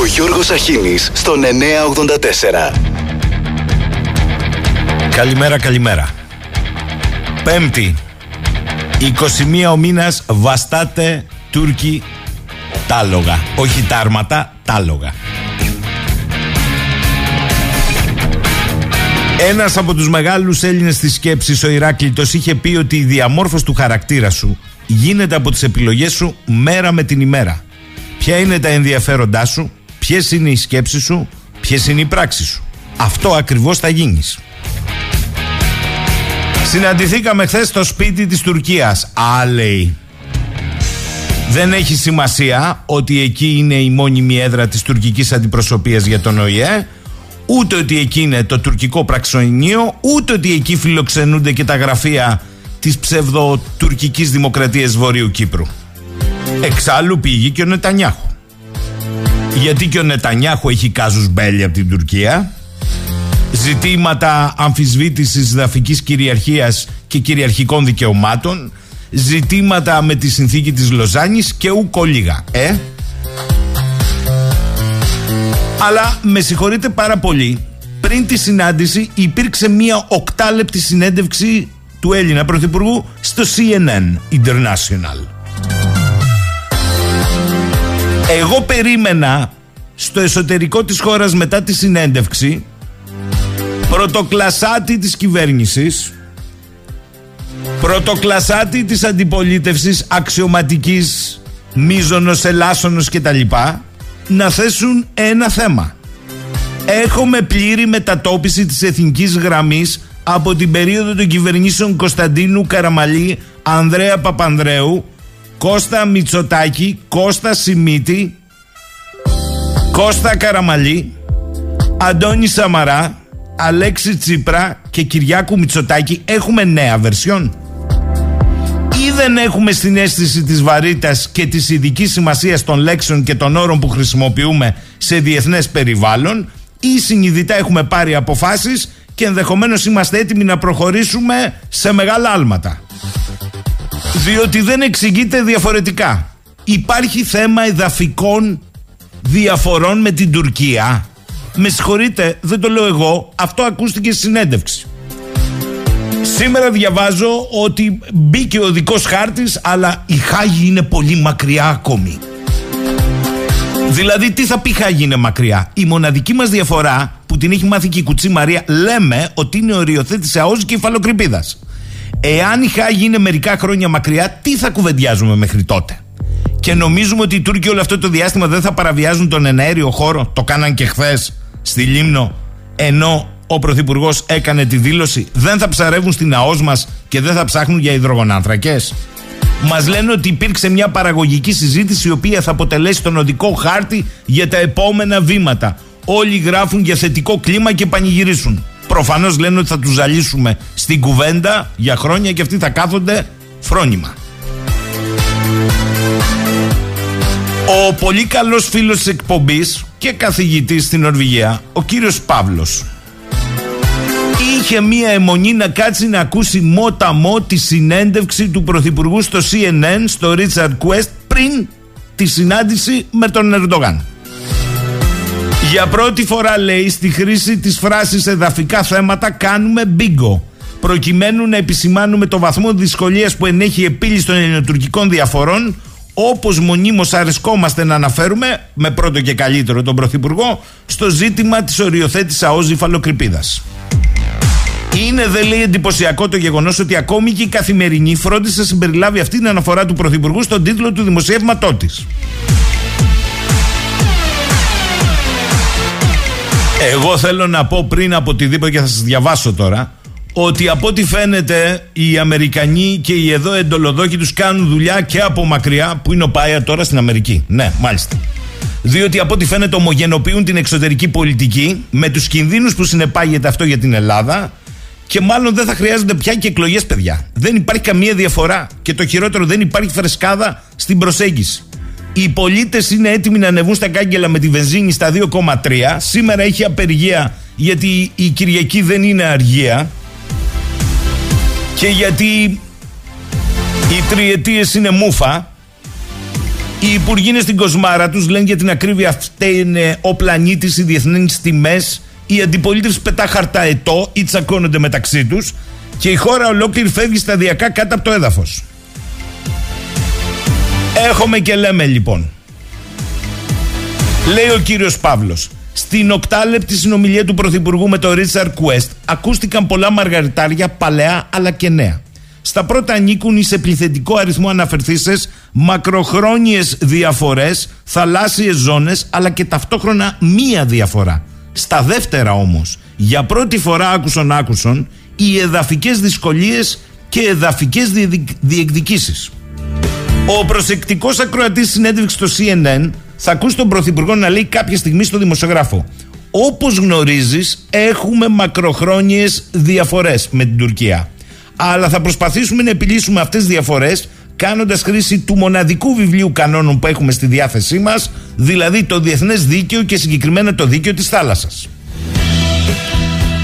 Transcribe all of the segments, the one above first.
Ο Γιώργος Αχίνης στον 984. Καλημέρα, καλημέρα. Πέμπτη, 21 ο μήνας βαστάτε Τούρκοι τάλογα. Όχι τάρματα, τάλογα. Ένας από τους μεγάλους Έλληνες της σκέψης, ο Ηράκλειτος, είχε πει ότι η διαμόρφωση του χαρακτήρα σου γίνεται από τις επιλογές σου μέρα με την ημέρα. Ποια είναι τα ενδιαφέροντά σου, ποιες είναι οι σκέψεις σου, ποιες είναι οι πράξεις σου. Αυτό ακριβώς θα γίνεις. Συναντηθήκαμε χθες στο σπίτι της Τουρκίας. Α, λέει. Δεν έχει σημασία ότι εκεί είναι η μόνιμη έδρα της τουρκικής αντιπροσωπείας για τον ΟΗΕ, ούτε ότι εκεί είναι το τουρκικό πραξονείο, ούτε ότι εκεί φιλοξενούνται και τα γραφεία της ψευδοτουρκικής δημοκρατίας Βορείου Κύπρου. Εξάλλου πήγε και ο Νετανιάχου. Γιατί και ο Νετανιάχου έχει κάζους μπέλη από την Τουρκία, ζητήματα αμφισβήτησης δαφικής κυριαρχίας και κυριαρχικών δικαιωμάτων, ζητήματα με τη συνθήκη της Λοζάνης και ούκο λίγα. Ε; Αλλά με συγχωρείτε πάρα πολύ, πριν τη συνάντηση υπήρξε μία οκτάλεπτη συνέντευξη του Έλληνα Πρωθυπουργού στο CNN International. Εγώ περίμενα στο εσωτερικό της χώρας μετά τη συνέντευξη πρωτοκλασάτη της κυβέρνησης πρωτοκλασάτη της αντιπολίτευσης αξιωματικής μίζωνος, ελάσσονος κτλ να θέσουν ένα θέμα. Έχουμε πλήρη μετατόπιση της εθνικής γραμμής από την περίοδο των κυβερνήσεων Κωνσταντίνου Καραμαλή Ανδρέα Παπανδρέου Κώστα Μητσοτάκη Κώστα Σιμίτη Κώστα Καραμαλή Αντώνη Σαμαρά Αλέξη Τσίπρα και Κυριάκου Μητσοτάκη έχουμε νέα βερσιόν ή δεν έχουμε στην αίσθηση της βαρύτητας και της ειδικής σημασίας των λέξεων και των όρων που χρησιμοποιούμε σε διεθνές περιβάλλον ή συνειδητά έχουμε πάρει αποφάσεις και ενδεχομένως είμαστε έτοιμοι να προχωρήσουμε σε μεγάλα άλματα. Διότι δεν εξηγείται διαφορετικά. Υπάρχει θέμα εδαφικών διαφορών με την Τουρκία. Με συγχωρείτε, δεν το λέω εγώ, αυτό ακούστηκε στη συνέντευξη. Σήμερα διαβάζω ότι μπήκε ο δικός χάρτης, αλλά η Χάγη είναι πολύ μακριά ακόμη. Δηλαδή, τι θα πει Χάγη είναι μακριά; Η μοναδική μας διαφορά, που την έχει μάθει και η Κουτσή Μαρία, λέμε ότι είναι οριοθέτηση ΑΟΣ και υφαλοκρηπίδας. Εάν η Χάγη είναι μερικά χρόνια μακριά, τι θα κουβεντιάζουμε μέχρι τότε; Και νομίζουμε ότι οι Τούρκοι όλο αυτό το διάστημα δεν θα παραβιάζουν τον εναέριο χώρο. Το κάναν και χθες στη Λίμνο. Ενώ ο Πρωθυπουργός έκανε τη δήλωση, δεν θα ψαρεύουν στην ΑΟΣ μας και δεν θα ψάχνουν για υδρογονάνθρακες. Μας λένε ότι υπήρξε μια παραγωγική συζήτηση η οποία θα αποτελέσει τον οδικό χάρτη για τα επόμενα βήματα. Όλοι γράφουν για θετικό κλίμα και πανηγυρίσουν. Προφανώς λένε ότι θα τους ζαλίσουμε στην κουβέντα για χρόνια και αυτοί θα κάθονται φρόνημα. Ο πολύ καλός φίλος της εκπομπής και καθηγητής στην Νορβηγία, ο κύριος Παύλος, είχε μία αιμονή να κάτσει να ακούσει μότα μό τη συνέντευξη του Πρωθυπουργού στο CNN, στο Richard Quest, πριν τη συνάντηση με τον Ερντογάν. Για πρώτη φορά λέει στη χρήση της φράσης εδαφικά θέματα κάνουμε μπίγκο προκειμένου να επισημάνουμε το βαθμό δυσκολίας που ενέχει η επίλυση των ελληνοτουρκικών διαφορών όπως μονίμως αρεσκόμαστε να αναφέρουμε με πρώτο και καλύτερο τον Πρωθυπουργό στο ζήτημα της οριοθέτης ΑΟΖ Φαλοκρηπίδας. Είναι δε λέει εντυπωσιακό το γεγονός ότι ακόμη και η καθημερινή φρόντισε να συμπεριλάβει αυτή την αναφορά του Πρωθυπουργού στον τίτλο του δημοσιεύματός της. Εγώ θέλω να πω πριν από οτιδήποτε και θα σας διαβάσω τώρα ότι από ό,τι φαίνεται οι Αμερικανοί και οι εδώ εντολοδόκοι τους κάνουν δουλειά και από μακριά που είναι ο Πάια τώρα στην Αμερική. Ναι, μάλιστα. Διότι από ό,τι φαίνεται ομογενοποιούν την εξωτερική πολιτική με τους κινδύνους που συνεπάγεται αυτό για την Ελλάδα και μάλλον δεν θα χρειάζονται πια και εκλογές, παιδιά. Δεν υπάρχει καμία διαφορά. Και το χειρότερο, δεν υπάρχει φρεσκάδα στην προσέγγιση. Οι πολίτες είναι έτοιμοι να ανεβούν στα κάγκελα με τη βενζίνη στα 2,3. Σήμερα έχει απεργία γιατί η Κυριακή δεν είναι αργία. Και γιατί οι τριετίες είναι μούφα. Οι υπουργοί είναι στην κοσμάρα τους, λένε για την ακρίβεια αυτή είναι ο πλανήτης, οι διεθνείς τιμές. Η αντιπολίτευση πετά χαρτά ετώ ή τσακώνονται μεταξύ τους και η χώρα ολόκληρη φεύγει σταδιακά κάτω από το έδαφος. Έχουμε και λέμε λοιπόν. Λέει ο κύριος Παύλος στην οκτάλεπτη συνομιλία του Πρωθυπουργού με τον Ρίτσαρ Κουέστ ακούστηκαν πολλά μαργαριτάρια παλαιά αλλά και νέα. Στα πρώτα ανήκουν σε πληθεντικό αριθμό αναφερθήσεις μακροχρόνιες διαφορές, θαλάσσιες ζώνες αλλά και ταυτόχρονα μία διαφορά. Στα δεύτερα όμως, για πρώτη φορά άκουσον άκουσον, οι εδαφικές δυσκολίες και εδαφικές διεκδικήσεις. Ο προσεκτικός ακροατής συνέντευξης στο CNN θα ακούσει τον Πρωθυπουργό να λέει κάποια στιγμή στο δημοσιογράφο όπως γνωρίζεις έχουμε μακροχρόνιες διαφορές με την Τουρκία αλλά θα προσπαθήσουμε να επιλύσουμε αυτές τις διαφορές κάνοντας χρήση του μοναδικού βιβλίου κανόνων που έχουμε στη διάθεσή μας δηλαδή το διεθνές δίκαιο και συγκεκριμένα το δίκαιο της θάλασσας.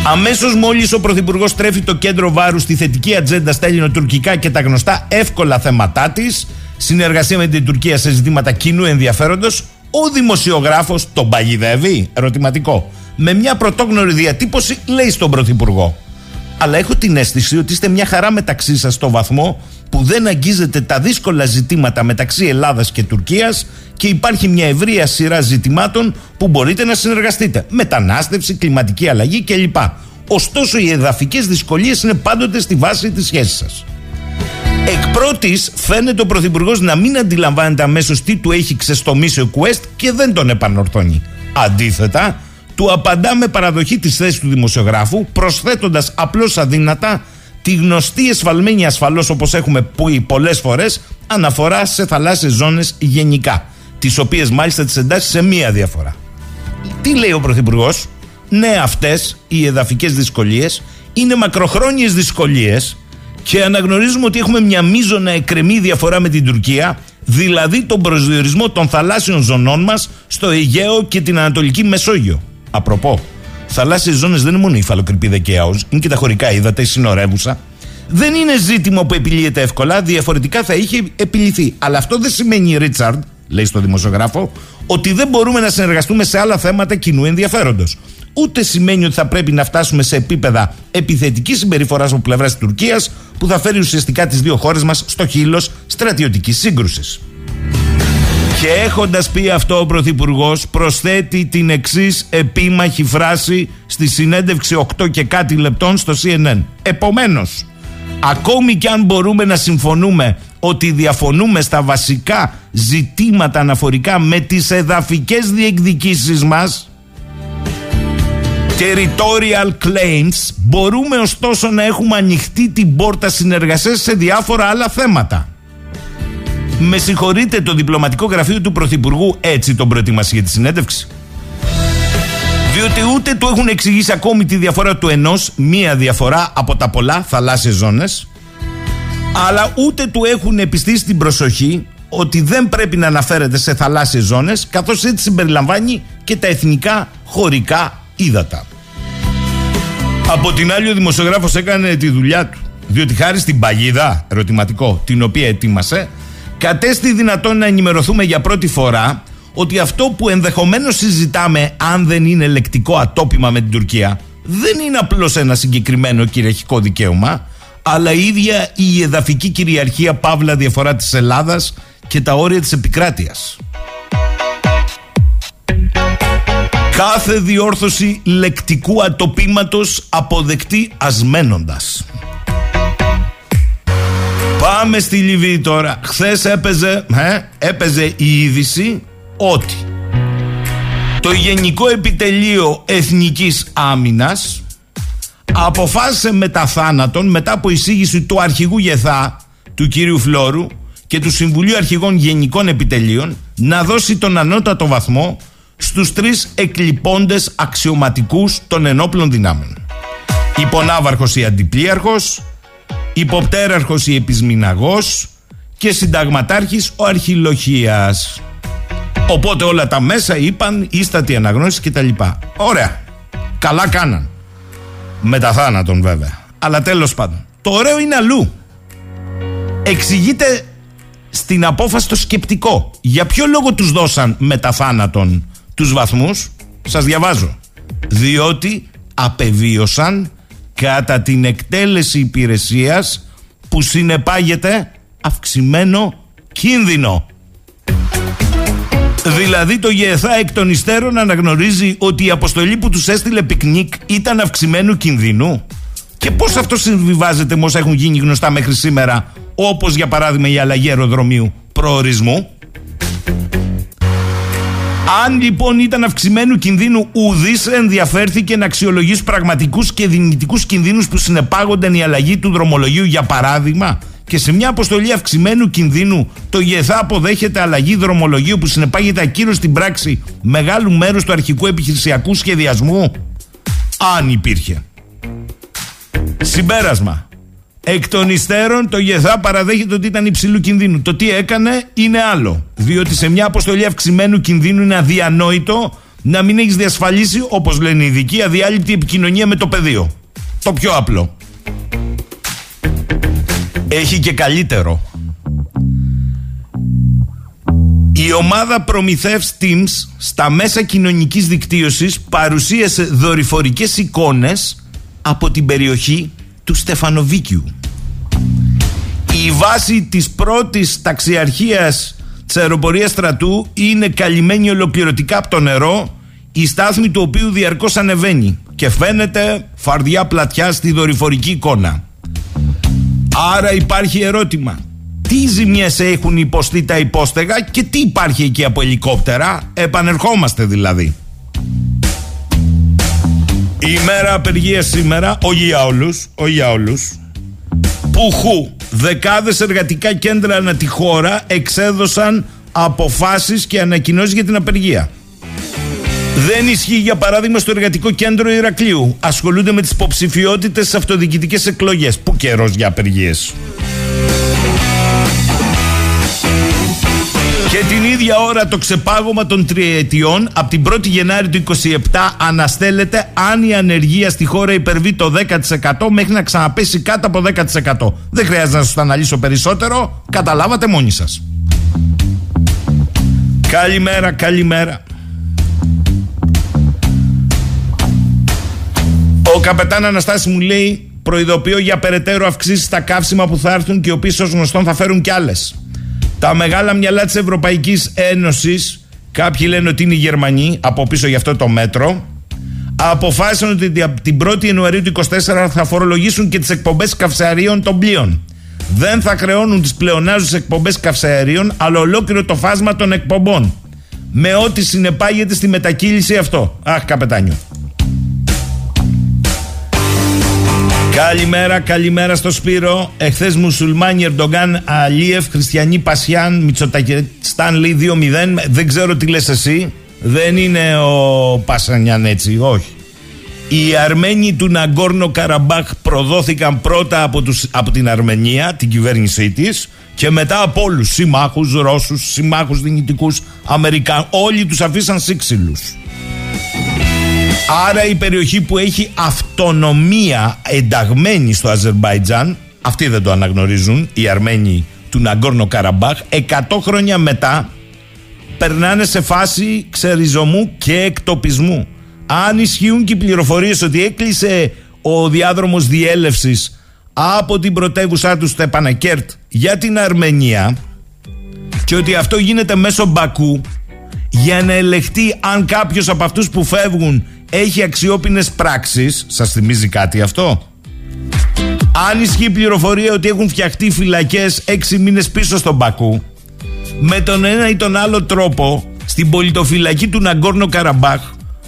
Αμέσως μόλις ο Πρωθυπουργός τρέφει το κέντρο βάρους στη θετική ατζέντα στα ελληνοτουρκικά και τα γνωστά εύκολα θέματά της, συνεργασία με την Τουρκία σε ζητήματα κοινού ενδιαφέροντος, ο δημοσιογράφος τον παγιδεύει; Ερωτηματικό. Με μια πρωτόγνωρη διατύπωση λέει στον Πρωθυπουργό. Αλλά έχω την αίσθηση ότι είστε μια χαρά μεταξύ σας στο βαθμό που δεν αγγίζετε τα δύσκολα ζητήματα μεταξύ Ελλάδας και Τουρκίας και υπάρχει μια ευρεία σειρά ζητημάτων που μπορείτε να συνεργαστείτε. Μετανάστευση, κλιματική αλλαγή κλπ. Ωστόσο, οι εδαφικές δυσκολίες είναι πάντοτε στη βάση της σχέσης σας. Εκ πρώτης, φαίνεται ο Πρωθυπουργός να μην αντιλαμβάνεται αμέσως τι του έχει ξεστομίσει ο Κουέστ και δεν τον επανορθώνει. Αντίθετα, του απαντά με παραδοχή τη θέση του δημοσιογράφου, προσθέτοντας απλώς αδύνατα τη γνωστή εσφαλμένη ασφαλώς όπως έχουμε πει πολλές φορές αναφορά σε θαλάσσιες ζώνες γενικά. Τις οποίες μάλιστα τις εντάσσει σε μία διαφορά. Τι λέει ο Πρωθυπουργός, Ναι, αυτές οι εδαφικές δυσκολίες είναι μακροχρόνιες δυσκολίες και αναγνωρίζουμε ότι έχουμε μια μείζωνα εκκρεμή διαφορά με την Τουρκία, δηλαδή τον προσδιορισμό των θαλάσσιων ζωνών μας στο Αιγαίο και την Ανατολική Μεσόγειο. Απροπό, θαλάσσιες ζώνες δεν είναι μόνο η φαλοκρηπίδα και η είναι και τα χωρικά ύδατα, η συνορεύουσα. Δεν είναι ζήτημα που επιλύεται εύκολα, διαφορετικά θα είχε επιληθεί. Αλλά αυτό δεν σημαίνει, Ρίτσαρντ, λέει στο δημοσιογράφο, ότι δεν μπορούμε να συνεργαστούμε σε άλλα θέματα κοινού ενδιαφέροντος. Ούτε σημαίνει ότι θα πρέπει να φτάσουμε σε επίπεδα επιθετικής συμπεριφοράς από πλευράς της Τουρκίας που θα φέρει ουσιαστικά τις δύο χώρες μας στο χείλος στρατιωτικής σύγκρουσης. Και έχοντας πει αυτό, ο Πρωθυπουργός προσθέτει την εξής επίμαχη φράση στη συνέντευξη 8 και κάτι λεπτών στο CNN. Επομένως, ακόμη κι αν μπορούμε να συμφωνούμε ότι διαφωνούμε στα βασικά ζητήματα αναφορικά με τις εδαφικές διεκδικήσεις μας territorial claims μπορούμε ωστόσο να έχουμε ανοιχτή την πόρτα συνεργασίας σε διάφορα άλλα θέματα. Με συγχωρείτε το διπλωματικό γραφείο του Πρωθυπουργού έτσι τον προετοίμασε για τη συνέντευξη; Διότι ούτε του έχουν εξηγήσει ακόμη τη διαφορά του ενός, μία διαφορά από τα πολλά θαλάσσιες ζώνες, αλλά ούτε του έχουν επιστήσει την προσοχή ότι δεν πρέπει να αναφέρεται σε θαλάσσιες ζώνες, καθώς έτσι συμπεριλαμβάνει και τα εθνικά χωρικά ύδατα. Από την άλλη ο δημοσιογράφος έκανε τη δουλειά του, διότι χάρη στην παγίδα, ερωτηματικό, την οποία ετοίμασε, κατέστη δυνατόν να ενημερωθούμε για πρώτη φορά ότι αυτό που ενδεχομένως συζητάμε αν δεν είναι λεκτικό ατόπιμα με την Τουρκία δεν είναι απλώς ένα συγκεκριμένο κυριαρχικό δικαίωμα αλλά η ίδια η εδαφική κυριαρχία παύλα διαφορά της Ελλάδας και τα όρια της επικράτειας. Κάθε διόρθωση λεκτικού ατοπήματος αποδεκτή ασμένοντας. Πάμε στη Λιβύη τώρα. Χθες έπαιζε, ε, έπαιζε η είδηση ότι το Γενικό Επιτελείο Εθνικής Άμυνας αποφάσισε μετά θάνατον, μετά από εισήγηση του αρχηγού Γεθά, του κύριου Φλόρου και του Συμβουλίου Αρχηγών Γενικών Επιτελείων να δώσει τον ανώτατο βαθμό στους τρεις εκλειπώντες αξιωματικούς των ενόπλων δυνάμεων. Υπονάβαρχος ή αντιπλίαρχος, υποπτέραρχος ή επισμηναγός και συνταγματάρχης ο αρχιλοχίας. Οπότε όλα τα μέσα είπαν ίστατη αναγνώριση κτλ. Ωραία. Καλά κάναν. Μετά θάνατον βέβαια. Αλλά τέλος πάντων. Το ωραίο είναι αλλού. Εξηγείται στην απόφαση το σκεπτικό. Για ποιο λόγο τους δώσαν μετά θάνατον τους βαθμούς, σας διαβάζω. Διότι απεβίωσαν κατά την εκτέλεση υπηρεσίας που συνεπάγεται αυξημένο κίνδυνο. Δηλαδή το ΓΕΘΑ εκ των υστέρων αναγνωρίζει ότι η αποστολή που τους έστειλε πικνίκ ήταν αυξημένου κινδύνου. Και πώς αυτό συμβιβάζεται με όσα έχουν γίνει γνωστά μέχρι σήμερα, όπως για παράδειγμα η αλλαγή αεροδρομίου προορισμού; Αν λοιπόν ήταν αυξημένου κινδύνου, ουδής ενδιαφέρθηκε να αξιολογήσει πραγματικούς και δυνητικούς κινδύνους που συνεπάγονταν η αλλαγή του δρομολογίου, για παράδειγμα, και σε μια αποστολή αυξημένου κινδύνου, το ΓΕΘΑ αποδέχεται αλλαγή δρομολογίου που συνεπάγεται ακύρωση στην πράξη μεγάλου μέρους του αρχικού επιχειρησιακού σχεδιασμού. Αν υπήρχε. Συμπέρασμα. Εκ των υστέρων το ΓΕΘΑ παραδέχεται ότι ήταν υψηλού κινδύνου. Το τι έκανε είναι άλλο. Διότι σε μια αποστολή αυξημένου κινδύνου είναι αδιανόητο να μην έχεις διασφαλίσει, όπως λένε οι ειδικοί, αδιάλειπτη επικοινωνία με το πεδίο. Το πιο απλό. Έχει και καλύτερο. Η ομάδα Προμηθεύς Teams στα μέσα κοινωνικής δικτύωσης παρουσίασε δορυφορικές εικόνες από την περιοχή του Στεφανοβίκιου. Η βάση της πρώτης ταξιαρχίας της αεροπορίας στρατού είναι καλυμμένη ολοκληρωτικά από το νερό η στάθμη του οποίου διαρκώς ανεβαίνει και φαίνεται φαρδιά πλατιά στη δορυφορική εικόνα. Άρα υπάρχει ερώτημα. Τι ζημιές έχουν υποστεί τα υπόστεγα και τι υπάρχει εκεί από ελικόπτερα; Επανερχόμαστε δηλαδή. Η μέρα απεργία σήμερα, όχι για όλους, όχι για όλους. Πουχού, δεκάδες εργατικά κέντρα ανά τη χώρα εξέδωσαν αποφάσεις και ανακοινώσεις για την απεργία. Δεν ισχύει για παράδειγμα στο εργατικό κέντρο Ηρακλείου. Ασχολούνται με τις υποψηφιότητες στις αυτοδιοικητικές εκλογές. Πού καιρός για απεργίες. Και την ίδια ώρα το ξεπάγωμα των τριετιών από την 1η Γενάρη του 27 αναστέλλεται αν η ανεργία στη χώρα υπερβεί το 10% μέχρι να ξαναπέσει κάτω από 10%. Δεν χρειάζεται να σας το αναλύσω περισσότερο, καταλάβατε μόνοι σας. Καλημέρα, καλημέρα. Ο καπετάν Αναστάση μου λέει προειδοποιώ για περαιτέρω αυξήσεις στα καύσιμα που θα έρθουν και οι οποίε ως γνωστόν θα φέρουν κι άλλες. Τα μεγάλα μυαλά της Ευρωπαϊκής Ένωσης, κάποιοι λένε ότι είναι οι Γερμανοί, από πίσω για αυτό το μέτρο, αποφάσισαν ότι την 1η Ιανουαρίου του 2024 θα φορολογήσουν και τις εκπομπές καυσαερίων των πλοίων. Δεν θα χρεώνουν τις πλεονάζουσες εκπομπές καυσαερίων, αλλά ολόκληρο το φάσμα των εκπομπών. Με ό,τι συνεπάγεται στη μετακύληση αυτό. Αχ, καπετάνιο. Καλημέρα, καλημέρα στο Σπύρο. Εχθές Μουσουλμάνι, Ερντογκάν, Αλίεφ, Χριστιανοί, Πασιάν, Μητσοτακιστάν λέει 2-0. Δεν ξέρω τι λες εσύ. Δεν είναι ο Πασανιάν έτσι, όχι. Οι Αρμένοι του Ναγκόρνο Καραμπάχ προδόθηκαν πρώτα από, τους, από την Αρμενία, την κυβέρνησή της, και μετά από όλους. Συμμάχους Ρώσους, συμμάχους Δυνητικού, Αμερικάνου. Όλοι τους αφήσαν σύξυλους. Άρα η περιοχή που έχει αυτονομία ενταγμένη στο Αζερμπαϊτζάν, αυτοί δεν το αναγνωρίζουν, οι Αρμένοι του Ναγκόρνο Καραμπάχ, 100 χρόνια μετά περνάνε σε φάση ξεριζωμού και εκτοπισμού. Αν ισχύουν και οι πληροφορίες ότι έκλεισε ο διάδρομος διέλευσης από την πρωτεύουσά του Στεπανακέρτ για την Αρμενία και ότι αυτό γίνεται μέσω Μπακού για να ελεγχθεί αν κάποιος από αυτούς που φεύγουν έχει αξιόπινες πράξεις. Σας θυμίζει κάτι αυτό; Αν ισχύει πληροφορία ότι έχουν φτιαχτεί φυλακές έξι μήνες πίσω στον Πακού, με τον ένα ή τον άλλο τρόπο, στην πολιτοφυλακή του Ναγκόρνο Καραμπάχ,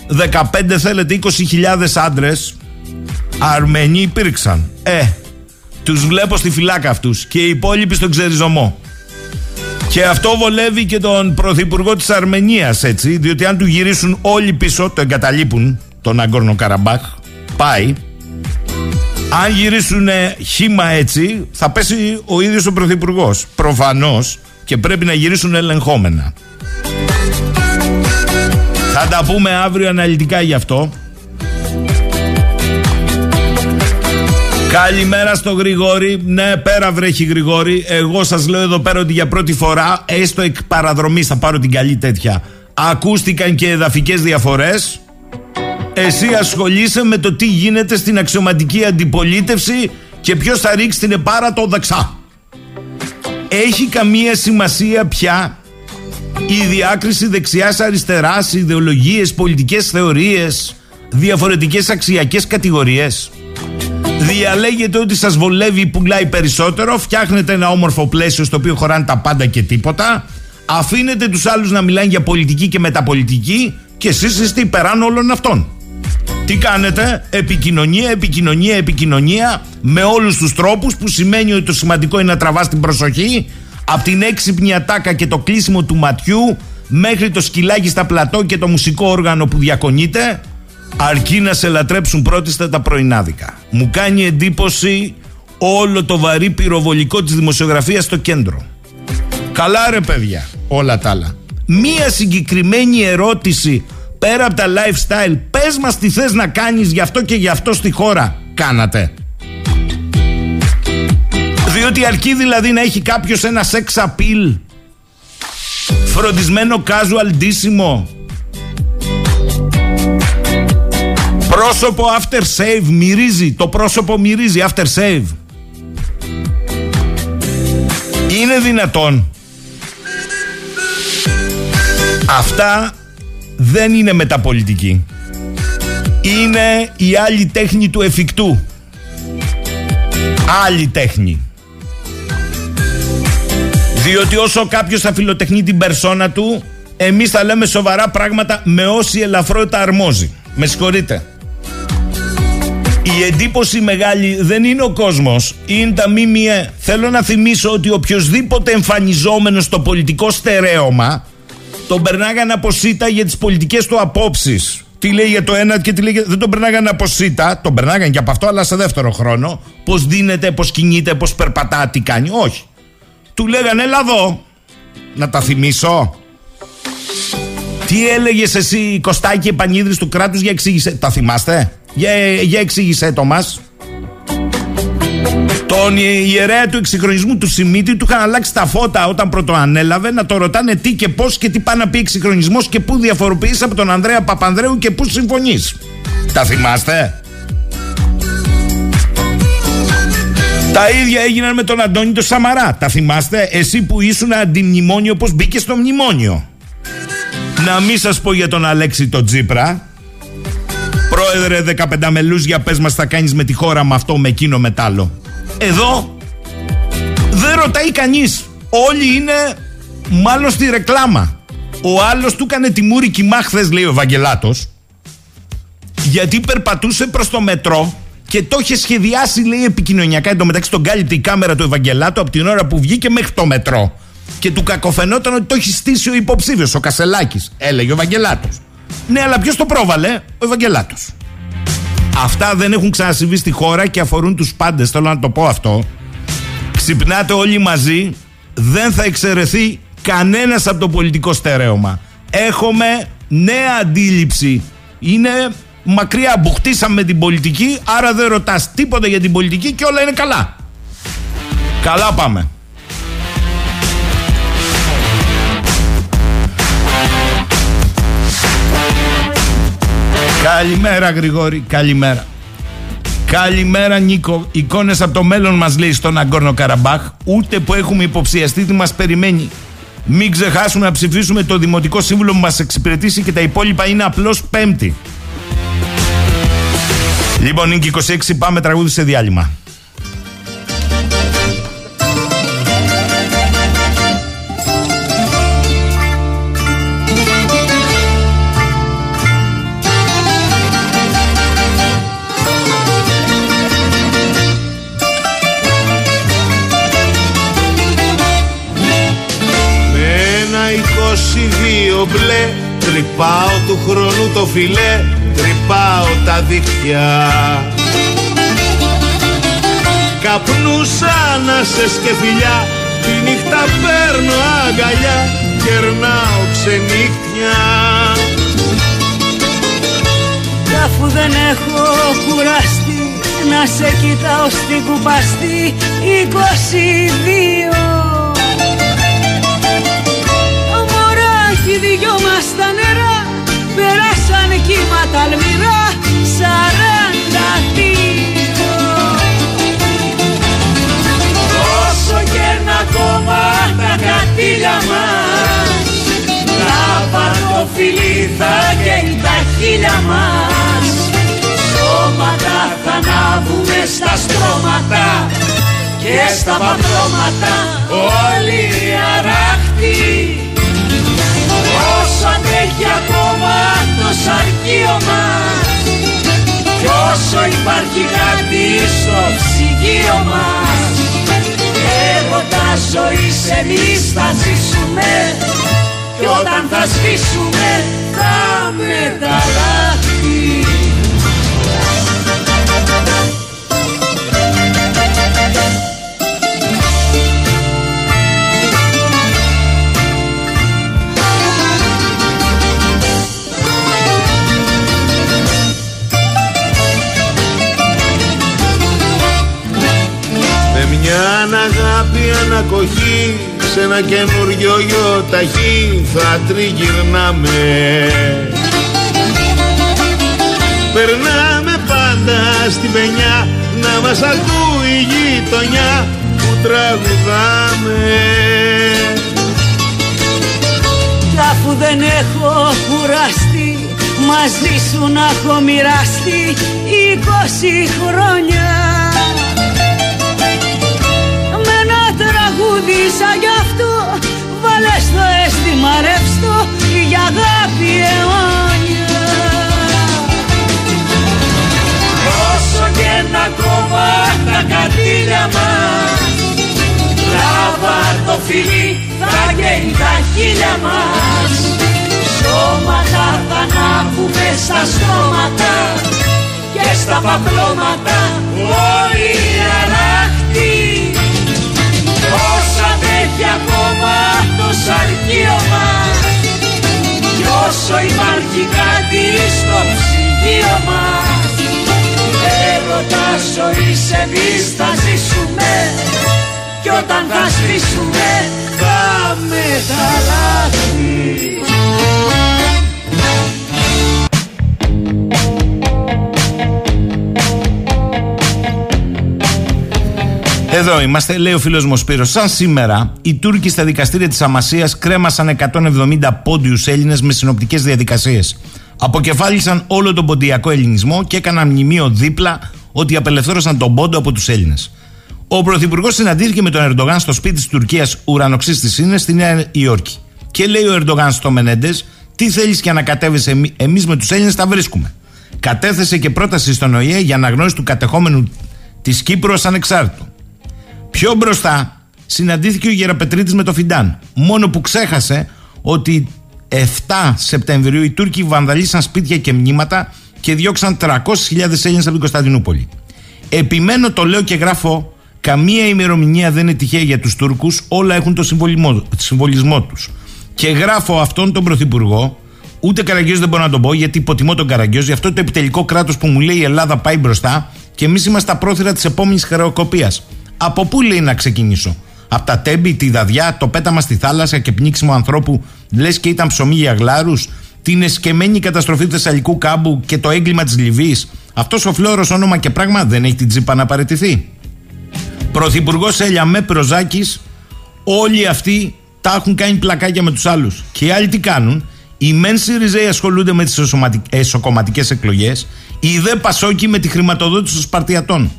15 θέλετε 20.000 άντρες, Αρμενοί υπήρξαν. Ε, τους βλέπω στη φυλάκα αυτούς και οι υπόλοιποι στον ξεριζωμό. Και αυτό βολεύει και τον πρωθυπουργό της Αρμενίας έτσι, διότι αν του γυρίσουν όλοι πίσω, το εγκαταλείπουν, τον Αγκόρνο Καραμπάχ, πάει. Αν γυρίσουν χήμα έτσι, θα πέσει ο ίδιος ο πρωθυπουργός. Προφανώς και πρέπει να γυρίσουν ελεγχόμενα. Θα τα πούμε αύριο αναλυτικά γι' αυτό. Καλημέρα στο Γρηγόρη. Ναι, πέρα βρέχει Γρηγόρη. Εγώ σας λέω εδώ πέρα ότι για πρώτη φορά, έστω εκ παραδρομή, θα πάρω την καλή τέτοια. Ακούστηκαν και εδαφικές διαφορές. Εσύ ασχολείσαι με το τι γίνεται στην αξιωματική αντιπολίτευση και ποιος θα ρίξει την επάρα το δεξά. Έχει καμία σημασία πια η διάκριση δεξιάς αριστεράς, ιδεολογίες, πολιτικές θεωρίες, διαφορετικές αξιακές κατηγορίες. Διαλέγετε ότι σας βολεύει ή πουλάει περισσότερο, φτιάχνετε ένα όμορφο πλαίσιο στο οποίο χωράνε τα πάντα και τίποτα, αφήνετε τους άλλους να μιλάνε για πολιτική και μεταπολιτική και εσείς είστε υπεράνω όλων αυτών. Τι κάνετε, επικοινωνία, επικοινωνία, επικοινωνία με όλους τους τρόπους που σημαίνει ότι το σημαντικό είναι να τραβάς την προσοχή από την έξυπνη ατάκα και το κλείσιμο του ματιού μέχρι το σκυλάκι στα πλατό και το μουσικό όργανο που διακονείται αρκεί να σε λατρέψουν πρώτιστα τα πρωινάδικα. Μου κάνει εντύπωση όλο το βαρύ πυροβολικό της δημοσιογραφίας στο κέντρο. Καλά ρε παιδιά, όλα τα άλλα. Μία συγκεκριμένη ερώτηση πέρα από τα lifestyle, πες μας τι θες να κάνεις γι' αυτό και γι' αυτό στη χώρα. Κάνατε. Διότι αρκεί δηλαδή να έχει κάποιος ένα sex appeal φροντισμένο casual ντύσιμο πρόσωπο after save μυρίζει. Το πρόσωπο μυρίζει after save. Είναι δυνατόν. Αυτά δεν είναι μεταπολιτική. Είναι η άλλη τέχνη του εφικτού. Άλλη τέχνη. Διότι όσο κάποιος θα φιλοτεχνεί την περσόνα του, εμείς θα λέμε σοβαρά πράγματα με όση ελαφρότητα αρμόζει. Με συγχωρείτε. Η εντύπωση μεγάλη δεν είναι ο κόσμος, είναι τα ΜΜΕ. Θέλω να θυμίσω ότι οποιοδήποτε εμφανιζόμενος στο πολιτικό στερέωμα τον περνάγανε από ΣΥΤΑ για τις πολιτικές του απόψεις. Τι λέει για το ένα και τι λέει για... Δεν τον περνάγανε από ΣΥΤΑ, τον περνάγανε και από αυτό, αλλά σε δεύτερο χρόνο. Πώς δίνεται, πώς κινείται, πώς περπατά, τι κάνει. Όχι του λέγανε έλα εδώ να τα θυμίσω τι έλεγες εσύ Κωστάκη Επανίδρης του κράτους για εξήγησε τα θυμάστε; Για, για εξήγησε το μας τον ιερέα του εξυγχρονισμού του Σιμίτη του είχαν αλλάξει τα φώτα όταν πρώτο ανέλαβε να το ρωτάνε τι και πώς και τι πάει να πει εξυγχρονισμός και πού διαφοροποιείς από τον Ανδρέα Παπανδρέου και πού συμφωνείς τα θυμάστε; Τα ίδια έγιναν με τον Αντώνη το Σαμαρά. Τα θυμάστε, εσύ που ήσουν αντιμνημόνιο, πώς μπήκες στο μνημόνιο. Να μην σας πω για τον Αλέξη τον Τζίπρα. Πρόεδρε 15 μελούς για πες μας θα κάνεις με τη χώρα με αυτό με εκείνο με άλλο. Εδώ δεν ρωτάει κανείς. Όλοι είναι μάλλον στη ρεκλάμα. Ο άλλος του έκανε τη μούρη κοιμά χθες λέει ο Ευαγγελάτος γιατί περπατούσε προς το μετρό και το είχε σχεδιάσει, λέει, επικοινωνιακά. Εν τω μεταξύ τον κάλυπτε η κάμερα του Ευαγγελάτου από την ώρα που βγήκε μέχρι το μετρό. Και του κακοφαινόταν ότι το έχει στήσει ο υποψήφιος, ο Κασελάκης. Έλεγε ο Ευαγγελάτος. Ναι, αλλά ποιος το πρόβαλε, ο Ευαγγελάτος. Αυτά δεν έχουν ξανασυμβεί στη χώρα και αφορούν τους πάντες. Θέλω να το πω αυτό. Ξυπνάτε όλοι μαζί, δεν θα εξαιρεθεί κανένας από το πολιτικό στερέωμα. Έχουμε νέα αντίληψη. Είναι μακριά που χτίσαμε την πολιτική, άρα δεν ρωτάς τίποτα για την πολιτική και όλα είναι καλά. Καλά πάμε. Καλημέρα Γρηγόρη, καλημέρα. Καλημέρα Νίκο. Εικόνες από το μέλλον μας λέει στον Αγκόρνο Καραμπάχ. Ούτε που έχουμε υποψιαστεί τι μας περιμένει. Μην ξεχάσουμε να ψηφίσουμε το Δημοτικό Σύμβουλο που μας εξυπηρετήσει και τα υπόλοιπα είναι απλώς Πέμπτη. Λοιπόν, είναι 26, πάμε τραγούδι σε διάλειμμα. Μπλε τρυπάω του χρόνου το φιλέ τρυπάω τα δίχτυα. Καπνούσα να σε σκεφιλιά Τη νύχτα παίρνω αγκαλιά Κερνάω ξενύχτια. Κι αφού δεν έχω κουραστεί να σε κοιτάω στην κουπαστή 22 Μωράκι δυο μας τα νερά περάσαν κύματα αλμυρά σαράντα δύο Όσο κέρνα ακόμα τα κατήλια μας το φιλί θα καίει τα χείλια μας. Σώματα θα ανάβουμε στα στρώματα και στα πατρώματα όλοι αράχτοι μας. Έρωτα ζωής εμείς θα ζήσουμε. Κι όταν θα σβήσουμε θα μεταλλάχθει ανακοχή σε ένα καινούριο ταχύ θα τριγυρνάμε. Περνάμε πάντα στην πενιά να μας ακούει η γειτονιά που τραγουδάμε. Κι αφού δεν έχω κουραστεί μαζί σου να έχω μοιραστεί είκοσι χρόνια τραγούδισα γι' αυτό Βάλε στο αίσθημα ρεύστο για αγάπη αιώνια. Όσο και να κόβα τα κατήλια μας Λάβα το φιλί θα καίει τα χείλια μας. Σώματα θα ανάβουμε στα στρώματα και στα παπλώματα όλοι αράχτοι Όσα έχει ακόμα το σαρκείο μας Κι όσο υπάρχει κάτι στο ψυγείο μας Έρωτα ζωής εμείς θα ζήσουμε. Κι όταν θα σβήσουμε θα μεταλλάχθει Εδώ είμαστε, λέει ο φίλος μου Σπύρος. Σαν σήμερα, οι Τούρκοι στα δικαστήρια της Αμασίας κρέμασαν 170 πόντιους Έλληνες με συνοπτικές διαδικασίες. Αποκεφάλισαν όλο τον ποντιακό ελληνισμό και έκαναν μνημείο δίπλα ότι απελευθέρωσαν τον πόντο από τους Έλληνες. Ο Πρωθυπουργός συναντήθηκε με τον Ερντογάν στο σπίτι της Τουρκίας ουρανοξύ τη είναι στη Νέα Υόρκη. Και λέει ο Ερντογάν στο Μενέντες, τι θέλεις και ανακατεύεσαι, εμείς με τους Έλληνες τα βρίσκουμε. Κατέθεσε και πρόταση στον ΟΗΕ για αναγνώριση του κατεχόμενου της Κύπρου ως ανεξάρτητου. Πιο μπροστά συναντήθηκε ο Γεραπετρίτης με το Φιντάν. Μόνο που ξέχασε ότι 7 Σεπτεμβρίου οι Τούρκοι βανδαλίσαν σπίτια και μνήματα και διώξαν 300.000 Έλληνες από την Κωνσταντινούπολη. Επιμένω, το λέω και γράφω, καμία ημερομηνία δεν είναι τυχαία για τους Τούρκους, όλα έχουν το συμβολισμό, συμβολισμό τους. Και γράφω αυτόν τον Πρωθυπουργό, ούτε Καραγκιόζη δεν μπορώ να τον πω γιατί υποτιμώ τον Καραγκιόζη, γι' αυτό το επιτελικό κράτος που μου λέει η Ελλάδα πάει μπροστά και εμείς είμαστε στα πρόθυρα της επόμενης χρεοκοπίας. Από πού λέει να ξεκινήσω; Από τα τέμπη, τη δαδιά, το πέταμα στη θάλασσα και πνίξιμο ανθρώπου, λες και ήταν ψωμί για γλάρους, την εσκεμμένη καταστροφή του Θεσσαλικού κάμπου και το έγκλημα της Λιβύης. Αυτός ο φλόρος όνομα και πράγμα δεν έχει την τσίπα να παραιτηθεί. Πρωθυπουργός Έλια με Προζάκης, όλοι αυτοί τα έχουν κάνει πλακάκια με τους άλλους. Και οι άλλοι τι κάνουν; Οι μεν Σιριζέοι ασχολούνται με τις εσωκομματικές εκλογές, οι δε Πασόκοι με τη χρηματοδότηση των Σπαρτιατών.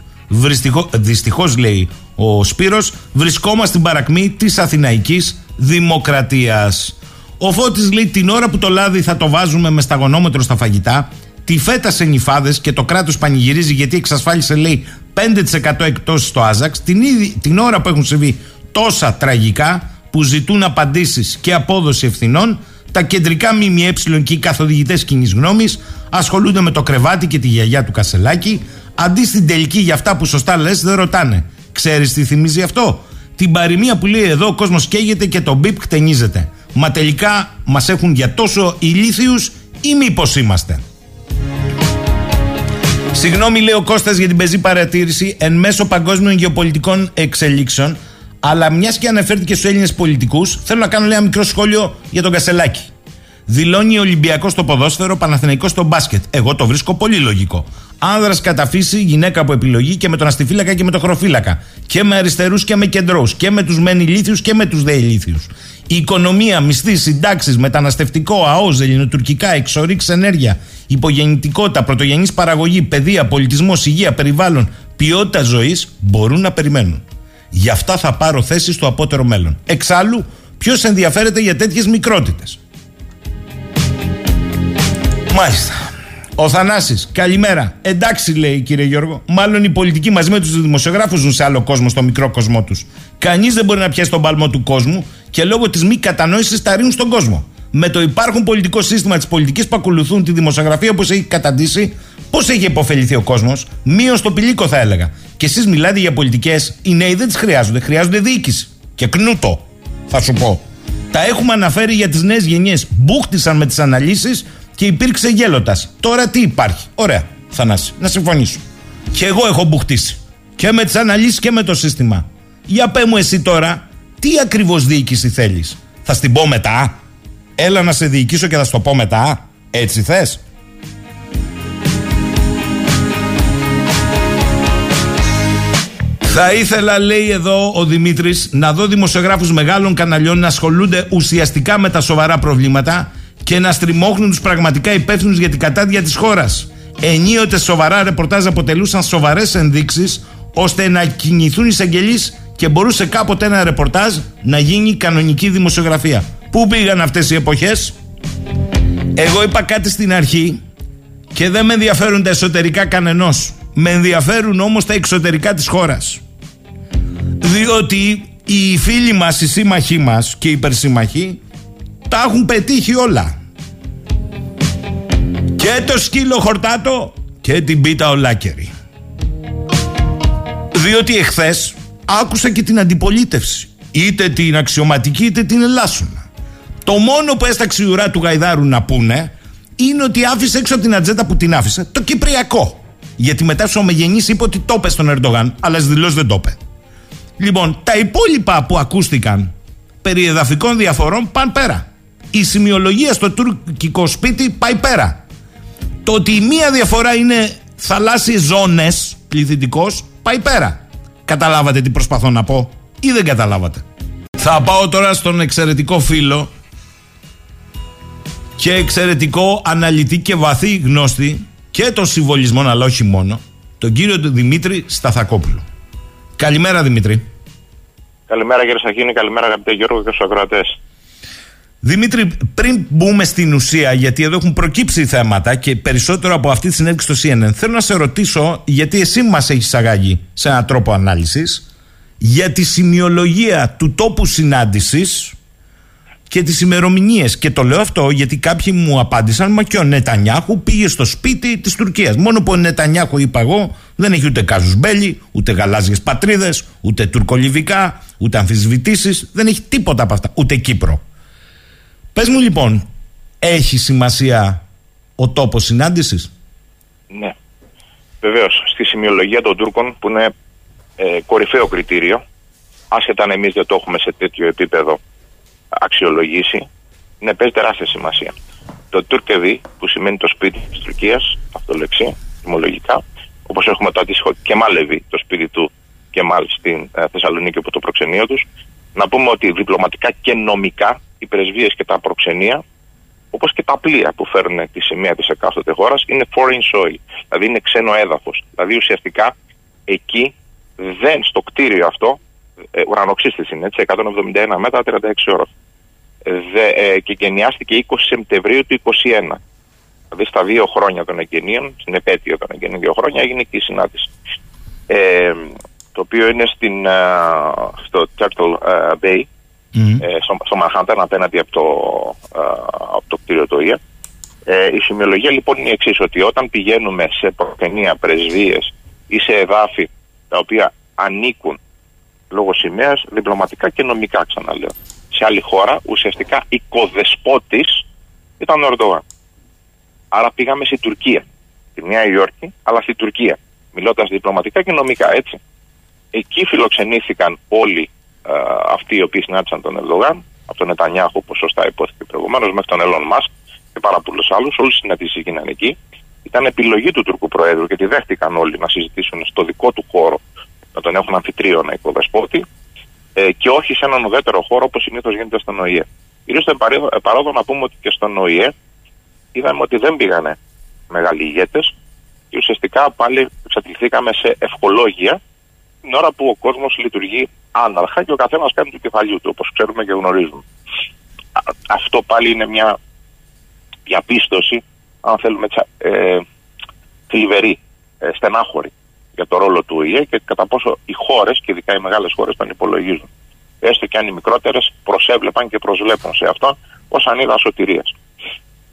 Δυστυχώς, λέει ο Σπύρος, βρισκόμαστε στην παρακμή της Αθηναϊκής Δημοκρατίας. Ο Φώτης λέει την ώρα που το λάδι θα το βάζουμε με σταγονόμετρο στα φαγητά, τη φέτα σε νυφάδες και το κράτος πανηγυρίζει γιατί εξασφάλισε λέει 5% εκτός στο Άζαξ, την, την ώρα που έχουν συμβεί τόσα τραγικά που ζητούν απαντήσεις και απόδοση ευθυνών, τα κεντρικά ΜΜΕ και οι καθοδηγητές κοινής γνώμης ασχολούνται με το κρεβάτι και τη γιαγιά του Κασελάκη, Αντί στην τελική για αυτά που σωστά λες, δεν ρωτάνε. Ξέρεις τι θυμίζει αυτό; Την παροιμία που λέει εδώ ο κόσμος καίγεται και το μπιπ χτενίζεται. Μα τελικά μας έχουν για τόσο ηλίθιους ή μήπως είμαστε; Συγγνώμη, λέει ο Κώστας για την πεζή παρατήρηση εν μέσω παγκόσμιων γεωπολιτικών εξελίξεων. Αλλά μιας και αναφέρθηκε στους Έλληνες πολιτικούς, θέλω να κάνω λέει, ένα μικρό σχόλιο για τον Κασελάκη. Δηλώνει Ολυμπιακός στο ποδόσφαιρο, Παναθηναϊκός στο μπάσκετ. Εγώ το βρίσκω πολύ λογικό. Άνδρας κατά φύση, γυναίκα από επιλογή και με τον αστιφύλακα και με τον χροφύλακα. Και με αριστερούς και με κεντρού. Και με τους μεν ηλίθιου και με τους δε ηλίθιου. Η οικονομία, μισθή, συντάξεις, μεταναστευτικό, ΑΟΣ, ελληνοτουρκικά, εξορίξει ενέργεια, υπογεννητικότητα, πρωτογενής παραγωγή, παιδεία, πολιτισμός, υγεία, περιβάλλον, ποιότητα ζωής μπορούν να περιμένουν. Γι' αυτά θα πάρω θέση στο απότερο μέλλον. Εξάλλου, ποιος ενδιαφέρεται για τέτοιες μικρότητες; Μάλιστα. Ο Θανάσης, καλημέρα. Εντάξει, λέει κύριε Γιώργο. Μάλλον οι πολιτικοί μαζί με τους δημοσιογράφους ζουν σε άλλο κόσμο, στο μικρό κόσμο τους. Κανείς δεν μπορεί να πιάσει τον παλμό του κόσμου και λόγω της μη κατανόησης τα ρίχνουν στον κόσμο. Με το υπάρχον πολιτικό σύστημα της πολιτικής που ακολουθούν τη δημοσιογραφία όπως έχει καταντήσει, πώς έχει υποφεληθεί ο κόσμος; Μείον στο πηλίκο θα έλεγα. Και εσείς μιλάτε για πολιτικές. Οι νέοι δεν τις χρειάζονται. Χρειάζονται διοίκηση. Και κνούτο, θα σου πω. Τα έχουμε αναφέρει για τις νέες γενιές. Μπούχτισαν με τις αναλύσεις και υπήρξε γέλοτα. Τώρα τι υπάρχει; Ωραία, Θανάση, να συμφωνήσω. Και εγώ έχω μπουχτίσει. Και με τις αναλύσεις και με το σύστημα. Για πε μου εσύ τώρα, τι ακριβώς διοίκηση θέλεις; Θα στην πω μετά; Έλα να σε διοικήσω και θα στο πω μετά. Έτσι θες; Θα ήθελα, λέει εδώ ο Δημήτρης, να δω δημοσιογράφους μεγάλων καναλιών να ασχολούνται ουσιαστικά με τα σοβαρά προβλήματα και να στριμώχνουν τους πραγματικά υπεύθυνους για την κατάδια της χώρας. Ενίοτε σοβαρά ρεπορτάζ αποτελούσαν σοβαρές ενδείξεις ώστε να κινηθούν οι εισαγγελείς και μπορούσε κάποτε ένα ρεπορτάζ να γίνει κανονική δημοσιογραφία. Πού πήγαν αυτές οι εποχές, Εγώ είπα κάτι στην αρχή και δεν με ενδιαφέρουν τα εσωτερικά κανενός. Με ενδιαφέρουν όμως τα εξωτερικά της χώρας. Διότι οι φίλοι μας, οι σύμμαχοί μας και οι υπερσύμμαχοι τα έχουν πετύχει όλα. Και το σκύλο χορτάτο και την πίτα ολάκερη. Διότι εχθές άκουσα και την αντιπολίτευση. Είτε την αξιωματική είτε την ελάσσονα. Το μόνο που έσταξε η ουρά του Γαϊδάρου να πούνε είναι ότι άφησε έξω από την ατζέντα που την άφησε το Κυπριακό. Γιατί μετά ο Ομεγενής είπε ότι το είπε στον Ερντογάν, αλλά δηλώσεις δεν το είπε. Λοιπόν, τα υπόλοιπα που ακούστηκαν περί εδαφικών διαφορών πάνε πέρα. Η σημειολογία στο τουρκικό σπίτι πάει πέρα. Το ότι η μία διαφορά είναι θαλάσσιες ζώνες πληθυντικός πάει πέρα. Καταλάβατε τι προσπαθώ να πω ή δεν καταλάβατε; Θα πάω τώρα στον εξαιρετικό φίλο και εξαιρετικό αναλυτή και βαθύ γνώστη και των συμβολισμών αλλά όχι μόνο τον κύριο Δημήτρη Σταθακόπουλο. Καλημέρα Δημήτρη. Καλημέρα κύριε Σαχίνη, καλημέρα αγαπητέ Γιώργο και στους ακροατές. Δημήτρη, πριν μπούμε στην ουσία, γιατί εδώ έχουν προκύψει θέματα και περισσότερο από αυτή τη συνέντευξη στο CNN, θέλω να σε ρωτήσω, γιατί εσύ μας έχεις αγάγει σε έναν τρόπο ανάλυσης, για τη σημειολογία του τόπου συνάντησης και τις ημερομηνίες. Και το λέω αυτό γιατί κάποιοι μου απάντησαν, μα και ο Νετανιάχου πήγε στο σπίτι της Τουρκίας. Μόνο που ο Νετανιάχου, είπα εγώ, δεν έχει ούτε κάζου μπέλι, ούτε γαλάζιες πατρίδες, ούτε τουρκολιβικά, ούτε αμφισβητήσεις, δεν έχει τίποτα από αυτά, ούτε Κύπρο. Πες μου λοιπόν, έχει σημασία ο τόπος συνάντησης; Ναι. Βεβαίως, στη σημειολογία των Τούρκων που είναι ε, κορυφαίο κριτήριο, άσχετα αν εμείς δεν το έχουμε σε τέτοιο επίπεδο αξιολογήσει, ναι, παίζει τεράστια σημασία. Το Τουρκεβί, που σημαίνει το σπίτι της Τουρκίας, αυτολεξία, τιμολογικά, όπως έχουμε το αντίστοιχο Κεμάλεβι, το σπίτι του Κεμάλ στην ε, Θεσσαλονίκη από το προξενείο τους, να πούμε ότι διπλωματικά και νομικά οι πρεσβείε και τα προξενία, όπως και τα πλοία που φέρνουν τη σημαία της εκάστοτε χώρας, είναι foreign soil, δηλαδή είναι ξένο έδαφος. Δηλαδή ουσιαστικά εκεί δεν, στο κτίριο αυτό, ε, ουρανοξύστηση είναι έτσι, 171 μέτρα, 36 ώρα. Ε, ε, και γενιάστηκε 20 Σεπτεμβρίου του 2021. Δηλαδή στα δύο χρόνια των εγγενείων, στην επέτειο των εγγενείων δύο χρόνια, έγινε και η συνάντηση. Ε, το οποίο είναι στην, uh, στο Turtle uh, Bay, ε, στο, στο Μαχάνταν απέναντι από το, ε, από το κτίριο του ΙΑ. Ε, η σημειολογία λοιπόν είναι η εξής, ότι όταν πηγαίνουμε σε προθενία πρεσβείες ή σε εδάφη τα οποία ανήκουν λόγω σημαίας διπλωματικά και νομικά, ξαναλέω, σε άλλη χώρα, ουσιαστικά οικοδεσπότη ήταν ο Ερντογάν. Άρα πήγαμε στην Τουρκία, στη Νέα Υόρκη, αλλά στη Τουρκία. Μιλώντας διπλωματικά και νομικά, έτσι. Εκεί φιλοξενήθηκαν όλοι ε, αυτοί οι οποίοι συνάντησαν τον Ερντογάν, από τον Νετανιάχου, όπως σωστά υπόθηκε προηγουμένως, μέχρι τον Ελόν Μάσκ και πάρα πολλούς άλλους. Όλε οι συναντήσεις έγιναν εκεί. Ήταν επιλογή του Τούρκου Προέδρου, γιατί δέχτηκαν όλοι να συζητήσουν στο δικό του χώρο, να τον έχουν αμφιτρίωνα υποδεσπότη, ε, και όχι σε έναν ουδέτερο χώρο όπως συνήθως γίνεται στον ΟΗΕ. Ήρθε στο παρόδο να πούμε ότι και στον ΟΗΕ είδαμε ότι δεν πήγανε μεγάλοι ηγέτες και ουσιαστικά πάλι εξατληθήκαμε σε ευχολόγια την ώρα που ο κόσμος λειτουργεί άναρχα και ο καθένας κάνει του κεφαλιού του, όπως ξέρουμε και γνωρίζουμε. Αυτό πάλι είναι μια διαπίστωση, αν θέλουμε, ε, θλιβερή, ε, στενάχωρη για το ρόλο του ΟΗΕ και κατά πόσο οι χώρες, και ειδικά οι μεγάλες χώρες, τον υπολογίζουν. Έστω και αν οι μικρότερες προσέβλεπαν και προσβλέπουν σε αυτό ως ανίδα σωτηρίας.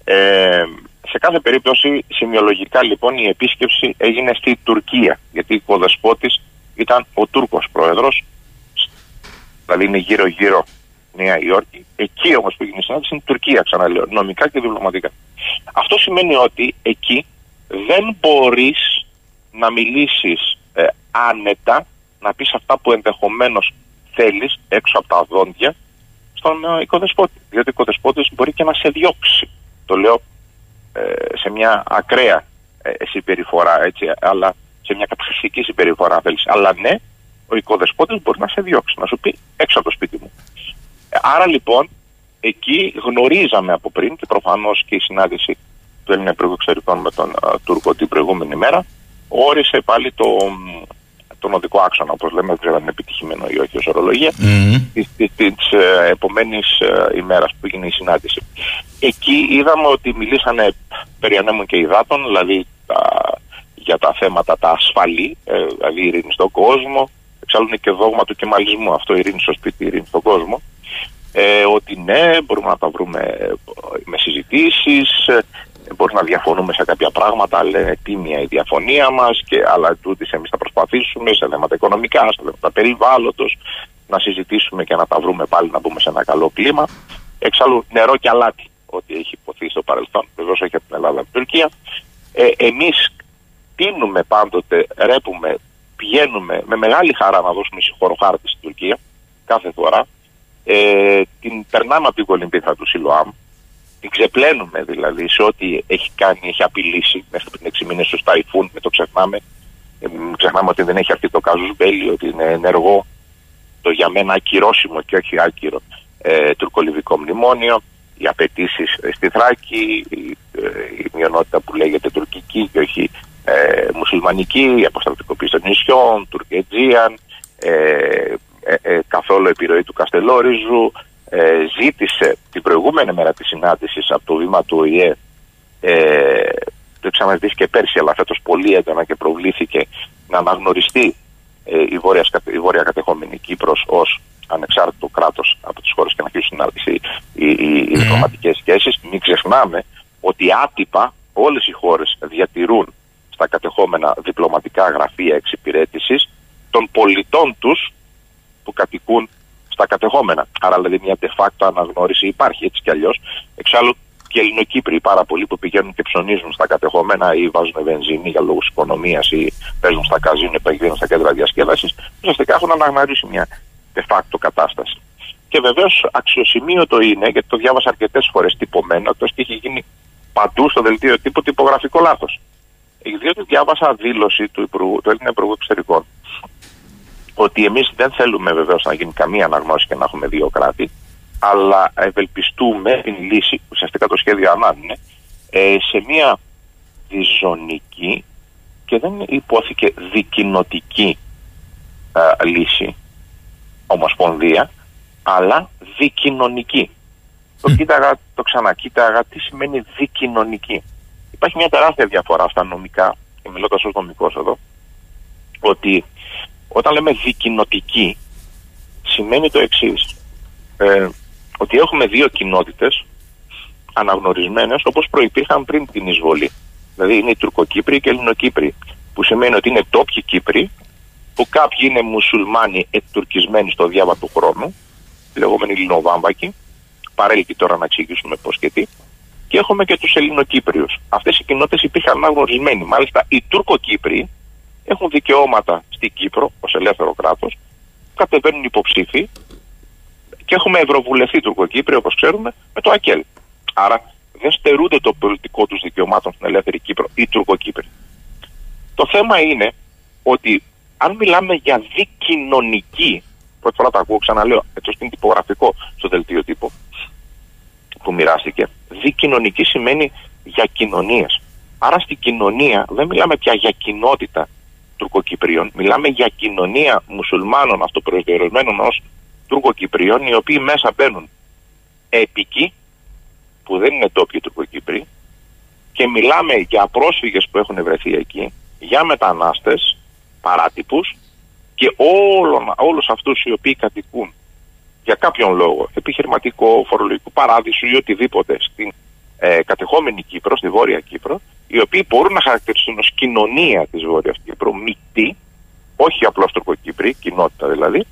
Ε, σε κάθε περίπτωση, σημειολογικά λοιπόν, η επίσκεψη έγινε στη Τουρκία, γιατί ο δεσπότη ήταν ο Τούρκος πρόεδρος, δηλαδή είναι γύρω-γύρω Νέα Υόρκη. Εκεί όμως που έγινε η συνάντηση είναι η Τουρκία, ξαναλέω, νομικά και διπλωματικά. Αυτό σημαίνει ότι εκεί δεν μπορείς να μιλήσεις ε, άνετα, να πεις αυτά που ενδεχομένως θέλεις έξω από τα δόντια στον ε, οικοδεσπότη. Διότι ο οικοδεσπότης μπορεί και να σε διώξει. Το λέω ε, σε μια ακραία ε, συμπεριφορά, έτσι, αλλά σε μια καταχρηστική συμπεριφορά, αν θέλεις. Αλλά ναι, ο οικοδεσπότης μπορεί να σε διώξει, να σου πει έξω από το σπίτι μου. Ε, άρα λοιπόν, εκεί γνωρίζαμε από πριν και προφανώς και η συνάντηση του Έλληνα Υπουργού Εξωτερικών με τον uh, Τούρκο την προηγούμενη μέρα, όρισε πάλι το, τον οδικό άξονα, όπως λέμε, δεν ξέρω αν είναι επιτυχημένο ή όχι ως ορολογία, mm-hmm. της ε, επόμενη ε, ημέρας που έγινε η συνάντηση. Εκεί είδαμε ότι μιλήσανε περί ανέμων και υδάτων, δηλαδή τα, για τα θέματα τα ασφαλή, ε, δηλαδή η ειρήνη στον κόσμο. Εξάλλου είναι και δόγμα του κεμαλισμού αυτό, η ειρήνη στο σπίτι, η ειρήνη στον κόσμο. Ε, ότι ναι, μπορούμε να τα βρούμε ε, με συζητήσεις, μπορεί να διαφωνούμε σε κάποια πράγματα, αλλά είναι τίμια η διαφωνία μας, αλλά τούτη εμείς θα προσπαθήσουμε σε θέματα οικονομικά, σε θέματα περιβάλλοντος, να συζητήσουμε και να τα βρούμε πάλι να μπούμε σε ένα καλό κλίμα. Εξάλλου, νερό και αλάτι, ό,τι έχει υποθεί στο παρελθόν, βεβαίως όχι από την Ελλάδα και την Τουρκία. Ε, εμείς τίνουμε πάντοτε, ρέπουμε, πηγαίνουμε με μεγάλη χαρά να δώσουμε συγχωροχάρτη στην Τουρκία κάθε φορά. Ε, την περνάμε από την κολυμπήθρα του Σιλοάμ, την ξεπλένουμε δηλαδή σε ό,τι έχει κάνει, έχει απειλήσει μέχρι πριν 6 μήνες στο Ταϊφούν, με το ξεχνάμε. Ε, ξεχνάμε ότι δεν έχει έρθει το κάζου Μπέλι, ότι είναι ενεργό το για μένα ακυρώσιμο και όχι άκυρο ε, τουρκολιβικό μνημόνιο, οι απαιτήσει στη Θράκη, η, ε, η μειονότητα που λέγεται τουρκική και όχι ε, μουσουλμανική, η αποστρατικοποίηση των νησιών, Τουρκετζίαν, ε, ε, ε, καθόλου επιρροή του Καστελόριζου, ε, ζήτησε την προηγούμενη μέρα της συνάντησης από το βήμα του ΟΗΕ ε, το είχαμε και πέρσι αλλά φέτος πολύ έντονα και προβλήθηκε να αναγνωριστεί ε, η, βόρεια, η βόρεια κατεχόμενη Κύπρος ως ανεξάρτητο κράτος από τις χώρες και να αρχίσουν οι, οι, οι, οι διπλωματικές σχέσεις. Μην ξεχνάμε ότι άτυπα όλες οι χώρες διατηρούν στα κατεχόμενα διπλωματικά γραφεία εξυπηρέτησης των πολιτών τους που κατοικούν στα κατεχόμενα. Άρα δηλαδή μια de facto αναγνώριση υπάρχει έτσι κι αλλιώς. Εξάλλου και Ελληνοκύπροι πάρα πολλοί που πηγαίνουν και ψωνίζουν στα κατεχόμενα ή βάζουν βενζίνη για λόγους οικονομίας ή παίζουν στα καζίνο ή πηγαίνουν στα κέντρα διασκέδασης, ουσιαστικά έχουν αναγνωρίσει μια de facto κατάσταση. Και βεβαίως αξιοσημείωτο είναι, γιατί το διάβασα αρκετές φορές τυπωμένο, το έχει γίνει παντού στο δελτίο τύπου τυπογραφικό λάθος. Διότι διάβασα δήλωση του, Υπουργού, του Έλληνα Υπουργού Εξωτερικών ότι εμείς δεν θέλουμε βεβαίως να γίνει καμία αναγνώριση και να έχουμε δύο κράτη, αλλά ευελπιστούμε την λύση, ουσιαστικά το σχέδιο ΑΝΑΝ είναι, ε, σε μια διζωνική και δεν υπόθηκε δικοινοτική ε, λύση, ομοσπονδία, αλλά δικοινωνική. Το κοίταγα, το ξανακοίταγα, τι σημαίνει δικοινωνική. Υπάρχει μια τεράστια διαφορά στα νομικά, και μιλώντα ω νομικός εδώ, ότι όταν λέμε δικοινοτική, σημαίνει το εξής. Ε, ότι έχουμε δύο κοινότητες αναγνωρισμένες όπως προϋπήρχαν πριν την εισβολή. Δηλαδή είναι οι Τουρκοκύπροι και οι Ελληνοκύπροι. Που σημαίνει ότι είναι τόπιοι Κύπροι, που κάποιοι είναι μουσουλμάνοι εκτουρκισμένοι στο διάβα του χρόνου, λεγόμενοι Λινοβάμβακοι, παρέλκει τώρα να εξηγήσουμε πώς και τι, και έχουμε και τους Ελληνοκύπριους. Αυτές οι κοινότητες υπήρχαν αναγνωρισμένοι. Μάλιστα, οι Τούρκοκύπριοι έχουν δικαιώματα στην Κύπρο ως ελεύθερο κράτος, κατεβαίνουν υποψήφοι και έχουμε ευρωβουλευτή Τουρκοκύπριο, όπως ξέρουμε, με το ΑΚΕΛ. Άρα δεν στερούνται το πολιτικό τους δικαιωμάτων στην ελεύθερη Κύπρο ή Τουρκοκύπροι. Το θέμα είναι ότι αν μιλάμε για δικοινωνική, πρώτη φορά το ακούω, ξαναλέω, έτσι ώστε είναι τυπογραφικό στο δελτίο τύπου που μοιράστηκε, δικοινωνική σημαίνει για κοινωνίες. Άρα στην κοινωνία δεν μιλάμε πια για κοινότητα Τουρκοκυπρίων, μιλάμε για κοινωνία μουσουλμάνων αυτοπροσδιορισμένων ως Τουρκοκυπρίων, οι οποίοι μέσα μπαίνουν επικοί, που δεν είναι τόπιοι Τουρκοκύπροι, και μιλάμε για πρόσφυγες που έχουν βρεθεί εκεί, για μετανάστες, παράτυπους και όλων, όλους αυτούς οι οποίοι κατοικούν για κάποιον λόγο, επιχειρηματικό, φορολογικό παράδεισο ή οτιδήποτε στην ε, κατεχόμενη Κύπρο, στη Βόρεια Κύπρο, οι οποίοι μπορούν να χαρακτηριστούν ως κοινωνία της Βόρειας Κύπρου, μεικτή, όχι απλώς τουρκοκύπροι, κοινότητα δηλαδή,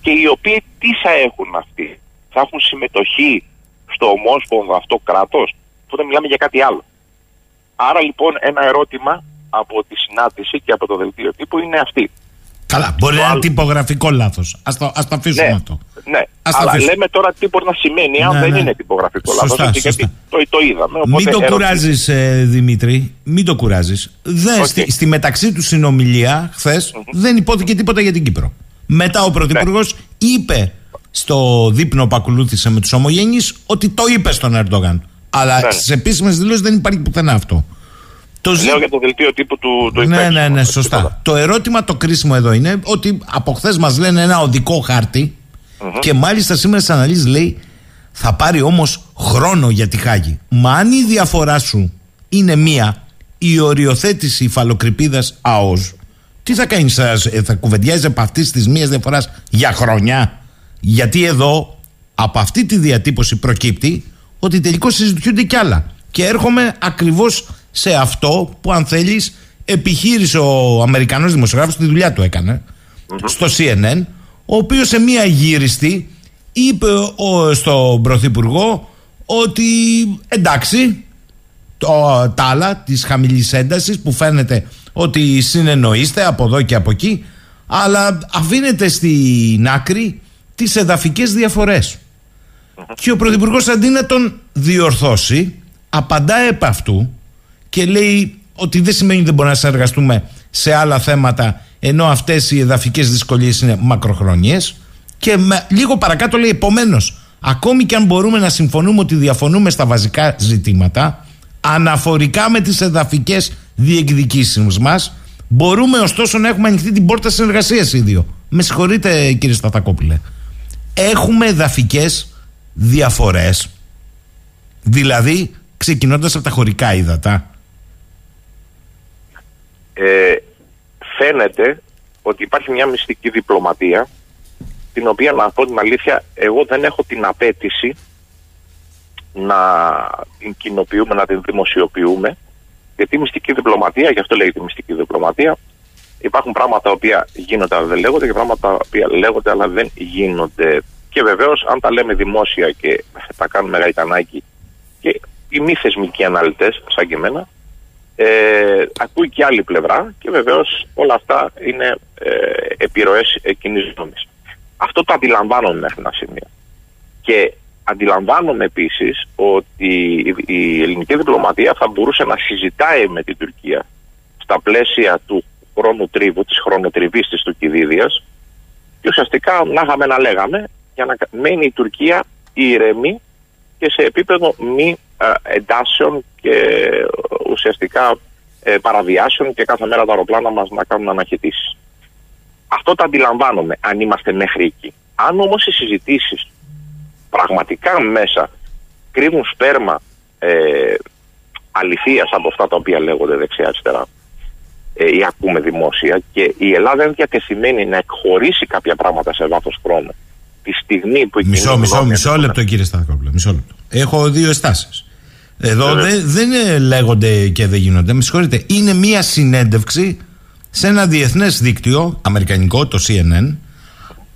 και οι οποίοι τι θα έχουν αυτοί; Θα έχουν συμμετοχή στο ομόσπονδο αυτό κράτος, που δεν μιλάμε για κάτι άλλο. Άρα λοιπόν ένα ερώτημα από τη συνάντηση και από το δελτίο τύπου είναι αυτή. Καλά, μπορεί να είναι τυπογραφικό λάθος. Α το, ας το αφήσουμε ναι, αυτό. Ναι, Ας το αλλά αφήσουμε. λέμε τώρα τι μπορεί να σημαίνει αν Ναι, δεν ναι. είναι τυπογραφικό Σωστά, λάθος. σωστά. Γιατί το, το είδαμε. Μην Οπότε το ερώτηση. κουράζεις, Δημήτρη. Μην το κουράζεις. Οκ. Στη, στη μεταξύ του συνομιλία χθες δεν υπόθηκε τίποτα για την Κύπρο. Μετά ο Πρωθυπουργός είπε στο δείπνο που ακολούθησε με τους Ομογένει ότι το είπε στον Ερντογάν. Αλλά Ναι. στις επίσημες δηλώσεις δεν υπάρχει πουθενά αυτό. Το ζή- Λέω για το δελτίο τύπου του, του ναι, υπεύθυνου, ναι, ναι, έτσι, σωστά. τίποτα. Το ερώτημα το κρίσιμο εδώ είναι ότι από χθες μας λένε ένα οδικό χάρτη και μάλιστα σήμερα στις αναλύσεις λέει θα πάρει όμως χρόνο για τη Χάγη. Μα αν η διαφορά σου είναι μία, η οριοθέτηση υφαλοκρηπίδας ΑΟΣ, τι θα κάνεις, θα, θα κουβεντιάζεις από αυτής της μίας διαφοράς για χρόνια; Γιατί εδώ από αυτή τη διατύπωση προκύπτει ότι τελικώς συζητιούνται κι άλλα. Και έρχομαι ακριβώς σε αυτό που αν θέλεις επιχείρησε ο Αμερικανός δημοσιογράφος τη δουλειά του έκανε στο CNN ο οποίος σε μία γύριστη είπε ο, στον Πρωθυπουργό ότι εντάξει το, τα άλλα της χαμηλής έντασης που φαίνεται ότι συνεννοείστε από εδώ και από εκεί αλλά αφήνετε στην άκρη τις εδαφικές διαφορές. Και ο Πρωθυπουργός αντί να τον διορθώσει απαντά επ' αυτού και λέει ότι δεν σημαίνει ότι δεν μπορούμε να συνεργαστούμε σε άλλα θέματα ενώ αυτές οι εδαφικές δυσκολίες είναι μακροχρόνιες και με, λίγο παρακάτω λέει επομένως ακόμη και αν μπορούμε να συμφωνούμε ότι διαφωνούμε στα βασικά ζητήματα αναφορικά με τις εδαφικές διεκδικήσεις μας μπορούμε ωστόσο να έχουμε ανοιχτή την πόρτα συνεργασίας οι δύο. Με συγχωρείτε κύριε Σταθακόπουλε. Έχουμε εδαφικές διαφορές δηλαδή ξεκινώντας από τα χωρικά ύδατα Ε, φαίνεται ότι υπάρχει μια μυστική διπλωματία την οποία να πω την αλήθεια εγώ δεν έχω την απέτηση να την κοινοποιούμε, να την δημοσιοποιούμε γιατί η μυστική διπλωματία, γι' αυτό λέγεται μυστική διπλωματία υπάρχουν πράγματα τα οποία γίνονται αλλά δεν λέγονται και πράγματα τα οποία λέγονται αλλά δεν γίνονται. Και βεβαίως αν τα λέμε δημόσια και τα κάνουμε γαϊτανάκι και οι μη θεσμικοί αναλυτές, σαν και εμένα, ε, ακούει και άλλη πλευρά και βεβαίως όλα αυτά είναι ε, επιρροές κοινή γνώμη. Αυτό το αντιλαμβάνομαι μέχρι ένα σημείο. Και αντιλαμβάνομαι επίσης ότι η- η ελληνική διπλωματία θα μπορούσε να συζητάει με την Τουρκία στα πλαίσια του χρόνου τρίβου, της χρονοτριβή της Τουρκιδίδια και ουσιαστικά να είχαμε να λέγαμε για να κα- μένει η Τουρκία ηρεμή και σε επίπεδο μη ε, εντάσεων και ε, ουσιαστικά ε, παραβιάσεων και κάθε μέρα τα αεροπλάνα μας να κάνουν αναχαιτήσεις. Αυτό το αντιλαμβάνομαι αν είμαστε μέχρι εκεί. Αν όμως οι συζητήσεις πραγματικά μέσα κρύβουν σπέρμα ε, αληθείας από αυτά τα οποία λέγονται δεξιά-αριστερά ε, ή ακούμε δημόσια και η Ελλάδα είναι διατεθειμένη να εκχωρήσει κάποια πράγματα σε βάθος χρόνου τη στιγμή που η κοινή Μισό, μισό, γνώμη μισό αυτό- λεπτό κύριε Σταθακόπουλε. Μισό λεπτό. Έχω δύο στάσεις. Εδώ Βέβαια. δεν, δεν ε, λέγονται και δεν γίνονται. Με συγχωρείτε. Είναι μία συνέντευξη σε ένα διεθνές δίκτυο, αμερικανικό, το CNN.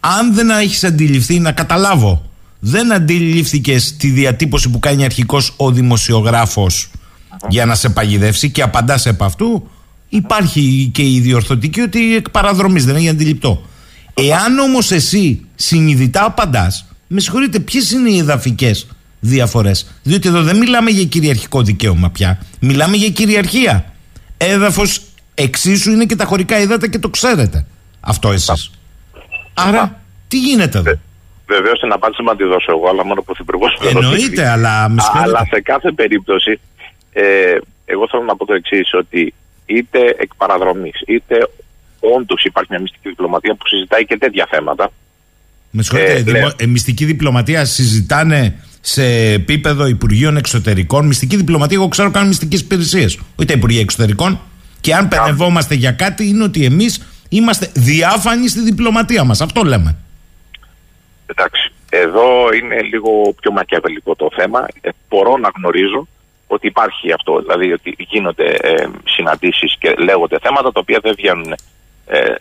Αν δεν έχεις αντιληφθεί να καταλάβω, δεν αντιλήφθηκε τη διατύπωση που κάνει αρχικώ ο δημοσιογράφος για να σε παγιδεύσει και απαντάς επ' αυτού. Υπάρχει και η διορθωτική ότι εκ παραδρομής δεν έχει αντιληπτό. Εάν όμως εσύ συνειδητά απαντάς, με συγχωρείτε, ποιες είναι οι εδαφικές διαφορές. Διότι εδώ δεν μιλάμε για κυριαρχικό δικαίωμα πια. Μιλάμε για κυριαρχία. Έδαφος εξίσου είναι και τα χωρικά ύδατα και το ξέρετε. Αυτό εσείς. Άρα, τι γίνεται εδώ; Βεβαίως την απάντηση να τη δώσω εγώ, αλλά μόνο ο Πρωθυπουργό Εννοείται, αλλά με Αλλά σε κάθε περίπτωση, ε, εγώ θέλω να πω το εξής, ότι είτε εκ παραδρομής, είτε όντως υπάρχει μια μυστική διπλωματία που συζητάει και τέτοια θέματα. Με συγχωρείτε, ε, δημο... ε, μυστική διπλωματία συζητάνε σε επίπεδο Υπουργείων Εξωτερικών. Μυστική διπλωματία, εγώ ξέρω, κάνουν μυστικές υπηρεσίες. Όχι τα Υπουργεία Εξωτερικών. Και αν παιδευόμαστε για κάτι, είναι ότι εμείς είμαστε διάφανοι στη διπλωματία μας. Αυτό λέμε. Εντάξει. Εδώ είναι λίγο πιο μακιαβελικό το θέμα. Ε, μπορώ να γνωρίζω ότι υπάρχει αυτό. Δηλαδή ότι γίνονται ε, συναντήσεις και λέγονται θέματα τα οποία δεν βγαίνουν ε, ε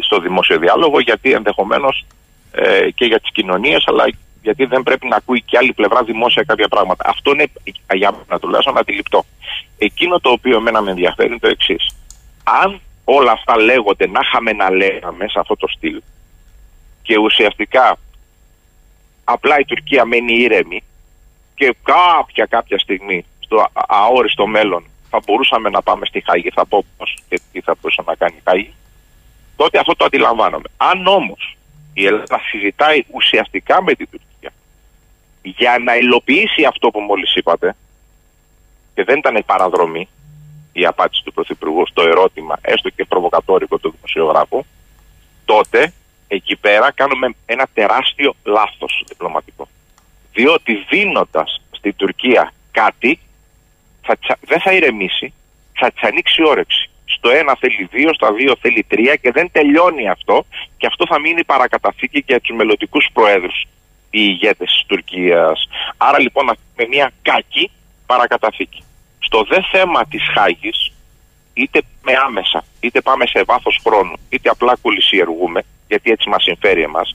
στο δημόσιο διάλογο γιατί ενδεχομένως ε, και για τις κοινωνίες αλλά γιατί δεν πρέπει να ακούει και άλλη πλευρά δημόσια κάποια πράγματα. Αυτό είναι για να τουλάχιστον αντιληπτό. Εκείνο το οποίο εμένα με ενδιαφέρει είναι το εξής. Αν όλα αυτά λέγονται να είχαμε να λέγαμε σε αυτό το στυλ και ουσιαστικά απλά η Τουρκία μένει ήρεμη και κάποια κάποια στιγμή στο αόριστο μέλλον θα μπορούσαμε να πάμε στη Χάγη, θα πω πώς και τι θα μπορούσε να κάνει η Χάγη, τότε αυτό το αντιλαμβάνομαι. Αν όμως η Ελλάδα συζητάει ουσιαστικά με την Τουρκία για να υλοποιήσει αυτό που μόλις είπατε και δεν ήταν η παραδρομή η απάντηση του Πρωθυπουργού στο ερώτημα, έστω και προβοκατόρικο του δημοσιογράφου, τότε εκεί πέρα κάνουμε ένα τεράστιο λάθος διπλωματικό. Διότι δίνοντας στην Τουρκία κάτι, θα, δεν θα ηρεμήσει, θα τη ανοίξει όρεξη. Στο ένα θέλει δύο, στα δύο θέλει τρία και δεν τελειώνει αυτό και αυτό θα μείνει παρακαταθήκη για τους μελλοντικούς προέδρους οι ηγέτες της Τουρκίας. Άρα λοιπόν με μια κακή παρακαταθήκη. Στο δε θέμα της Χάγης, είτε με άμεσα, είτε πάμε σε βάθος χρόνου, είτε απλά κουλησιεργούμε, γιατί έτσι μας συμφέρει εμάς,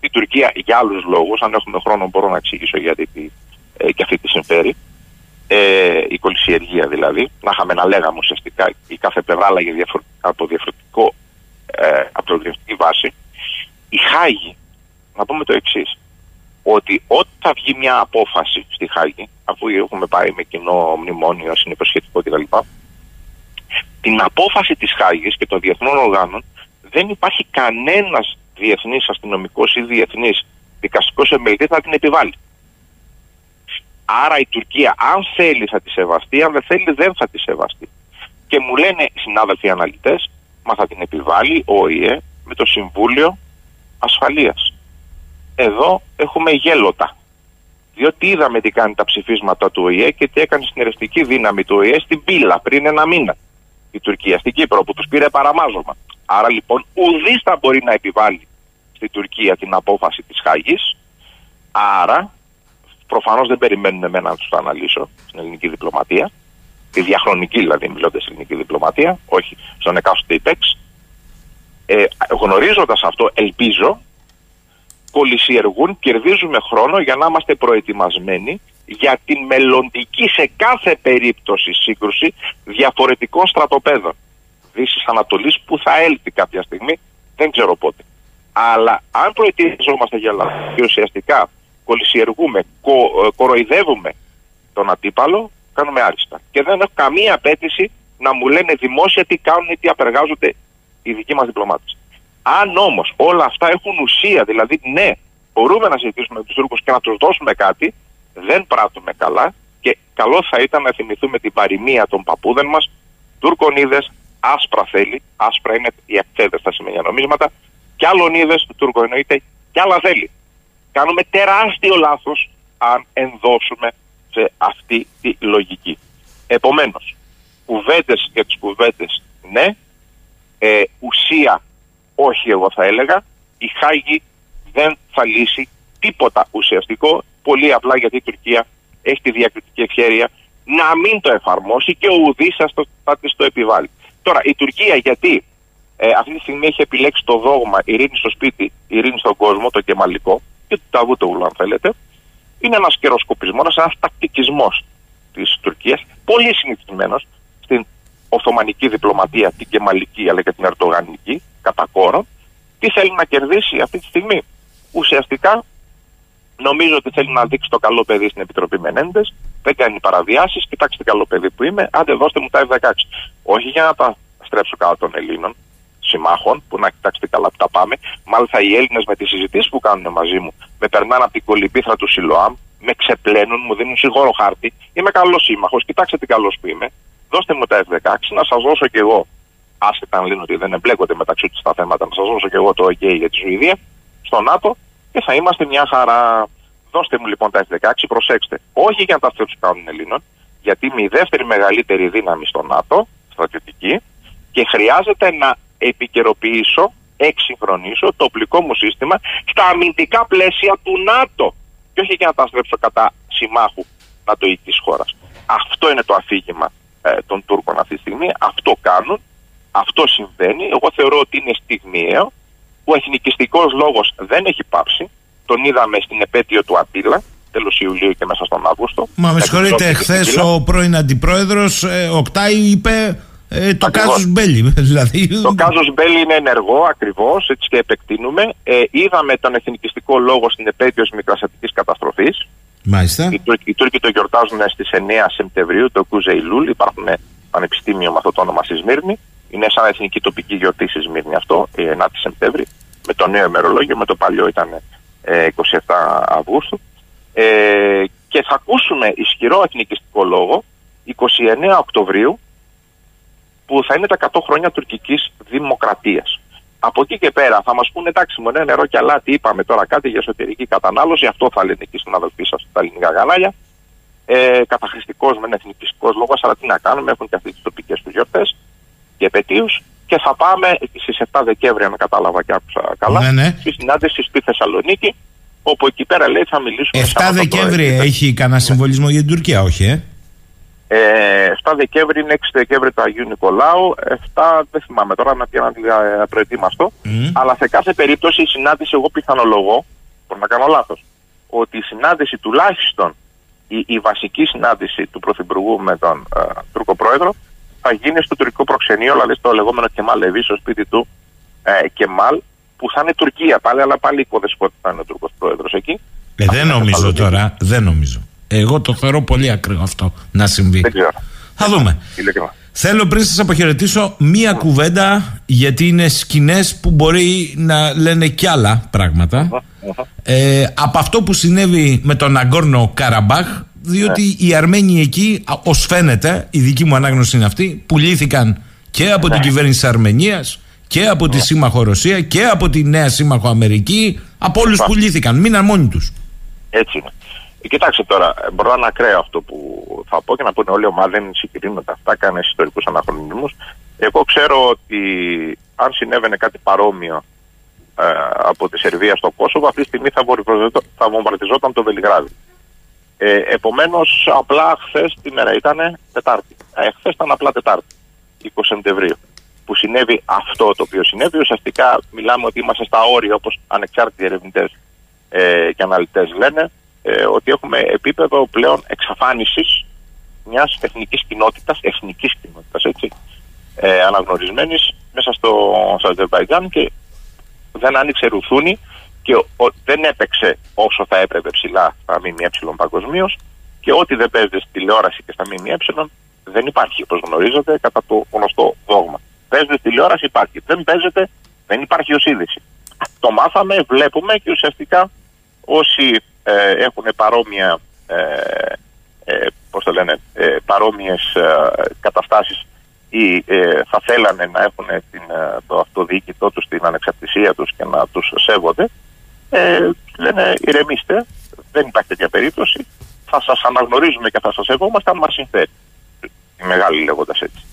η Τουρκία για άλλους λόγους, αν έχουμε χρόνο μπορώ να εξηγήσω γιατί ε, και αυτή τη συμφέρει, ε, η κολυσιεργία δηλαδή, να είχαμε να λέγαμε ουσιαστικά η κάθε πλευρά άλλαγε από, διαφορετικό, ε, από το διαφορετική βάση, η Χάγη, να πούμε το εξής ότι όταν θα βγει μια απόφαση στη Χάγη, αφού έχουμε πάει με κοινό μνημόνιο, συνυποσχετικό κτλ., την απόφαση της Χάγης και των διεθνών οργάνων δεν υπάρχει κανένας διεθνής αστυνομικός ή διεθνής δικαστικός εμελητής να την επιβάλλει. Άρα η Τουρκία αν θέλει θα τη σεβαστεί, αν δεν θέλει δεν θα τη σεβαστεί. Και μου λένε οι συνάδελφοι αναλυτές, μα θα την επιβάλλει ο ΟΗΕ με το Συμβούλιο Ασφαλείας. Εδώ έχουμε γέλοτα. Διότι είδαμε τι κάνει τα ψηφίσματα του ΟΗΕ και τι έκανε στην ερευνητική δύναμη του ΟΗΕ στην Πύλα πριν ένα μήνα. Η Τουρκία στην Κύπρο που τους πήρε παραμάζωμα. Άρα λοιπόν ουδής θα μπορεί να επιβάλλει στην Τουρκία την απόφαση της Χάγης. Άρα προφανώς δεν περιμένουν εμένα να τους το αναλύσω στην ελληνική διπλωματία. Τη διαχρονική δηλαδή μιλώντας στην ελληνική διπλωματία, όχι στον εκάστοτε υπέξ. Ε, Γνωρίζοντας αυτό, ελπίζω κολυσιεργούν, κερδίζουμε χρόνο για να είμαστε προετοιμασμένοι για την μελλοντική σε κάθε περίπτωση σύγκρουση διαφορετικών στρατοπέδων. Δύσης Ανατολής που θα έλθει κάποια στιγμή, δεν ξέρω πότε. Αλλά αν προετοιμαζόμαστε για λάθος και ουσιαστικά κολυσιεργούμε, κο, ε, κοροϊδεύουμε τον αντίπαλο, κάνουμε άριστα. Και δεν έχω καμία απέτηση να μου λένε δημόσια τι κάνουν ή τι απεργάζονται οι δικοί μας διπλωμάτες. Αν όμως όλα αυτά έχουν ουσία, δηλαδή ναι, μπορούμε να συζητήσουμε με τους Τούρκους και να τους δώσουμε κάτι, δεν πράττουμε καλά και καλό θα ήταν να θυμηθούμε την παροιμία των παππούδων μας. Τούρκων είδε, άσπρα θέλει, άσπρα είναι οι ακθέδε στα σημεία νομίσματα, κι άλλον είδε, του Τούρκο εννοείται, κι άλλα θέλει. Κάνουμε τεράστιο λάθος αν ενδώσουμε σε αυτή τη λογική. Επομένως, κουβέντες για τις κουβέντες ναι, ε, ουσία όχι εγώ θα έλεγα, η Χάγη δεν θα λύσει τίποτα ουσιαστικό, πολύ απλά γιατί η Τουρκία έχει τη διακριτική ευχαίρεια να μην το εφαρμόσει και ο ουδής θα της το επιβάλλει. Τώρα η Τουρκία γιατί ε, αυτή τη στιγμή έχει επιλέξει το δόγμα ειρήνη στο σπίτι, ειρήνη στον κόσμο, το κεμαλικό, και του Ταβούτογλου, αν θέλετε, είναι ένας καιροσκοπισμό, ένας τακτικισμός της Τουρκίας, πολύ συνηθισμένος στην Οθωμανική διπλωματία, την Κεμαλική αλλά και την Ερτογανική, κατά κόρο. Τι θέλει να κερδίσει αυτή τη στιγμή. Ουσιαστικά νομίζω ότι θέλει να δείξει το καλό παιδί στην Επιτροπή Μενέντες. Δεν κάνει παραβιάσεις. Κοιτάξτε τι καλό παιδί που είμαι. Άντε, δώστε μου τα F-16. Όχι για να τα στρέψω κάτω των Ελλήνων συμμάχων, που να κοιτάξετε καλά που τα πάμε. Μάλιστα, οι Έλληνες με τις συζητήσεις που κάνουν μαζί μου με περνάνε από την κολυμπήθρα του Σιλοάμ, με ξεπλένουν, μου δίνουν σιγόρο χάρτη. Είμαι καλός σύμμαχος. Κοιτάξτε τι καλός που είμαι. Δώστε μου τα F-16 να σας δώσω κι εγώ. Άσχετα αν λένε ότι δεν εμπλέκονται μεταξύ τους τα θέματα, να σας δώσω κι εγώ το OK για τη Σουηδία στο ΝΑΤΟ και θα είμαστε μια χαρά. Δώστε μου λοιπόν τα F-16, προσέξτε. Όχι για να τα του κάνουν Ελλήνων, γιατί είμαι η δεύτερη μεγαλύτερη δύναμη στο ΝΑΤΟ, στρατιωτική, και χρειάζεται να επικαιροποιήσω, εξυγχρονίσω το οπλικό μου σύστημα στα αμυντικά πλαίσια του ΝΑΤΟ. Και όχι για να τα στρέψω κατά συμμάχου νατοϊκή χώρας. Αυτό είναι το αφήγημα ε, των Τούρκων αυτή τη στιγμή. Αυτό κάνουν. Αυτό συμβαίνει. Εγώ θεωρώ ότι είναι στιγμιαίο. Ο εθνικιστικός λόγος δεν έχει πάψει. Τον είδαμε στην επέτειο του Απίλα, τέλος Ιουλίου και μέσα στον Αύγουστο. Μα με συγχωρείτε, χθες ο πρώην αντιπρόεδρος ε, Οκτάη είπε ε, το κάζο Μπέλι. Δηλαδή. Το κάζο Μπέλι είναι ενεργό ακριβώς, έτσι και επεκτείνουμε. Ε, είδαμε τον εθνικιστικό λόγο στην επέτειο της μικρασιατικής καταστροφής. Μάλιστα. Οι, Τούρκοι, οι Τούρκοι το γιορτάζουν στις 9 Σεπτεμβρίου, το Κουζεϊλούλ. Υπάρχουν πανεπιστήμιο με αυτό το όνομα στη Σμύρνη. Είναι σαν εθνική τοπική γιορτή στη Σμύρνη αυτό, η 9η Σεπτέμβρη. Με το νέο ημερολόγιο, με το παλιό ήταν ε, 27 Αυγούστου. Ε, και θα ακούσουμε ισχυρό εθνικιστικό λόγο 29 Οκτωβρίου που θα είναι τα 100 χρόνια τουρκικής δημοκρατίας. Από εκεί και πέρα θα μας πούνε εντάξει, μου νερό και αλάτι, είπαμε τώρα κάτι για εσωτερική κατανάλωση. Αυτό θα λένε εκεί στην αδελφή σας στα ελληνικά κανάλια. Ε, Καταχρηστικός με εθνικιστικός λόγος, αλλά τι να κάνουμε, έχουν και αυτές τις τοπικές τους γιορτές και επαιτίου. Και θα πάμε στις 7 Δεκέμβρη, αν κατάλαβα και άκουσα καλά, ναι, ναι. στη συνάντηση στη Θεσσαλονίκη, όπου εκεί πέρα λέει θα μιλήσουμε. 7 Δεκέμβρη έχει κανένα συμβολισμό για την Τουρκία, όχι, ε; Ε, 7 Δεκέμβρη είναι 6 Δεκέμβρη του Αγίου Νικολάου. 7 δεν θυμάμαι τώρα να πήγα να προετοίμαστο. Mm. Αλλά σε κάθε περίπτωση η συνάντηση, εγώ πιθανολογώ, μπορεί να κάνω λάθος, ότι η συνάντηση τουλάχιστον η, η βασική συνάντηση του Πρωθυπουργού με τον ε, Τούρκο Πρόεδρο θα γίνει στο τουρκικό προξενείο, δηλαδή στο λεγόμενο Κεμάλ Λεβί, στο σπίτι του ε, Κεμάλ, που θα είναι Τουρκία πάλι, αλλά πάλι οικοδεσπότη θα είναι ο Τούρκο Πρόεδρος εκεί. Ε, δεν νομίζω τώρα, δεν νομίζω. Εγώ το θεωρώ πολύ ακραίο αυτό να συμβεί. Δεν ξέρω. Θα δούμε. Θέλω πριν σας αποχαιρετήσω μία κουβέντα γιατί είναι σκηνές που μπορεί να λένε κι άλλα Ε, από αυτό που συνέβη με τον Αγκόρνο Καραμπάχ, διότι ναι. οι Αρμένοι εκεί, ως φαίνεται, η δική μου ανάγνωση είναι αυτή, πουλήθηκαν και από την ναι. κυβέρνηση της Αρμενίας και από τη ναι. σύμμαχο Ρωσία και από τη νέα σύμμαχο Αμερική. Από όλους πουλήθηκαν. Μείναν μόνοι τους. Έτσι είναι. Ε, κοιτάξτε τώρα, μπορώ να είναι ακραίο αυτό που θα πω και να πούνε όλοι οι ομάδε δεν συγκρίνονται αυτά, κάνε ιστορικούς αναχρονισμούς. Εγώ ξέρω ότι αν συνέβαινε κάτι παρόμοιο ε, από τη Σερβία στο Κόσοβο, αυτή τη στιγμή θα, θα βομβαρδιζόταν το Βελιγράδι. Ε, Επομένως, απλά χθες τη μέρα ήταν Τετάρτη. Ε, χθες ήταν απλά Τετάρτη, 20 Σεπτεμβρίου. Που συνέβη αυτό το οποίο συνέβη. Ουσιαστικά μιλάμε ότι είμαστε στα όρια, όπως ανεξάρτητοι ερευνητές ε, και αναλυτές λένε, ε, ότι έχουμε επίπεδο πλέον εξαφάνισης μιας εθνικής κοινότητας, εθνικής κοινότητας έτσι, ε, αναγνωρισμένης μέσα στο, Αζερβαϊτζάν και δεν άνοιξε ρουθούνη και ο, δεν έπαιξε όσο θα έπρεπε ψηλά στα ΜΜΕ παγκοσμίως και ό,τι δεν παίζεται στη τηλεόραση και στα ΜΜΕ δεν υπάρχει όπως γνωρίζετε κατά το γνωστό δόγμα. Παίζεται στη τηλεόραση υπάρχει. Δεν παίζεται, δεν υπάρχει ως είδηση. Το μάθαμε, βλέπουμε και ουσιαστικά όσοι ε, έχουν παρόμοια, ε, ε, πώς το λένε, ε, παρόμοιες ε, καταστάσεις ή ε, θα θέλανε να έχουν την, το αυτοδιοίκητό τους, την ανεξαρτησία τους και να τους σέβονται, ε, λένε ηρεμήστε, δεν υπάρχει τέτοια περίπτωση, θα σας αναγνωρίζουμε και θα σας σεβόμαστε αν μας συμφέρει. Η μεγάλη λέγοντας έτσι.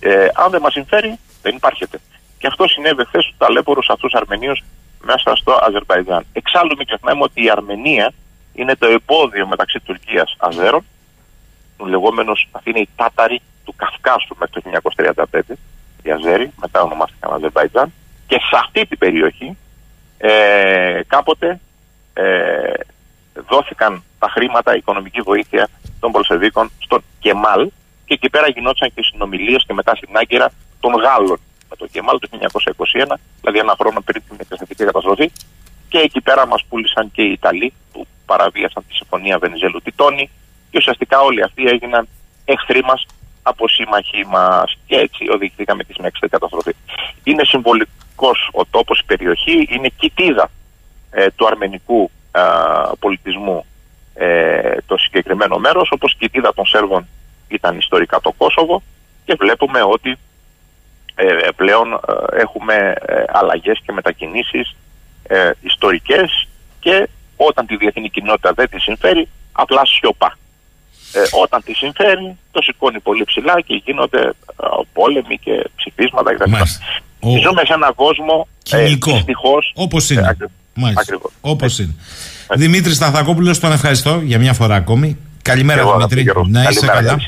Ε, αν δεν μας συμφέρει, δεν υπάρχεται. Και αυτό συνέβη χθες στους ταλέπορου αυτούς Αρμενίους μέσα στο Αζερβαϊτζάν. Εξάλλου μην ξεχνάμε ότι η Αρμενία είναι το επόδιο μεταξύ Τουρκίας Αζέρων, ο λεγόμενος, αυτή είναι η Τάταρη του Καυκάσου μέχρι το 1935, οι Αζέροι, μετά ονομάστηκαν Αζερβαϊτζάν, και σε αυτή την περιοχή ε, κάποτε ε, δόθηκαν τα χρήματα, η οικονομική βοήθεια των Πολσεβίκων στον Κεμάλ και εκεί πέρα γινόταν και συνομιλίες και μετά στην Άγκυρα των Γάλλων με τον Κεμάλ το 1921, δηλαδή ένα χρόνο πριν την εκκλησιαστική καταστροφή. Και εκεί πέρα μας πούλησαν και οι Ιταλοί που παραβίασαν τη συμφωνία Βενιζέλου Τιτόνη και ουσιαστικά όλοι αυτοί έγιναν εχθροί μας από σύμμαχοί μας και έτσι οδηγηθήκαμε και στην εξωτερική καταστροφή. Είναι συμβολικός ο τόπος, η περιοχή, είναι κοιτίδα ε, του αρμενικού ε, πολιτισμού ε, το συγκεκριμένο μέρος, όπως κοιτίδα των Σέρβων ήταν ιστορικά το Κόσοβο και βλέπουμε ότι ε, πλέον ε, έχουμε ε, αλλαγές και μετακινήσεις ε, ιστορικές και όταν τη διεθνή κοινότητα δεν τη συμφέρει απλά σιωπά. Ε, όταν τη συμφέρει το σηκώνει πολύ ψηλά και γίνονται ε, πόλεμοι και ψηφίσματα κτλ. Ο... Ζούμε σε έναν κόσμο κοινικό. Ε, Όπως είναι. Ακριβώς. Όπως είναι. Δημήτρης Σταθακόπουλος, τον ευχαριστώ για μια φορά ακόμη. Καλημέρα, Δημήτρη. Να είσαι καλά.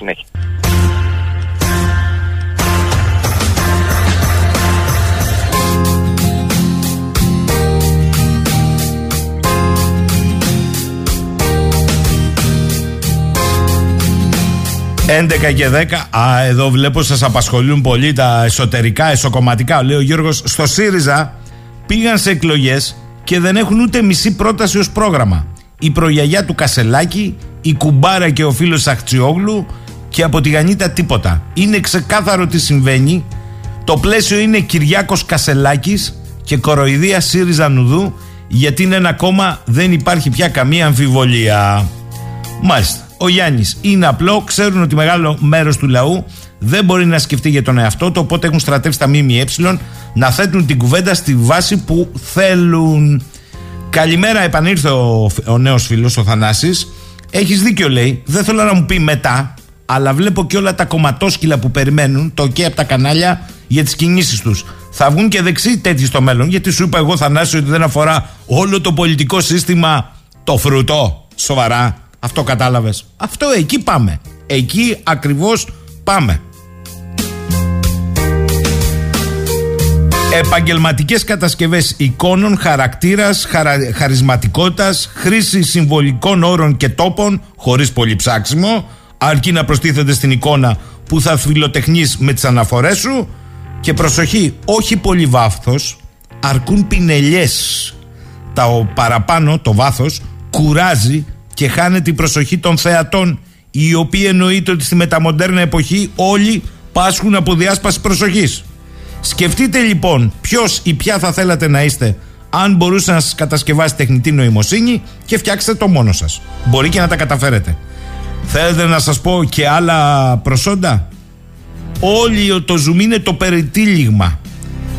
11 και 10. Α, εδώ βλέπω σας απασχολούν πολύ τα εσωτερικά, εσωκομματικά. Λέει ο Γιώργος, στο ΣΥΡΙΖΑ πήγαν σε εκλογές και δεν έχουν ούτε μισή πρόταση ως πρόγραμμα. Η προγιαγιά του Κασελάκη, η κουμπάρα και ο φίλος Αχτσιόγλου και από τη Γανίτα τίποτα. Είναι ξεκάθαρο τι συμβαίνει. Το πλαίσιο είναι Κυριάκος Κασελάκης και κοροϊδία ΣΥΡΙΖΑ Νουδού γιατί είναι ένα κόμμα δεν υπάρχει πια καμία αμφιβολία. Μάλιστα ο Γιάννης. Είναι απλό, ξέρουν ότι μεγάλο μέρος του λαού δεν μπορεί να σκεφτεί για τον εαυτό του, οπότε έχουν στρατεύσει τα ΜΜΕ να θέτουν την κουβέντα στη βάση που θέλουν. Καλημέρα, επανήλθε ο, ο νέος φίλος, ο Θανάσης. Έχεις δίκιο, λέει. Δεν θέλω να μου πει μετά, αλλά βλέπω και όλα τα κομματόσκυλα που περιμένουν το και από τα κανάλια για τις κινήσεις τους. Θα βγουν και δεξιοί τέτοιοι στο μέλλον. Γιατί σου είπα εγώ, Θανάση, ότι δεν αφορά όλο το πολιτικό σύστημα το φρουτό. Σοβαρά. Αυτό κατάλαβες. Αυτό εκεί πάμε. Εκεί ακριβώς πάμε. Επαγγελματικές κατασκευές εικόνων, χαρακτήρας, χαρα... χαρισματικότητας, χρήση συμβολικών όρων και τόπων, χωρίς πολύ ψάξιμο, αρκεί να προστίθεται στην εικόνα που θα φιλοτεχνείς με τις αναφορές σου και προσοχή, όχι πολύ βάθος, αρκούν πινελιές. Τα παραπάνω, το βάθος, κουράζει και χάνεται η προσοχή των θεατών οι οποίοι εννοείται ότι στη μεταμοντέρνα εποχή όλοι πάσχουν από διάσπαση προσοχής. Σκεφτείτε λοιπόν ποιος ή ποια θα θέλατε να είστε αν μπορούσε να σας κατασκευάσει τεχνητή νοημοσύνη και φτιάξετε το μόνο σας. Μπορεί και να τα καταφέρετε. Θέλετε να σας πω και άλλα προσόντα; Όλοι το zoom είναι το περιτύλιγμα.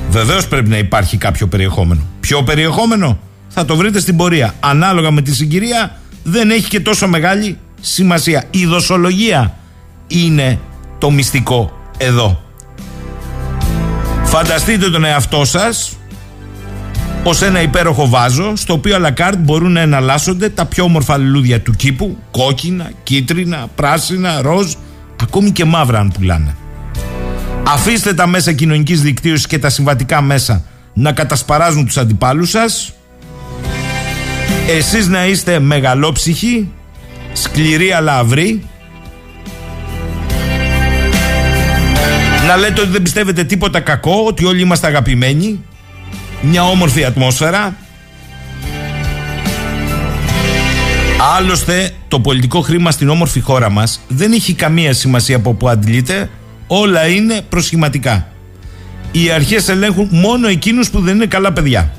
Βεβαίως πρέπει να υπάρχει κάποιο περιεχόμενο. Ποιο περιεχόμενο; Θα το βρείτε στην πορεία. Ανάλογα με τη συγκυρία δεν έχει και τόσο μεγάλη σημασία. Η δοσολογία είναι το μυστικό εδώ. Φανταστείτε τον εαυτό σας ως ένα υπέροχο βάζο στο οποίο αλακάρτ μπορούν να εναλλάσσονται τα πιο όμορφα λουλούδια του κήπου κόκκινα, κίτρινα, πράσινα, ροζ ακόμη και μαύρα αν πουλάνε. Αφήστε τα μέσα κοινωνικής δικτύωσης και τα συμβατικά μέσα να κατασπαράζουν τους αντιπάλους σας εσείς να είστε μεγαλόψυχοι, σκληροί αλλά αυροί. Να λέτε ότι δεν πιστεύετε τίποτα κακό, ότι όλοι είμαστε αγαπημένοι. Μια όμορφη ατμόσφαιρα. Άλλωστε, το πολιτικό χρήμα στην όμορφη χώρα μας δεν έχει καμία σημασία από που αντιλείται. Όλα είναι προσχηματικά. Οι αρχές ελέγχουν μόνο εκείνους που δεν είναι καλά παιδιά.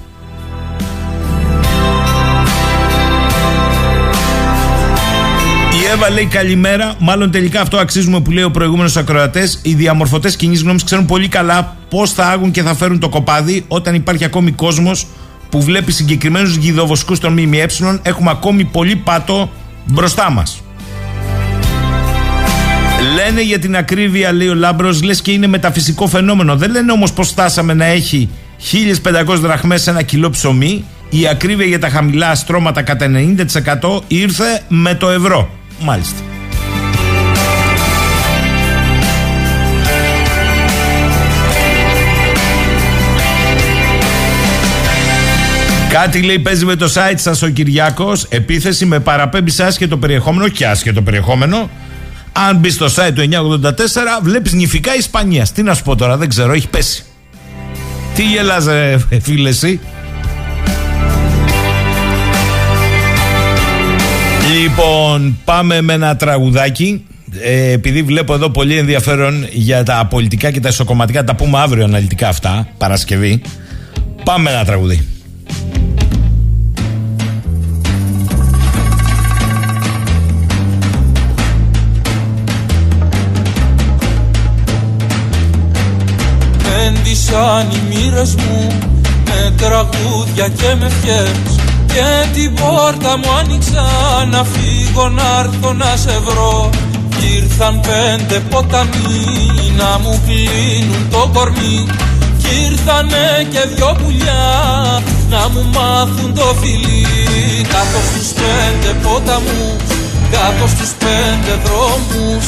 Εύα λέει καλημέρα. Μάλλον τελικά αυτό αξίζουμε που λέει ο προηγούμενος ακροατές. Οι διαμορφωτές κοινή γνώμης ξέρουν πολύ καλά πώς θα άγουν και θα φέρουν το κοπάδι όταν υπάρχει ακόμη κόσμος που βλέπει συγκεκριμένους γιδοβοσκού των ΜΜΕ. Έχουμε ακόμη πολύ πάτο μπροστά μας. Λένε για την ακρίβεια, λέει ο Λάμπρος, λες και είναι μεταφυσικό φαινόμενο. Δεν λένε όμως πώ φτάσαμε να έχει 1500 δραχμές σε ένα κιλό ψωμί. Η ακρίβεια για τα χαμηλά στρώματα κατά 90% ήρθε με το ευρώ. Μάλιστα. Κάτι λέει παίζει με το site σας ο Κυριάκος. Επίθεση με παραπέμπει άσχετο περιεχόμενο και άσχετο περιεχόμενο. Αν μπει στο site του 984 βλέπεις νηφικά Ισπανίας. Τι να σου πω τώρα δεν ξέρω έχει πέσει. Τι γελάς ρε φίλε εσύ; Λοιπόν πάμε με ένα τραγουδάκι ε, επειδή βλέπω εδώ πολύ ενδιαφέρον για τα πολιτικά και τα ισοκομματικά, τα πούμε αύριο αναλυτικά αυτά, Παρασκευή. Πάμε ένα τραγουδί. Έντυσαν οι μοίρες μου με τραγούδια και με φιές και την πόρτα μου άνοιξα να φύγω να έρθω να σε βρω. Ήρθαν πέντε ποταμοί να μου κλείνουν το κορμί. Κι ήρθανε και δυο πουλιά να μου μάθουν το φιλί. Κάτω στους πέντε ποταμούς, κάτω στους πέντε δρόμους.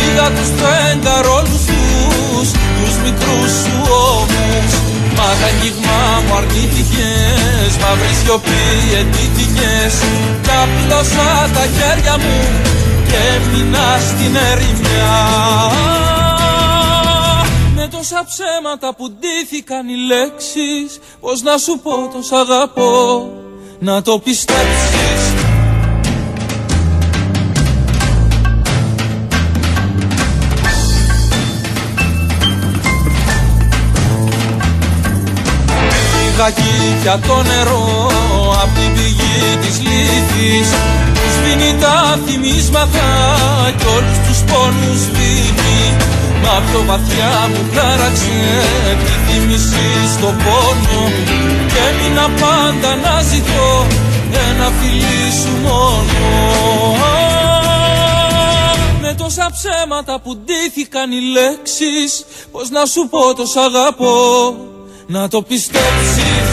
Είδα τους πέντε ρόλους τους, τους μικρούς σου ώμους Μα τα αγγίγμα μου αρνήθηκες, μαύρη σιωπή εντύτηκες Κι απλώσα τα χέρια μου και έμεινα στην ερημιά. Με τόσα ψέματα που ντύθηκαν οι λέξεις Πώς να σου πω το σ' αγαπώ να το πιστέψεις Πήγα για το νερό απ' την πηγή της λύθης σβήνει τα θυμίσματα κι όλους τους πόνους σβήνει Μα πιο βαθιά μου χάραξε τη θύμηση στο πόνο. Και έμεινα πάντα να ζητώ ένα φιλί σου μόνο. Με τόσα ψέματα που ντύθηκαν οι λέξεις Πώς να σου πω το σ' αγαπώ να το πιστέψεις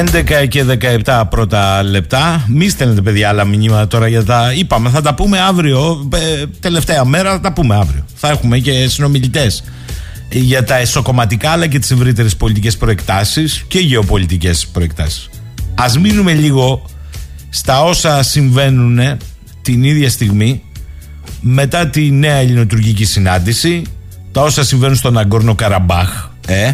11 και 17 πρώτα λεπτά. Μη στέλνετε παιδιά άλλα μηνύματα τώρα για τα. Είπαμε, θα τα πούμε αύριο. Ε, τελευταία μέρα θα τα πούμε αύριο. Θα έχουμε και συνομιλητές για τα εσωκομματικά αλλά και τις ευρύτερες πολιτικές προεκτάσεις και γεωπολιτικές προεκτάσεις. Α μείνουμε λίγο στα όσα συμβαίνουν την ίδια στιγμή μετά τη νέα ελληνοτουρκική συνάντηση, τα όσα συμβαίνουν στον Αγκόρνο Καραμπάχ, ε,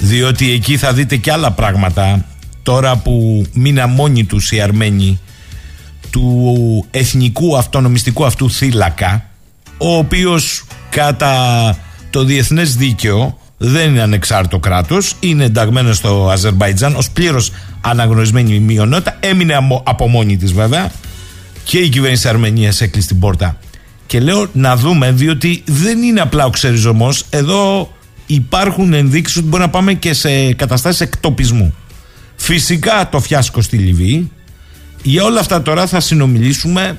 διότι εκεί θα δείτε και άλλα πράγματα τώρα που μείνα μόνοι τους οι Αρμένοι του εθνικού αυτονομιστικού αυτού θύλακα ο οποίος κατά το διεθνές δίκαιο δεν είναι ανεξάρτητο κράτος είναι ενταγμένος στο Αζερβαϊτζάν ως πλήρως αναγνωρισμένη μειονότητα έμεινε από μόνη της βέβαια και η κυβέρνηση της Αρμενίας έκλεισε την πόρτα. Και λέω να δούμε διότι δεν είναι απλά ο ξεριζωμός. Εδώ υπάρχουν ενδείξεις ότι μπορεί να πάμε και σε καταστάσεις εκτοπισμού. Φυσικά το φιάσκο στη Λιβύη. Για όλα αυτά τώρα θα συνομιλήσουμε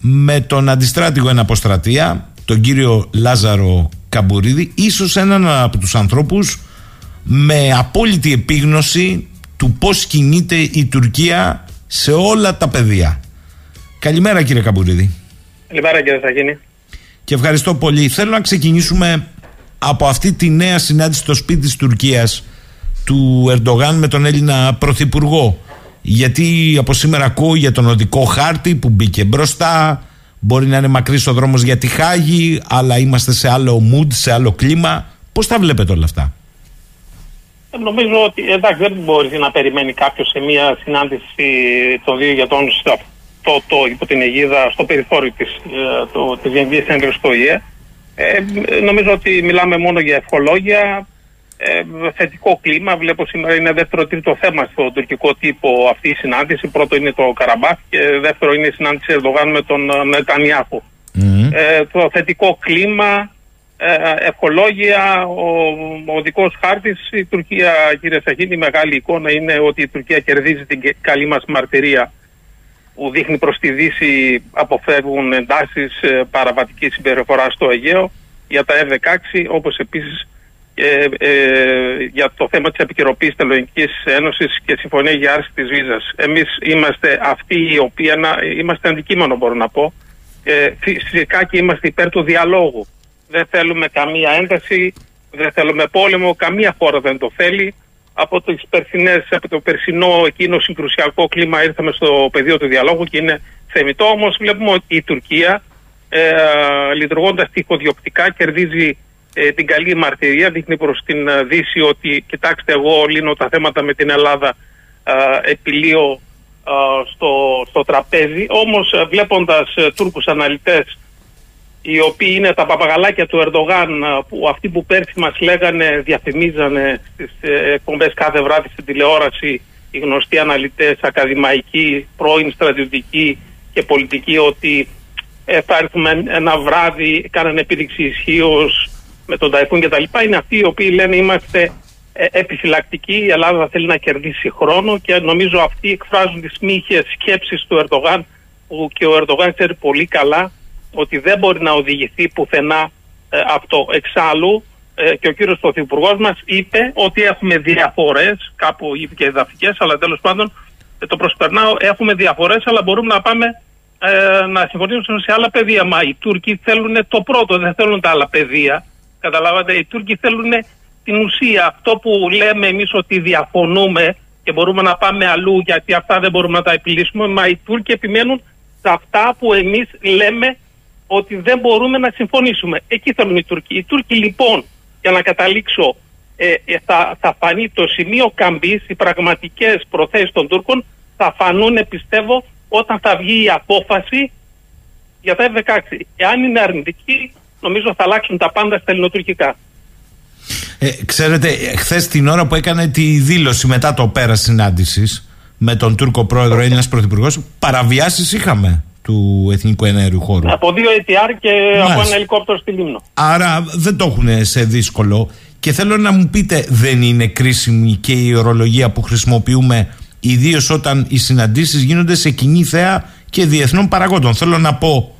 με τον αντιστράτηγο εναποστρατεία, τον κύριο Λάζαρο Καμπουρίδη, ίσως έναν από τους ανθρώπους με απόλυτη επίγνωση του πώς κινείται η Τουρκία σε όλα τα πεδία. Καλημέρα κύριε Καμπουρίδη. Καλημέρα κύριε Σαγίνη. Και ευχαριστώ πολύ. Θέλω να ξεκινήσουμε από αυτή τη νέα συνάντηση στο σπίτι της Τουρκίας του Ερντογάν με τον Έλληνα Πρωθυπουργό γιατί από σήμερα ακούω για τον οδικό χάρτη που μπήκε μπροστά Μπορεί να είναι μακρύς ο δρόμος για τη Χάγη, αλλά είμαστε σε άλλο mood, σε άλλο κλίμα. Πώς τα βλέπετε όλα αυτά; Ε, νομίζω ότι εντάξει, δεν μπορείς να περιμένει κάποιος σε μια συνάντηση των δύο ηγετών στο, το, το, υπό την αιγίδα στο περιθώριο της της Γενικής Ένωσης του ΟΗΕ. Ε, νομίζω ότι μιλάμε μόνο για ευχολόγια, ε, θετικό κλίμα. Βλέπω σήμερα είναι δεύτερο-τρίτο θέμα στο τουρκικό τύπο αυτή η συνάντηση. Πρώτο είναι το Καραμπάχ και δεύτερο είναι η συνάντηση Ερδογάν με τον Νετανιάχου. Ε, το θετικό κλίμα, ε, ευχολόγια, ο, ο δικός χάρτης, η Τουρκία κύριε Σαχίνη, η μεγάλη εικόνα είναι ότι η Τουρκία κερδίζει την καλή μας μαρτυρία που δείχνει προς τη Δύση αποφεύγουν εντάσεις ε, παραβατικής συμπεριφορά στο Αιγαίο για τα F-16 όπως επίσης ε, ε, για το θέμα της επικαιροποίησης Τελωνικής Ένωσης και συμφωνία για άρση της βίζας. Εμείς είμαστε αυτοί οι οποίοι να, είμαστε αντικείμενο μπορώ να πω. Ε, φυσικά και είμαστε υπέρ του διαλόγου. Δεν θέλουμε καμία ένταση, δεν θέλουμε πόλεμο, καμία χώρα δεν το θέλει. Από, τις περσινές, από το περσινό εκείνο συγκρουσιακό κλίμα ήρθαμε στο πεδίο του διαλόγου και είναι θεμητό. Όμως βλέπουμε ότι η Τουρκία ε, λειτουργώντας τυχοδιοκτικά κερδίζει ε, την καλή μαρτυρία, δείχνει προς την ε, Δύση ότι κοιτάξτε εγώ λύνω τα θέματα με την Ελλάδα ε, επιλύω ε, στο, στο τραπέζι. Όμως ε, βλέποντας ε, Τούρκους αναλυτές οι οποίοι είναι τα παπαγαλάκια του Ερντογάν που αυτοί που πέρσι μας λέγανε, διαφημίζανε στις εκπομπές κάθε βράδυ στην τηλεόραση οι γνωστοί αναλυτές, ακαδημαϊκοί, πρώην στρατιωτικοί και πολιτικοί ότι θα έρθουμε ένα βράδυ, κάνανε επίδειξη ισχύως με τον Ταϊφούν κτλ. Είναι αυτοί οι οποίοι λένε είμαστε ε, επιφυλακτικοί, η Ελλάδα θέλει να κερδίσει χρόνο και νομίζω αυτοί εκφράζουν τις μύχες σκέψεις του Ερντογάν που και ο Ερντογάν ξέρει πολύ καλά ότι δεν μπορεί να οδηγηθεί πουθενά ε, αυτό. Εξάλλου ε, και ο κύριος Πρωθυπουργός μας είπε ότι έχουμε διαφορές, κάπου είπε και εδαφικές, αλλά τέλος πάντων ε, το προσπερνάω, έχουμε διαφορές αλλά μπορούμε να πάμε ε, να συμφωνήσουμε σε άλλα πεδία. Μα οι Τούρκοι θέλουν το πρώτο, δεν θέλουν τα άλλα πεδία. Καταλάβατε, οι Τούρκοι θέλουν την ουσία. Αυτό που λέμε εμείς ότι διαφωνούμε και μπορούμε να πάμε αλλού γιατί αυτά δεν μπορούμε να τα επιλύσουμε, μα οι Τούρκοι επιμένουν σε αυτά που εμείς λέμε ότι δεν μπορούμε να συμφωνήσουμε. Εκεί θέλουν οι Τούρκοι. Οι Τούρκοι λοιπόν, για να καταλήξω, ε, ε θα, θα φανεί το σημείο καμπής, οι πραγματικές προθέσεις των Τούρκων θα φανούν, πιστεύω, όταν θα βγει η απόφαση για τα F-16. Εάν είναι αρνητική, νομίζω θα αλλάξουν τα πάντα στα ελληνοτουρκικά. Ε, ξέρετε, χθες την ώρα που έκανε τη δήλωση μετά το πέρας συνάντησης με τον Τούρκο πρόεδρο, Έλληνας πρωθυπουργός, παραβιάσεις είχαμε του Εθνικού Ενέργειου Χώρου. Από δύο ETR και Μάλιστα. από ένα ελικόπτερο στη Λίμνο. Άρα δεν το έχουν σε δύσκολο. Και θέλω να μου πείτε, δεν είναι κρίσιμη και η ορολογία που χρησιμοποιούμε, ιδίως όταν οι συναντήσεις γίνονται σε κοινή θέα και διεθνών παραγόντων. Θέλω να πω,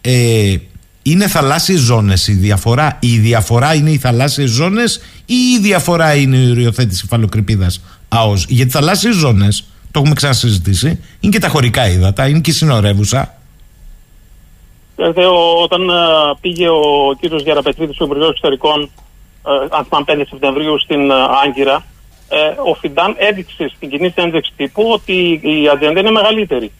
ε, είναι θαλάσσιες ζώνες η διαφορά. Η διαφορά είναι οι θαλάσσιες ζώνες ή η διαφορά είναι η οριοθέτηση φαλοκρηπίδας ΑΟΣ; Γιατί θαλάσσιες ζώνες, το έχουμε ξανασυζητήσει, είναι και τα χωρικά ύδατα, είναι και η συνορεύουσα. Όταν ε, πήγε ο κύριος Γεραπετρίδη, ο Υπουργός Εξωτερικών, ε, αν θυμάμαι 5 Σεπτεμβρίου στην ε, Άγκυρα, ο Φιντάν έδειξε στην κοινή συνέντευξη τύπου ότι η ατζέντα είναι μεγαλύτερη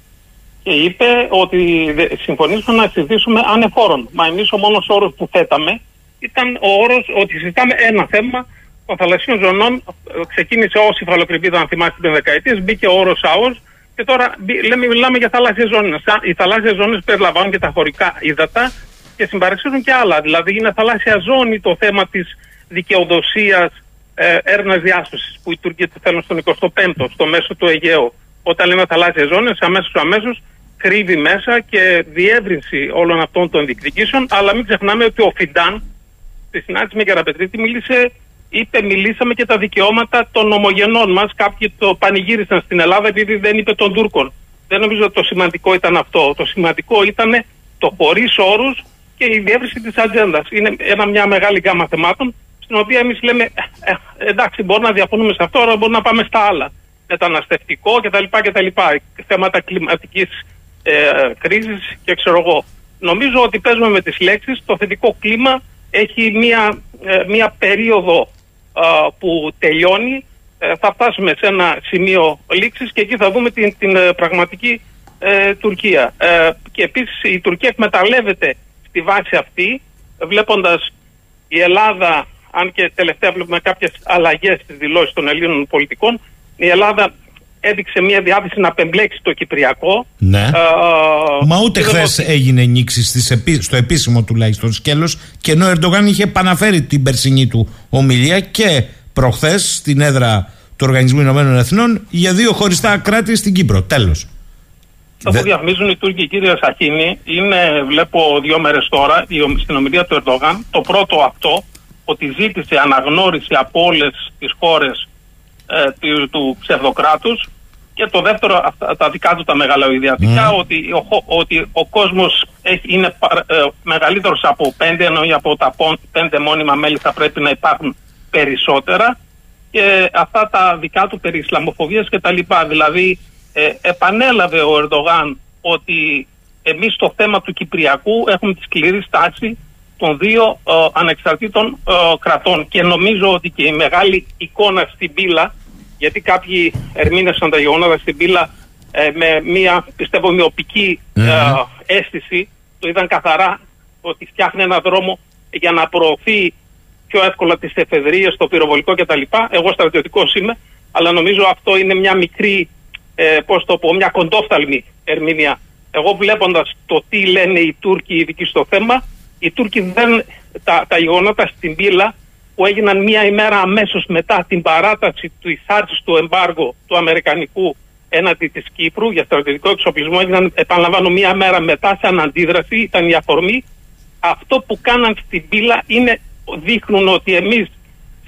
και είπε ότι συμφωνήσαμε να συζητήσουμε ανεφόρον. Μα εμείς ο μόνος όρος που θέταμε ήταν ο όρος ότι συζητάμε ένα θέμα των θαλασσίων ζωνών. Ξεκίνησε ω υφαλοκρηπίδα, αν θυμάστε την δεκαετία, μπήκε ο όρος ΑΟΣ και τώρα λέμε, μιλάμε για θαλάσσιες ζώνες. Οι θαλάσσιες ζώνες περιλαμβάνουν και τα χωρικά ύδατα και συμπαρεξίζουν και άλλα. Δηλαδή είναι θαλάσσια ζώνη το θέμα της δικαιοδοσίας ε, έρευνας διάσωσης που οι Τούρκοι θέλουν στον 25ο, στο μέσο του Αιγαίου. Όταν λέμε θαλάσσιες ζώνες, αμέσως αμέσως κρύβει μέσα και διεύρυνση όλων αυτών των διεκδικήσεων. Αλλά μην ξεχνάμε ότι ο Φιντάν στη συνάντηση με Καραπετρίτη μίλησε, είπε, μιλήσαμε και τα δικαιώματα των ομογενών μας. Κάποιοι το πανηγύρισαν στην Ελλάδα επειδή δεν είπε των Τούρκων. Δεν νομίζω ότι το σημαντικό ήταν αυτό. Το σημαντικό ήταν το χωρίς όρους και η διεύρυνση της ατζέντας. Είναι ένα, μια μεγάλη γκάμα θεμάτων, στην οποία εμείς λέμε, ε, ε, εντάξει, μπορούμε να διαφωνούμε σε αυτό, αλλά μπορούμε να πάμε στα άλλα. Μεταναστευτικό κτλ. κτλ. Θέματα κλιματικής ε, κρίσης και ξέρω εγώ. Νομίζω ότι παίζουμε με τις λέξεις, το θετικό κλίμα έχει μία, ε, μία περίοδο που τελειώνει, ε, θα φτάσουμε σε ένα σημείο λήξης και εκεί θα δούμε την, την ε, πραγματική ε, Τουρκία. Ε, και επίσης η Τουρκία εκμεταλλεύεται στη βάση αυτή, βλέποντας η Ελλάδα, αν και τελευταία βλέπουμε κάποιες αλλαγές στις δηλώσεις των Ελλήνων πολιτικών, η Ελλάδα έδειξε μια διάθεση να πεμπλέξει το Κυπριακό. Ναι. Ε, Μα ούτε και χθες δεν- έγινε νήξη στις επί- στο επίσημο τουλάχιστον σκέλος και ενώ ο Ερντογάν είχε επαναφέρει την περσινή του ομιλία και προχθές στην έδρα του Οργανισμού Ηνωμένων Εθνών για δύο χωριστά κράτη στην Κύπρο. Τέλος. Αυτό που διαφημίζουν οι Τούρκοι, κύριε Σαχίνη, είναι, βλέπω δύο μέρες τώρα, η ομ- στην ομιλία του Ερντογάν, το πρώτο αυτό, ότι ζήτησε αναγνώριση από όλες τις χώρες του, του ψευδοκράτους. Και το δεύτερο, αυτά, τα δικά του τα μεγαλοειδιατικά, ότι, ο, χω- ότι ο κόσμος είναι παρα- ε, μεγαλύτερος από πέντε, ενώ από τα πον- πέντε μόνιμα μέλη θα πρέπει να υπάρχουν περισσότερα και αυτά τα δικά του περί Ισλαμοφοβίας και τα λοιπά. Δηλαδή ε, επανέλαβε ο Ερντογάν ότι εμείς στο θέμα του Κυπριακού έχουμε τη σκληρή στάση των δύο ε, ανεξαρτήτων ε, κρατών και νομίζω ότι και η μεγάλη εικόνα στην πύλα γιατί κάποιοι ερμήνευσαν τα γεγονότα στην πύλα ε, με μια πιστεύω μειοπική ε, αίσθηση το είδαν καθαρά ότι φτιάχνει ένα δρόμο για να προωθεί πιο εύκολα τις εφεδρείες, το πυροβολικό κτλ. Εγώ στρατιωτικός είμαι, αλλά νομίζω αυτό είναι μια μικρή, ε, πώς το πω, μια κοντόφθαλμη ερμηνεία. Εγώ βλέποντας το τι λένε οι Τούρκοι ειδικοί στο θέμα, οι Τούρκοι δεν. τα, τα γεγονότα στην πύλα που έγιναν μία ημέρα αμέσως μετά την παράταση του εισάρτηση του εμπάργου του Αμερικανικού έναντι της Κύπρου για στρατιωτικό εξοπλισμό έγιναν, επαναλαμβάνω, μία μέρα μετά σαν αντίδραση, ήταν η αφορμή. Αυτό που κάναν στην πύλα είναι, δείχνουν ότι εμείς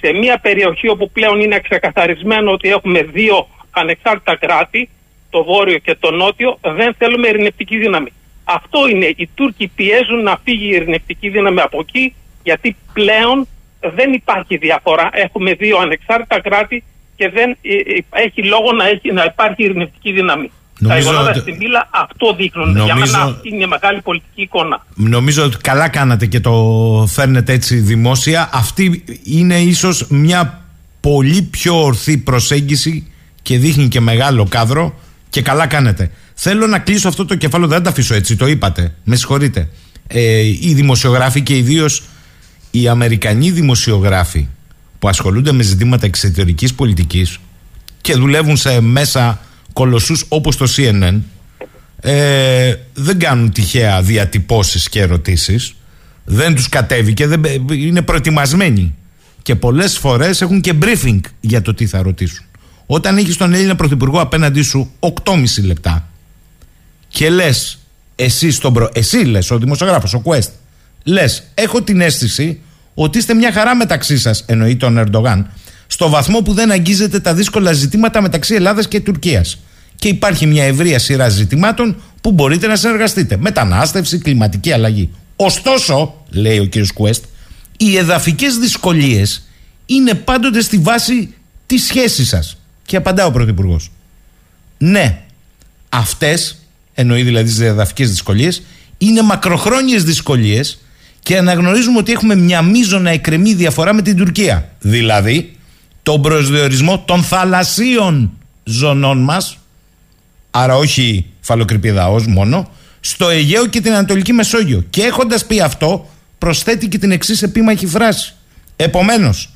σε μια περιοχή όπου πλέον είναι ξεκαθαρισμένο ότι έχουμε δύο ανεξάρτητα κράτη, το βόρειο και το νότιο, δεν θέλουμε ειρηνευτική δύναμη. Αυτό είναι. Οι Τούρκοι πιέζουν να φύγει η ειρηνευτική δύναμη από εκεί, γιατί πλέον δεν υπάρχει διαφορά. Έχουμε δύο ανεξάρτητα κράτη και δεν ε, ε, έχει λόγο να, έχει, να υπάρχει ειρηνευτική δύναμη. Νομίζω Τα γεγονότα ότι- στην πύλα αυτό δείχνουν. Για Νομίζω- μένα αυτή είναι μια μεγάλη πολιτική εικόνα. Νομίζω ότι καλά κάνατε και το φέρνετε έτσι δημόσια. Αυτή είναι ίσως μια πολύ πιο ορθή προσέγγιση και δείχνει και μεγάλο κάδρο και καλά κάνετε. Θέλω να κλείσω αυτό το κεφάλαιο, δεν τα αφήσω έτσι, το είπατε. Με συγχωρείτε. Ε, οι δημοσιογράφοι και ιδίως οι Αμερικανοί δημοσιογράφοι που ασχολούνται με ζητήματα εξωτερικής πολιτικής και δουλεύουν σε μέσα κολοσσούς όπως το CNN ε, δεν κάνουν τυχαία διατυπώσεις και ερωτήσεις δεν τους κατέβει και δεν, είναι προετοιμασμένοι. Και πολλές φορές έχουν και briefing για το τι θα ρωτήσουν. Όταν έχεις τον Έλληνα Πρωθυπουργό απέναντί σου 8,5 λεπτά και λες εσύ, στον προ... εσύ λες ο δημοσιογράφος, ο Quest λες έχω την αίσθηση ότι είστε μια χαρά μεταξύ σας εννοεί τον Ερντογάν στο βαθμό που δεν αγγίζετε τα δύσκολα ζητήματα μεταξύ Ελλάδας και Τουρκίας και υπάρχει μια ευρεία σειρά ζητημάτων που μπορείτε να συνεργαστείτε. Μετανάστευση, κλιματική αλλαγή. Ωστόσο, λέει ο κύριος Κουέστ, οι εδαφικές δυσκολίες είναι πάντοτε στη βάση της σχέσης σας. Και απαντά ο Πρωθυπουργός. Ναι, αυτές, εννοεί δηλαδή τις εδαφικές δυσκολίες, είναι μακροχρόνιες δυσκολίες και αναγνωρίζουμε ότι έχουμε μια μείζωνα εκκρεμή διαφορά με την Τουρκία. Δηλαδή, τον προσδιορισμό των θαλασσίων ζωνών μας άρα όχι φαλοκρηπιδαός μόνο, στο Αιγαίο και την Ανατολική Μεσόγειο. Και έχοντας πει αυτό, προσθέτει και την εξής επίμαχη φράση. Επομένως,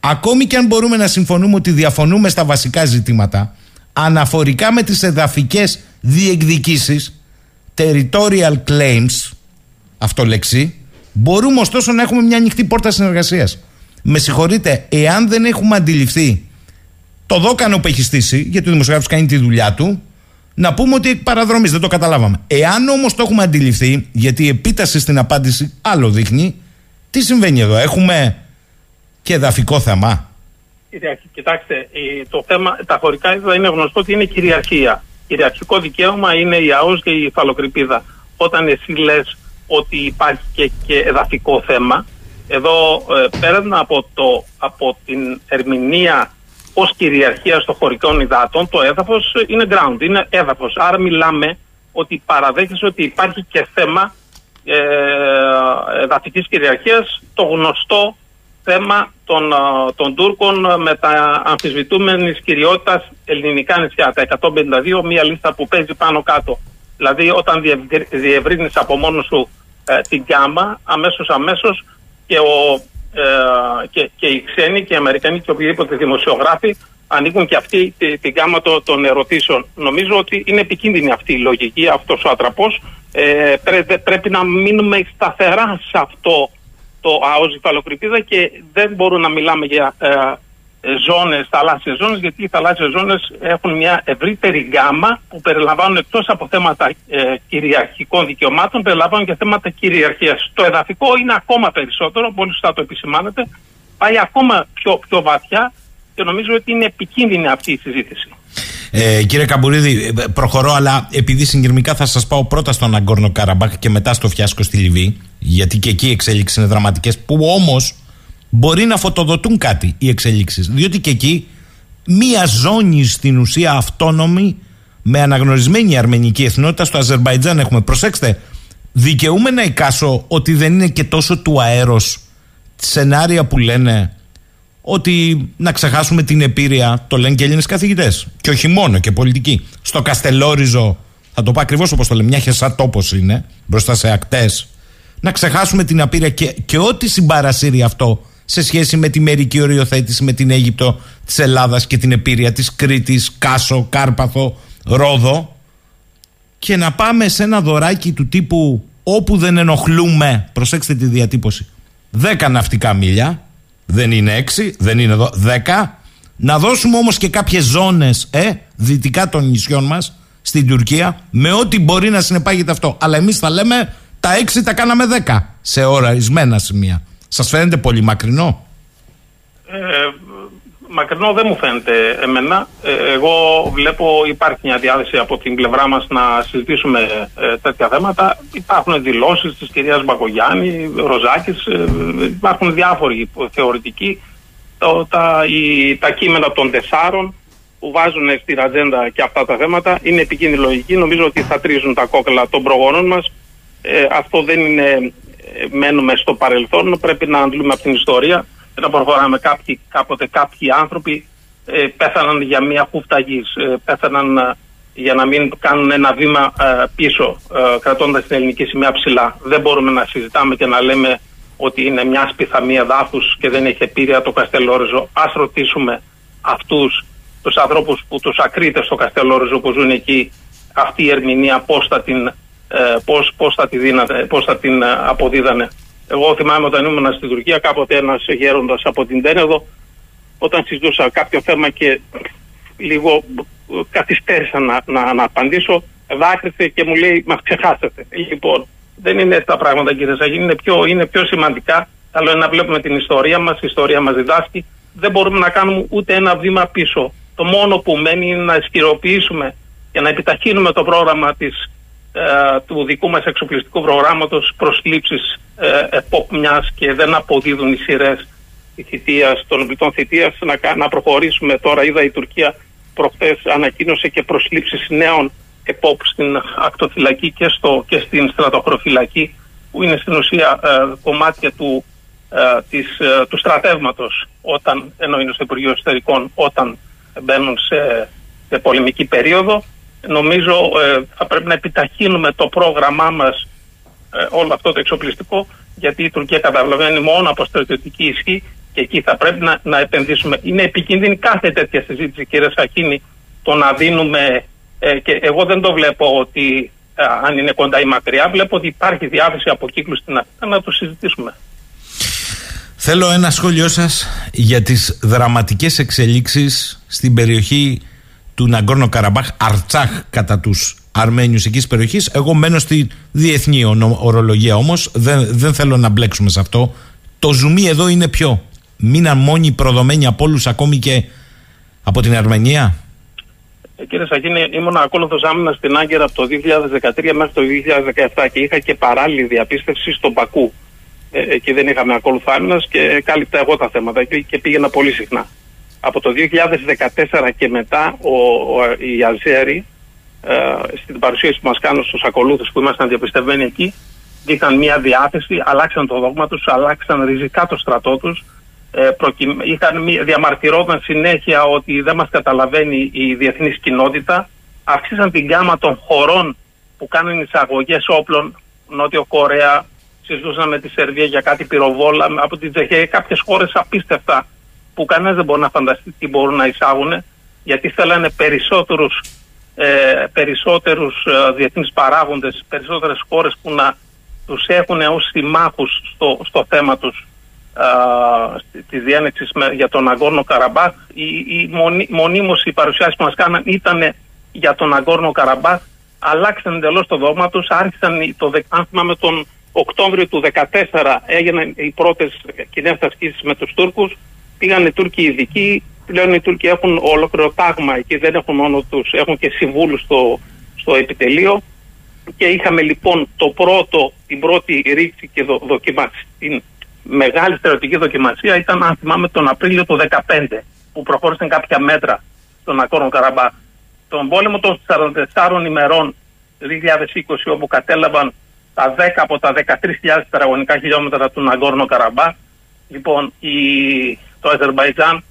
ακόμη και αν μπορούμε να συμφωνούμε ότι διαφωνούμε στα βασικά ζητήματα, αναφορικά με τις εδαφικές διεκδικήσεις, territorial claims, αυτό λέξη, μπορούμε ωστόσο να έχουμε μια ανοιχτή πόρτα συνεργασίας. Με συγχωρείτε, εάν δεν έχουμε αντιληφθεί το δόκανο που έχει στήσει, γιατί ο δημοσιογράφος κάνει τη δουλειά του, να πούμε ότι εκ παραδρομής δεν το καταλάβαμε. Εάν όμως το έχουμε αντιληφθεί, γιατί η επίταση στην απάντηση άλλο δείχνει, τι συμβαίνει εδώ, έχουμε και εδαφικό θέμα. Κυριαρχή. Κοιτάξτε, ε, το θέμα, τα χωρικά έδρα είναι γνωστό ότι είναι κυριαρχία. Κυριαρχικό δικαίωμα είναι η ΑΟΣ και η φαλοκρηπίδα. Όταν εσύ λες ότι υπάρχει και, και εδαφικό θέμα, εδώ ε, πέραν από, το, από την ερμηνεία ως κυριαρχία στο χωρικών υδάτων, το έδαφος είναι ground, είναι έδαφος. Άρα μιλάμε ότι παραδέχεσαι ότι υπάρχει και θέμα ε, εδαφικής κυριαρχίας, το γνωστό θέμα των, ε, των Τούρκων με τα αμφισβητούμενης κυριότητας ελληνικά νησιά, τα 152, μία λίστα που παίζει πάνω κάτω. Δηλαδή όταν διευρύνεις από μόνος σου ε, την γκάμα, αμέσως αμέσως και, ο, ε, και, και οι ξένοι και οι Αμερικανοί και οποιοδήποτε δημοσιογράφοι ανοίγουν και αυτοί την τη γκάμα των ερωτήσεων. Νομίζω ότι είναι επικίνδυνη αυτή η λογική, αυτός ο ατραπός. Ε, πρέπει να μείνουμε σταθερά σε αυτό το ΑΟΣ και δεν μπορούμε να μιλάμε για ε, ζώνες, θαλάσσιες ζώνες, γιατί οι θαλάσσιες ζώνες έχουν μια ευρύτερη γκάμα που περιλαμβάνουν εκτός από θέματα ε, κυριαρχικών δικαιωμάτων, περιλαμβάνουν και θέματα κυριαρχίας. Το εδαφικό είναι ακόμα περισσότερο, πολύ σωστά το επισημάνετε, πάει ακόμα πιο, πιο βαθιά και νομίζω ότι είναι επικίνδυνη αυτή η συζήτηση. Ε, κύριε Καμπουρίδη, ε, προχωρώ, αλλά επειδή συγκεκριμένα θα σας πάω πρώτα στον Αγκόρνο Καραμπάκ και μετά στο φιάσκο στη Λιβύη, γιατί και εκεί οι εξέλιξεις είναι δραματικές, που όμως μπορεί να φωτοδοτούν κάτι οι εξελίξεις διότι και εκεί μία ζώνη στην ουσία αυτόνομη με αναγνωρισμένη αρμενική εθνότητα στο Αζερβαϊτζάν έχουμε προσέξτε δικαιούμαι να εικάσω ότι δεν είναι και τόσο του αέρος σενάρια που λένε ότι να ξεχάσουμε την επίρρεια το λένε και Έλληνες καθηγητές και όχι μόνο και πολιτικοί. Στο Καστελόριζο θα το πω ακριβώς όπως το λέμε μια χεσά τόπος είναι μπροστά σε ακτές να ξεχάσουμε την απείρεια και, και ό,τι συμπαρασύρει αυτό σε σχέση με τη μερική οριοθέτηση με την Αίγυπτο της Ελλάδας και την Επίρρεια της Κρήτης, Κάσο, Κάρπαθο, Ρόδο και να πάμε σε ένα δωράκι του τύπου όπου δεν ενοχλούμε, προσέξτε τη διατύπωση, 10 ναυτικά μίλια, δεν είναι 6, δεν είναι εδώ, 10, να δώσουμε όμως και κάποιες ζώνες ε, δυτικά των νησιών μας στην Τουρκία με ό,τι μπορεί να συνεπάγεται αυτό. Αλλά εμείς θα λέμε τα 6 τα κάναμε 10 σε ορισμένα σημεία. Σας φαίνεται πολύ μακρινό; Ε, μακρινό δεν μου φαίνεται εμένα. Ε, εγώ βλέπω υπάρχει μια διάθεση από την πλευρά μας να συζητήσουμε ε, τέτοια θέματα. Υπάρχουν δηλώσεις της κυρίας Μπακογιάννη, Ροζάκης, ε, υπάρχουν διάφοροι θεωρητικοί. Τα, η, τα κείμενα των τεσσάρων που βάζουν στη ατζέντα και αυτά τα θέματα είναι επικίνδυνη λογική. Νομίζω ότι θα τρίζουν τα κόκκαλα των προγόνων μας. αυτό δεν είναι μένουμε στο παρελθόν, πρέπει να αντλούμε από την ιστορία και να προχωράμε. Κάποιοι, κάποτε κάποιοι άνθρωποι ε, πέθαναν για μία χούφτα γης, ε, πέθαναν ε, για να μην κάνουν ένα βήμα ε, πίσω, κρατώντας την ελληνική σημαία ψηλά. Δεν μπορούμε να συζητάμε και να λέμε ότι είναι μια σπιθαμία δάφους και δεν έχει επίρρεια το Καστελόριζο. Ας ρωτήσουμε αυτούς τους ανθρώπους που τους ακρίτες στο Καστελόριζο που ζουν εκεί αυτή η ερμηνεία πώς θα την ε, πώς, πώς, θα τη πώς θα την ε, αποδίδανε. Εγώ θυμάμαι όταν ήμουν στην Τουρκία κάποτε ένας γέροντας από την Τένεδο όταν συζητούσα κάποιο θέμα και λίγο καθυστέρησα να, να, να απαντήσω δάκρυσε και μου λέει μας ξεχάσετε. Λοιπόν, δεν είναι έτσι τα πράγματα κύριε Σαγίνη, είναι πιο, είναι πιο σημαντικά. Καλό είναι να βλέπουμε την ιστορία μας, η ιστορία μας διδάσκει. Δεν μπορούμε να κάνουμε ούτε ένα βήμα πίσω. Το μόνο που μένει είναι να ισχυροποιήσουμε και να επιταχύνουμε το πρόγραμμα της ε, του δικού μας εξοπλιστικού προγράμματος προσλήψεις ε, ΕΠΟΠ μιας και δεν αποδίδουν οι σειρές θητείας, των οπλιτών θητείας. Να, να προχωρήσουμε τώρα. Είδα η Τουρκία προχθές ανακοίνωσε και προσλήψεις νέων ΕΠΟΠ στην ακτοφυλακή και, στο, και στην στρατοχροφυλακή που είναι στην ουσία ε, κομμάτια του, ε, της, ε, του στρατεύματος όταν, ενώ είναι στο Υπουργείο Εσωτερικών όταν μπαίνουν σε, σε πολεμική περίοδο νομίζω ε, θα πρέπει να επιταχύνουμε το πρόγραμμά μας ε, όλο αυτό το εξοπλιστικό γιατί η Τουρκία καταλαβαίνει μόνο από στρατιωτική ισχύ και εκεί θα πρέπει να, να επενδύσουμε. Είναι επικίνδυνη κάθε τέτοια συζήτηση κύριε Σαχίνη το να δίνουμε ε, και εγώ δεν το βλέπω ότι αν είναι κοντά ή μακριά βλέπω ότι υπάρχει διάθεση από κύκλους στην Αθήνα να το συζητήσουμε. Θέλω ένα σχόλιο σας για τις δραματικές εξελίξεις στην περιοχή του Ναγκόρνο Καραμπάχ, Αρτσάχ κατά τους Αρμένιους εκεί της περιοχής. Εγώ μένω στη διεθνή ορολογία όμως. Δεν, δεν θέλω να μπλέξουμε σε αυτό. Το ζουμί εδώ είναι ποιο; Μείναν μόνοι προδομένοι από όλους ακόμη και από την Αρμενία; Ε, κύριε Σαχίνη, ήμουν ακόλουθος άμυνας στην Άγκυρα από το 2013 μέχρι το 2017 και είχα και παράλληλη διαπίστευση στον Πακού. Ε, εκεί δεν είχαμε ακόλουθο άμυνας και κάλυπτα εγώ τα θέματα και πήγαινα πολύ συχνά από το 2014 και μετά ο, ο, οι Αζέροι ε, στην παρουσίαση που μας κάνουν στους ακολούθους που ήμασταν διαπιστευμένοι εκεί είχαν μια διάθεση, αλλάξαν το δόγμα τους, αλλάξαν ριζικά το στρατό τους ε, είχαν μια, διαμαρτυρόταν συνέχεια ότι δεν μας καταλαβαίνει η διεθνής κοινότητα. Αυξήσαν την γάμα των χωρών που κάνουν εισαγωγές όπλων, Νότιο Κορέα, συζητούσαν με τη Σερβία για κάτι πυροβόλα, από την Τσεχία, κάποιες χώρες απίστευτα που κανένας δεν μπορεί να φανταστεί τι μπορούν να εισάγουν, γιατί θέλανε περισσότερους ε, περισσότερους ε, διεθνείς παράγοντες, περισσότερες χώρες που να τους έχουν ως συμμάχους στο, στο θέμα τους ε, τη διένεξη για τον Αγκόρνο Καραμπάχ. Η, η μονή, μονίμως οι παρουσιάσεις που μας κάναν ήταν για τον Αγκόρνο Καραμπάχ. Αλλάξαν εντελώς το δόγμα τους, άρχισαν το, αν θυμάμαι τον Οκτώβριο του 2014 έγιναν οι πρώτες κοινέ ασκήσεις με τους Τούρκους, πήγαν οι Τούρκοι ειδικοί, πλέον οι Τούρκοι έχουν ολόκληρο τάγμα εκεί, δεν έχουν μόνο τους, έχουν και συμβούλους στο, στο επιτελείο και είχαμε λοιπόν το πρώτο, την πρώτη ρήξη και δο, δοκιμασία, την μεγάλη στρατιωτική δοκιμασία ήταν αν θυμάμαι τον Απρίλιο του 2015 που προχώρησαν κάποια μέτρα στον Ακόρνο Καραμπά. Τον πόλεμο των 44 ημερών 2020 όπου κατέλαβαν τα 10 από τα 13.000 τετραγωνικά χιλιόμετρα του Ναγκόρνο Καραμπά. Λοιπόν, η, το Αζερβαϊτζάν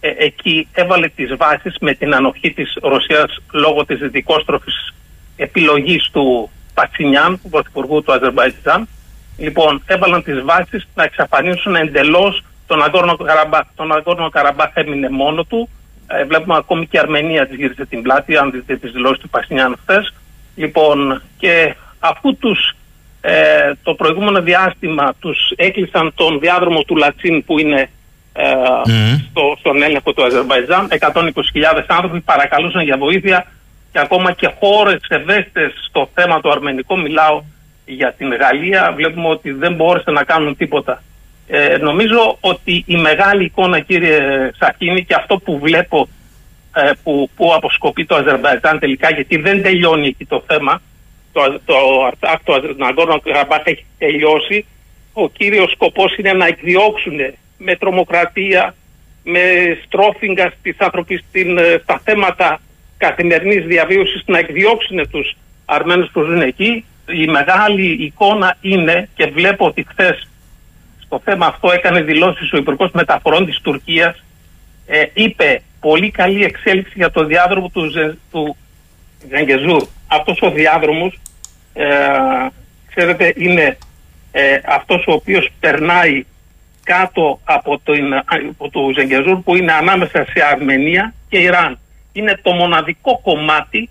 ε, εκεί έβαλε τις βάσεις με την ανοχή της Ρωσίας λόγω της δυτικόστροφης επιλογής του Πατσινιάν, του Πρωθυπουργού του Αζερβαϊτζάν. Λοιπόν, έβαλαν τις βάσεις να εξαφανίσουν εντελώς τον Αγκόρνο Καραμπάχ. Τον Αγκόρνο Καραμπάχ έμεινε μόνο του. Ε, βλέπουμε ακόμη και η Αρμενία της γύρισε την πλάτη, αν δείτε τις δηλώσεις του Πασινιάν χθες. Λοιπόν, και αφού τους ε, το προηγούμενο διάστημα τους έκλεισαν τον διάδρομο του Λατσίν που είναι ε, στο, στον έλεγχο του Αζερβαϊτζάν. 120.000 άνθρωποι παρακαλούσαν για βοήθεια και ακόμα και χώρες ευαίσθητες στο θέμα το αρμενικό, μιλάω για την Γαλλία, βλέπουμε ότι δεν μπόρεσαν να κάνουν τίποτα. Ε, νομίζω ότι η μεγάλη εικόνα, κύριε Σαχίνη, και αυτό που βλέπω ε, που, που αποσκοπεί το Αζερβαϊτζάν τελικά, γιατί δεν τελειώνει εκεί το θέμα, το, το, το, το Ναγκόρνο Καραμπάχ έχει τελειώσει, ο κύριος σκοπός είναι να εκδιώξουν με τρομοκρατία, με στρόφιγγα στις ανθρωπι, ε, στα θέματα καθημερινής διαβίωσης να εκδιώξουν τους Αρμένους που ζουν εκεί. Η μεγάλη εικόνα είναι και βλέπω ότι χθες στο θέμα αυτό έκανε δηλώσεις ο Υπουργός Μεταφορών της Τουρκίας ε, είπε πολύ καλή εξέλιξη για το διάδρομο του, Ζε, του Ζενγκεζούρ. Αυτός ο διάδρομος ε, ξέρετε είναι ε, αυτός ο οποίος περνάει κάτω από το, από το Ζεγκεζούρ που είναι ανάμεσα σε Αρμενία και Ιράν. Είναι το μοναδικό κομμάτι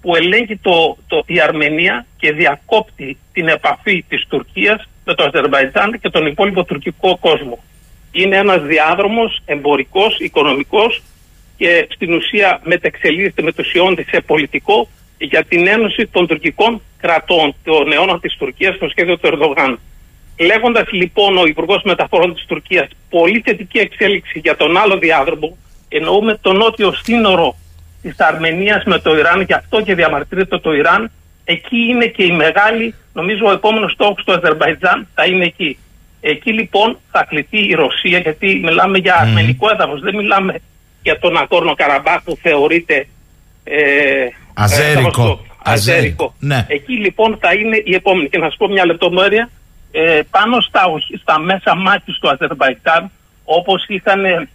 που ελέγχει το, το, η Αρμενία και διακόπτει την επαφή της Τουρκίας με το Αζερβαϊτζάν και τον υπόλοιπο τουρκικό κόσμο. Είναι ένας διάδρομος εμπορικός, οικονομικός και στην ουσία μετεξελίσσεται με το σε πολιτικό για την ένωση των τουρκικών κρατών, των αιώνων της Τουρκίας στο σχέδιο του Ερδογάν. Λέγοντας λοιπόν ο Υπουργός Μεταφορών της Τουρκίας πολύ θετική εξέλιξη για τον άλλο διάδρομο, εννοούμε το νότιο σύνορο της Αρμενίας με το Ιράν, και αυτό και διαμαρτύρεται το Ιράν. Εκεί είναι και η μεγάλη, νομίζω ο επόμενος στόχος του Αζερβαϊτζάν θα είναι εκεί. Εκεί λοιπόν θα κληθεί η Ρωσία, γιατί μιλάμε για mm. αρμενικό έδαφος, δεν μιλάμε για τον Ακόρνο Καραμπάχ που θεωρείται. Ε, Αζέρικο. Αζέρικο. Ναι. Εκεί λοιπόν θα είναι η επόμενη. Και να σας πω μια λεπτομέρεια ε, πάνω στα, στα μέσα μάχης του Αζερβαϊτζάν όπως είχαν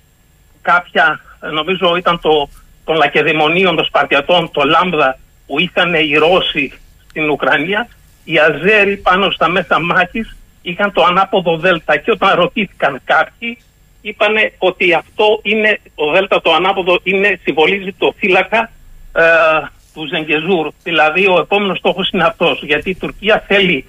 κάποια, νομίζω ήταν το, των Λακεδαιμονίων των Σπαρτιατών, το Λάμδα που είχαν οι Ρώσοι στην Ουκρανία, οι Αζέροι πάνω στα μέσα μάχης είχαν το ανάποδο Δέλτα και όταν ρωτήθηκαν κάποιοι είπαν ότι αυτό είναι, το Δέλτα το ανάποδο είναι, συμβολίζει το φύλακα ε, του Ζενγκεζούρ. Δηλαδή ο επόμενος στόχος είναι αυτός γιατί η Τουρκία θέλει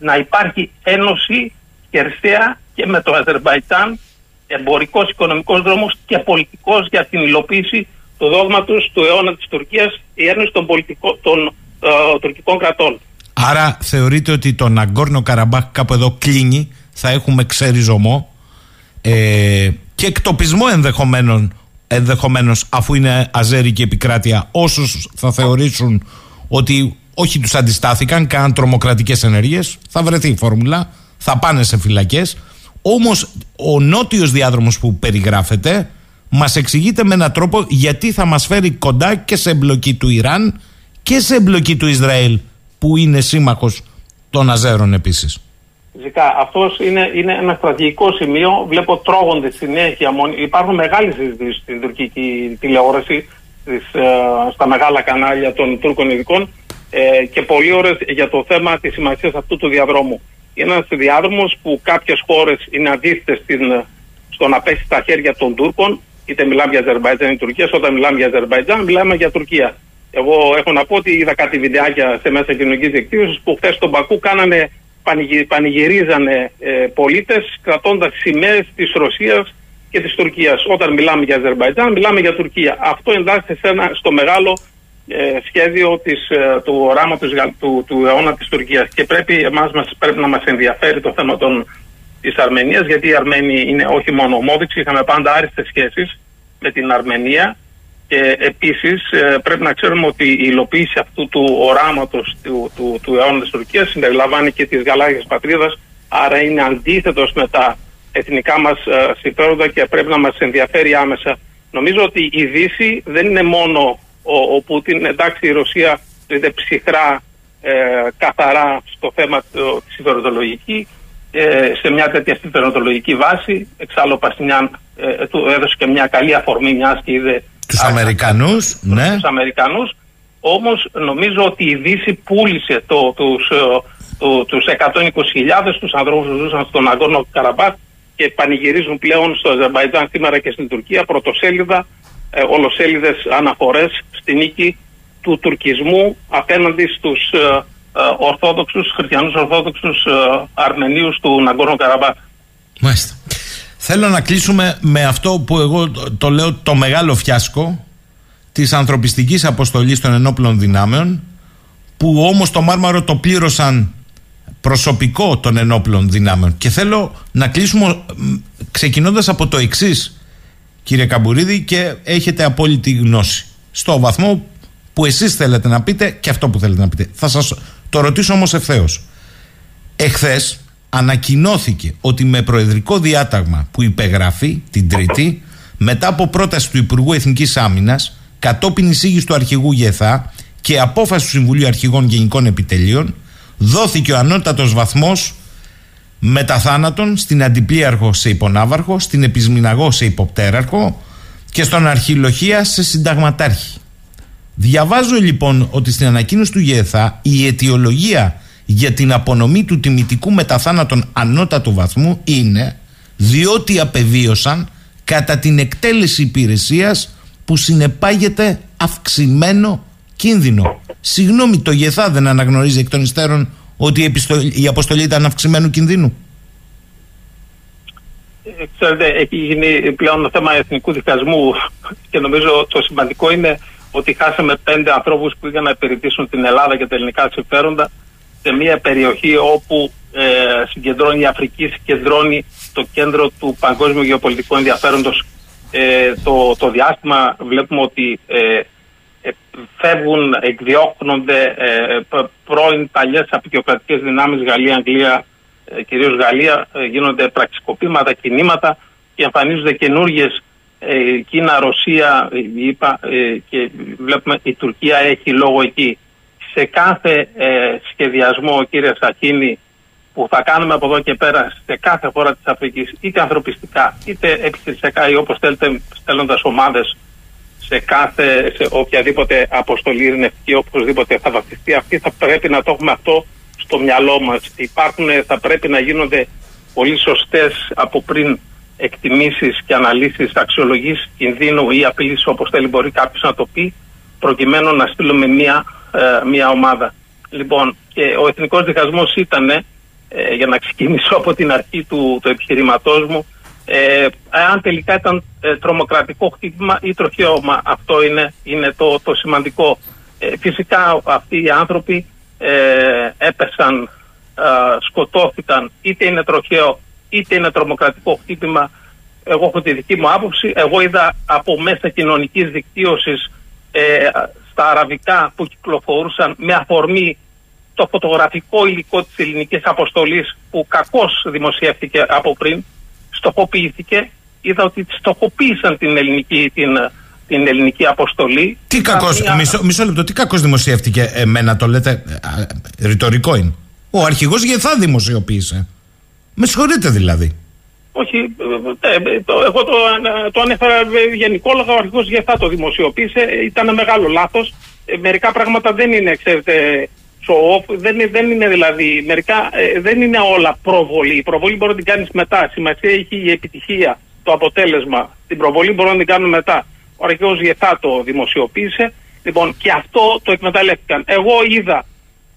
να υπάρχει ένωση χερσαία και με το Αζερβαϊτζάν εμπορικός, οικονομικός δρόμος και πολιτικός για την υλοποίηση του δόγματος του αιώνα της Τουρκίας η ένωση των, πολιτικό, των ε, τουρκικών κρατών. Άρα θεωρείτε ότι το Ναγκόρνο Καραμπάχ κάπου εδώ κλείνει, θα έχουμε ξεριζωμό ε, και εκτοπισμό ενδεχομένων ενδεχομένως αφού είναι αζέρικη επικράτεια όσους θα θεωρήσουν ότι όχι τους αντιστάθηκαν, κάναν τρομοκρατικές ενέργειες, θα βρεθεί η φόρμουλα, θα πάνε σε φυλακές. Όμως ο νότιος διάδρομος που περιγράφεται μας εξηγείται με έναν τρόπο γιατί θα μας φέρει κοντά και σε εμπλοκή του Ιράν και σε εμπλοκή του Ισραήλ που είναι σύμμαχος των Αζέρων επίσης. Φυσικά. Αυτός είναι, είναι ένα στρατηγικό σημείο. Βλέπω τρώγονται συνέχεια. Υπάρχουν μεγάλες συζητήσεις στην τουρκική τηλεόραση, στις, ε, στα μεγάλα κανάλια των Τούρκων ειδικών ε, και πολύ ώρες για το θέμα της σημασίας αυτού του διαδρόμου. Είναι ένας διάδρομος που κάποιες χώρες είναι αντίθετες στην, στο να πέσει στα χέρια των Τούρκων, είτε μιλάμε για Αζερβαϊτζάν ή Τουρκία, όταν μιλάμε για Αζερβαϊτζάν μιλάμε για Τουρκία. Εγώ έχω να πω ότι είδα κάτι βιντεάκια σε μέσα κοινωνικής δικτύωσης που χθες στον Πακού κάνανε, πανηγυρίζανε ε, πολίτες κρατώντας σημαίες της Ρωσίας και της Τουρκίας. Όταν μιλάμε για Αζερβαϊτζάν, μιλάμε για Τουρκία. Αυτό εντάσσεται σε ένα, στο μεγάλο ε, σχέδιο της, ε, του οράματος του, του αιώνα της Τουρκίας. Και πρέπει, εμάς, μας, πρέπει να μας ενδιαφέρει το θέμα των, της Αρμενίας γιατί η Αρμένη είναι όχι μόνο ομόδειξη, είχαμε πάντα άριστες σχέσεις με την Αρμενία και επίσης ε, πρέπει να ξέρουμε ότι η υλοποίηση αυτού του οράματος του, του, του αιώνα της Τουρκίας συμπεριλαμβάνει και τις γαλάζιες πατρίδας άρα είναι αντίθετος με τα εθνικά μας ε, συμφέροντα και πρέπει να μας ενδιαφέρει άμεσα. Νομίζω ότι η Δύση δεν είναι μόνο ο, ο Πούτιν, εντάξει η Ρωσία είναι ψυχρά ε, καθαρά στο θέμα της συμφεροντολογική ε, σε μια τέτοια συμφεροντολογική βάση. Εξάλλου ο Πασινιάν ε, του έδωσε και μια καλή αφορμή μιας και είδε τους Αμερικανούς, ναι. Τους Αμερικανούς. Όμως νομίζω ότι η Δύση πούλησε το, τους, ε, το, τους 120.000 τους ανθρώπους που ζούσαν στον Αγκόρνο Καραμπάθ και πανηγυρίζουν πλέον στο Αζερβαϊτζάν σήμερα και στην Τουρκία πρωτοσέλιδα, ε, ολοσέλιδες αναφορές στη νίκη του τουρκισμού απέναντι στους ε, ε, ορθόδοξους, χριστιανούς ορθόδοξους ε, Αρμενίους του Ναγκόρνο Καραμπάθ. Μάλιστα. Θέλω να κλείσουμε με αυτό που εγώ το λέω το μεγάλο φιάσκο της ανθρωπιστικής αποστολής των ενόπλων δυνάμεων που όμως το Μάρμαρο το πλήρωσαν προσωπικό των ενόπλων δυνάμεων και θέλω να κλείσουμε ξεκινώντας από το εξής, κύριε Καμπουρίδη και έχετε απόλυτη γνώση. Στο βαθμό που εσείς θέλετε να πείτε και αυτό που θέλετε να πείτε. Θα σας το ρωτήσω όμως ευθέως. Εχθές ανακοινώθηκε ότι με προεδρικό διάταγμα που υπεγράφει την Τρίτη, μετά από πρόταση του Υπουργού Εθνικής Άμυνας, κατόπιν εισήγησης του αρχηγού ΓΕΘΑ και απόφαση του Συμβουλίου Αρχηγών Γενικών Επιτελείων, δόθηκε ο ανώτατος βαθμός μεταθάνατον στην Αντιπλήαρχο σε υπονάβαρχο, στην Επισμηναγό σε υποπτέραρχο και στον Αρχιλοχία σε συνταγματάρχη. Διαβάζω λοιπόν ότι στην ανακοίνωση του ΓΕΘΑ η αιτιολογία για την απονομή του τιμητικού μεταθάνατον ανώτατου βαθμού είναι διότι απεβίωσαν κατά την εκτέλεση υπηρεσίας που συνεπάγεται αυξημένο κίνδυνο. Συγγνώμη, το ΓΕΘΑ δεν αναγνωρίζει εκ των υστέρων ότι η αποστολή ήταν αυξημένου κινδύνου. Ε, ξέρετε, έχει γίνει πλέον θέμα εθνικού δικασμού και νομίζω το σημαντικό είναι ότι χάσαμε πέντε ανθρώπους που είχαν να υπηρετήσουν την Ελλάδα και τα ελληνικά συμφέροντα σε μια περιοχή όπου ε, συγκεντρώνει η Αφρική, συγκεντρώνει το κέντρο του παγκόσμιου γεωπολιτικού ενδιαφέροντος ε, το, το διάστημα βλέπουμε ότι ε, ε φεύγουν, εκδιώχνονται ε, πρώην παλιές απεικιοκρατικές δυνάμεις Γαλλία, Αγγλία, ε, κυρίως Γαλλία γίνονται πραξικοπήματα, κινήματα και εμφανίζονται καινούργιες Κίνα, Ρωσία, είπα, και βλέπουμε η Τουρκία έχει λόγο εκεί. Σε κάθε ε, σχεδιασμό, κύριε Σαχίνη, που θα κάνουμε από εδώ και πέρα σε κάθε χώρα της Αφρικής, είτε ανθρωπιστικά, είτε επιχειρησιακά ή όπως θέλετε στέλνοντας ομάδες σε κάθε, σε οποιαδήποτε αποστολή ειρηνευτική, οπωσδήποτε θα βαθιστεί αυτή, θα πρέπει να το έχουμε αυτό στο μυαλό μας. Υπάρχουν, θα πρέπει να γίνονται πολύ σωστές από πριν εκτιμήσεις και αναλύσεις αξιολογής κινδύνου ή απειλής όπως θέλει μπορεί κάποιος να το πει προκειμένου να στείλουμε μία ε, μια ομάδα. Λοιπόν, και ο εθνικός διχασμός ήταν, ε, για να ξεκινήσω από την αρχή του, του επιχειρηματός μου, ε, αν τελικά ήταν ε, τρομοκρατικό χτύπημα ή τροχαίωμα. Αυτό είναι, είναι το, το σημαντικό. Ε, φυσικά αυτοί οι άνθρωποι έπεσαν, σκοτώθηκαν, είτε είναι τροχαίο είτε είναι τρομοκρατικό χτύπημα. Εγώ έχω τη δική μου άποψη. Εγώ είδα από μέσα κοινωνικής δικτύωσης στα αραβικά που κυκλοφορούσαν με αφορμή το φωτογραφικό υλικό της ελληνικής αποστολής που κακώς δημοσιεύτηκε από πριν, στοχοποιήθηκε, είδα ότι στοχοποίησαν την ελληνική, την, την ελληνική αποστολή. Τι κακώς, μισό, μισό λεπτό, τι κακώς δημοσιεύτηκε εμένα το λέτε, ε, ρητορικό είναι. Ο αρχηγός Γεθά δημοσιοποίησε. Με συγχωρείτε δηλαδή. Όχι, ε, ε, το, εγώ το, το ανέφερα γενικόλογα, ο αρχηγός Γεθά το δημοσιοποίησε, ήταν μεγάλο λάθος. ε, μερικά πράγματα δεν είναι, ξέρετε, show off, δεν, είναι- δεν είναι δηλαδή, μερικά ε, δεν είναι όλα προβολή. Η προβολή μπορεί να την κάνεις μετά. Σημασία έχει η επιτυχία, το αποτέλεσμα. Την προβολή μπορούμε να την κάνουμε μετά. Ο αρχαίος Γεθά το δημοσιοποίησε. Λοιπόν, και αυτό το εκμεταλλεύτηκαν. Εγώ είδα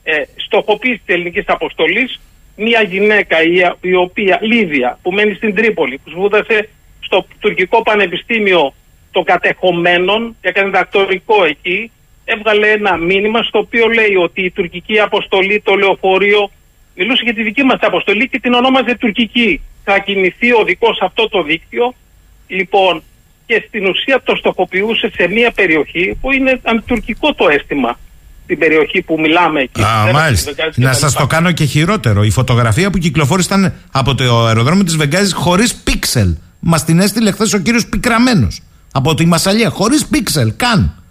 ε, στοχοποίηση της ελληνικής αποστολής μια γυναίκα η, η οποία, Λίβια, που μένει στην Τρίπολη, που σπούδασε στο τουρκικό πανεπιστήμιο των κατεχομένων και έκανε δακτορικό εκεί, έβγαλε ένα μήνυμα στο οποίο λέει ότι η τουρκική αποστολή, το λεωφορείο, μιλούσε για τη δική μας αποστολή και την ονόμαζε τουρκική. Θα κινηθεί ο δικός αυτό το δίκτυο, λοιπόν, και στην ουσία το στοχοποιούσε σε μια περιοχή που είναι αντιτουρκικό το αίσθημα την περιοχή που μιλάμε εκεί. Α, Δεν μάλιστα. έχει Βεγγάζι και Να τα σας λοιπά. το κάνω και χειρότερο. Η φωτογραφία που κυκλοφόρησε ήταν από το αεροδρόμιο της Βεγγάζης χωρίς πίξελ. Μας την έστειλε χθες ο κύριος Πικραμένος. Από τη Μασαλία. Χωρίς πίξελ. Καν.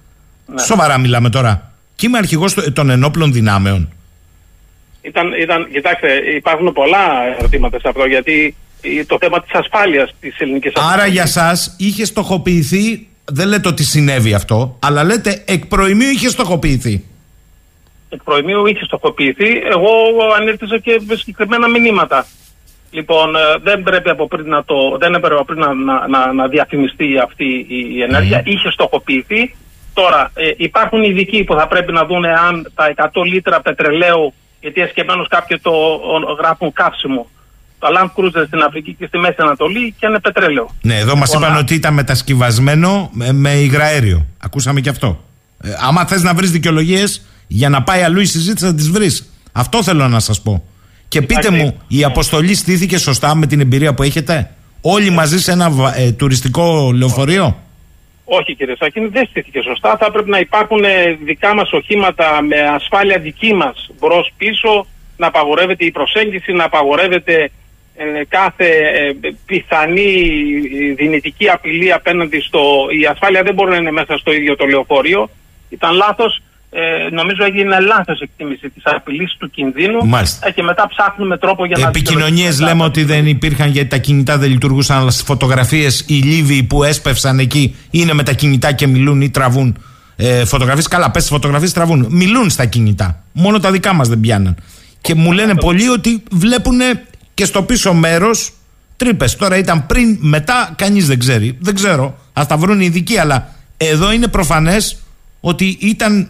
Ναι. Σοβαρά μιλάμε τώρα. Και είμαι αρχηγός των ενόπλων δυνάμεων. Ήταν, ήταν, κοιτάξτε, υπάρχουν πολλά ερωτήματα σε αυτό γιατί ε, το θέμα της ασφάλειας της ελληνικής Άρα για εσά είχε στοχοποιηθεί. Δεν λέτε ότι συνέβη αυτό, αλλά λέτε εκ προημίου είχε στοχοποιηθεί. εκ προημίου είχε στοχοποιηθεί. Εγώ ανήρτησα και με συγκεκριμένα μηνύματα. Λοιπόν, ε, δεν πρέπει από πριν να, το, δεν έπρεπε από πριν να, να, να, να διαφημιστεί αυτή η, η ενέργεια. Είχε στοχοποιηθεί. Τώρα, ε, υπάρχουν ειδικοί που θα πρέπει να δουν αν τα 100 λίτρα πετρελαίου, γιατί εσκεμμένως κάποιοι το ο- γράφουν καύσιμο, το Land Cruiser στην Αφρική και στη Μέση Ανατολή και είναι πετρέλαιο. Ναι, εδώ μας Λοιπόν, είπαν α- ότι ήταν μετασκευασμένο με, με υγραέριο. Ακούσαμε και αυτό. Ε, άμα θες να βρεις δικαιολογίες για να πάει αλλού η συζήτηση, θα τις βρεις. Αυτό θέλω να σας πω. Και πείτε Εντάξει, μου, η ναι. αποστολή στήθηκε σωστά με την εμπειρία που έχετε; Όλοι μαζί σε ένα βα- ε, τουριστικό λεωφορείο; Όχι κύριε Σάκη, δεν στήθηκε σωστά. Θα πρέπει να υπάρχουν ε, δικά μας οχήματα με ασφάλεια δική μας μπρος πίσω, να απαγορεύεται η προσέγγιση, να απαγορεύεται ε, κάθε ε, πιθανή ε, δυνητική απειλή απέναντι στο... Η ασφάλεια δεν μπορεί να είναι μέσα στο ίδιο το λεωφορείο. Ήταν λάθος. Ε, νομίζω έγινε λάθος εκτίμηση της απειλής του κινδύνου Μάλιστα. Ε, και μετά ψάχνουμε τρόπο για να... Επικοινωνίες δικαιολογήσουμε λέμε τα- ότι δεν υπήρχαν γιατί τα κινητά δεν λειτουργούσαν, αλλά στις φωτογραφίες οι Λίβοι που έσπευσαν εκεί είναι με τα κινητά και μιλούν ή τραβούν ε, φωτογραφίες. Καλά, πες φωτογραφίες τραβούν. Μιλούν στα κινητά. Μόνο τα δικά μας δεν πιάναν. Και μου λένε πολλοί ότι βλέπουν και στο πίσω μέρος τρύπες. Τώρα ήταν πριν, μετά, κανείς δεν ξέρει. Δεν ξέρω. Α τα βρουν οι ειδικοί, αλλά εδώ είναι προφανές ότι ήταν.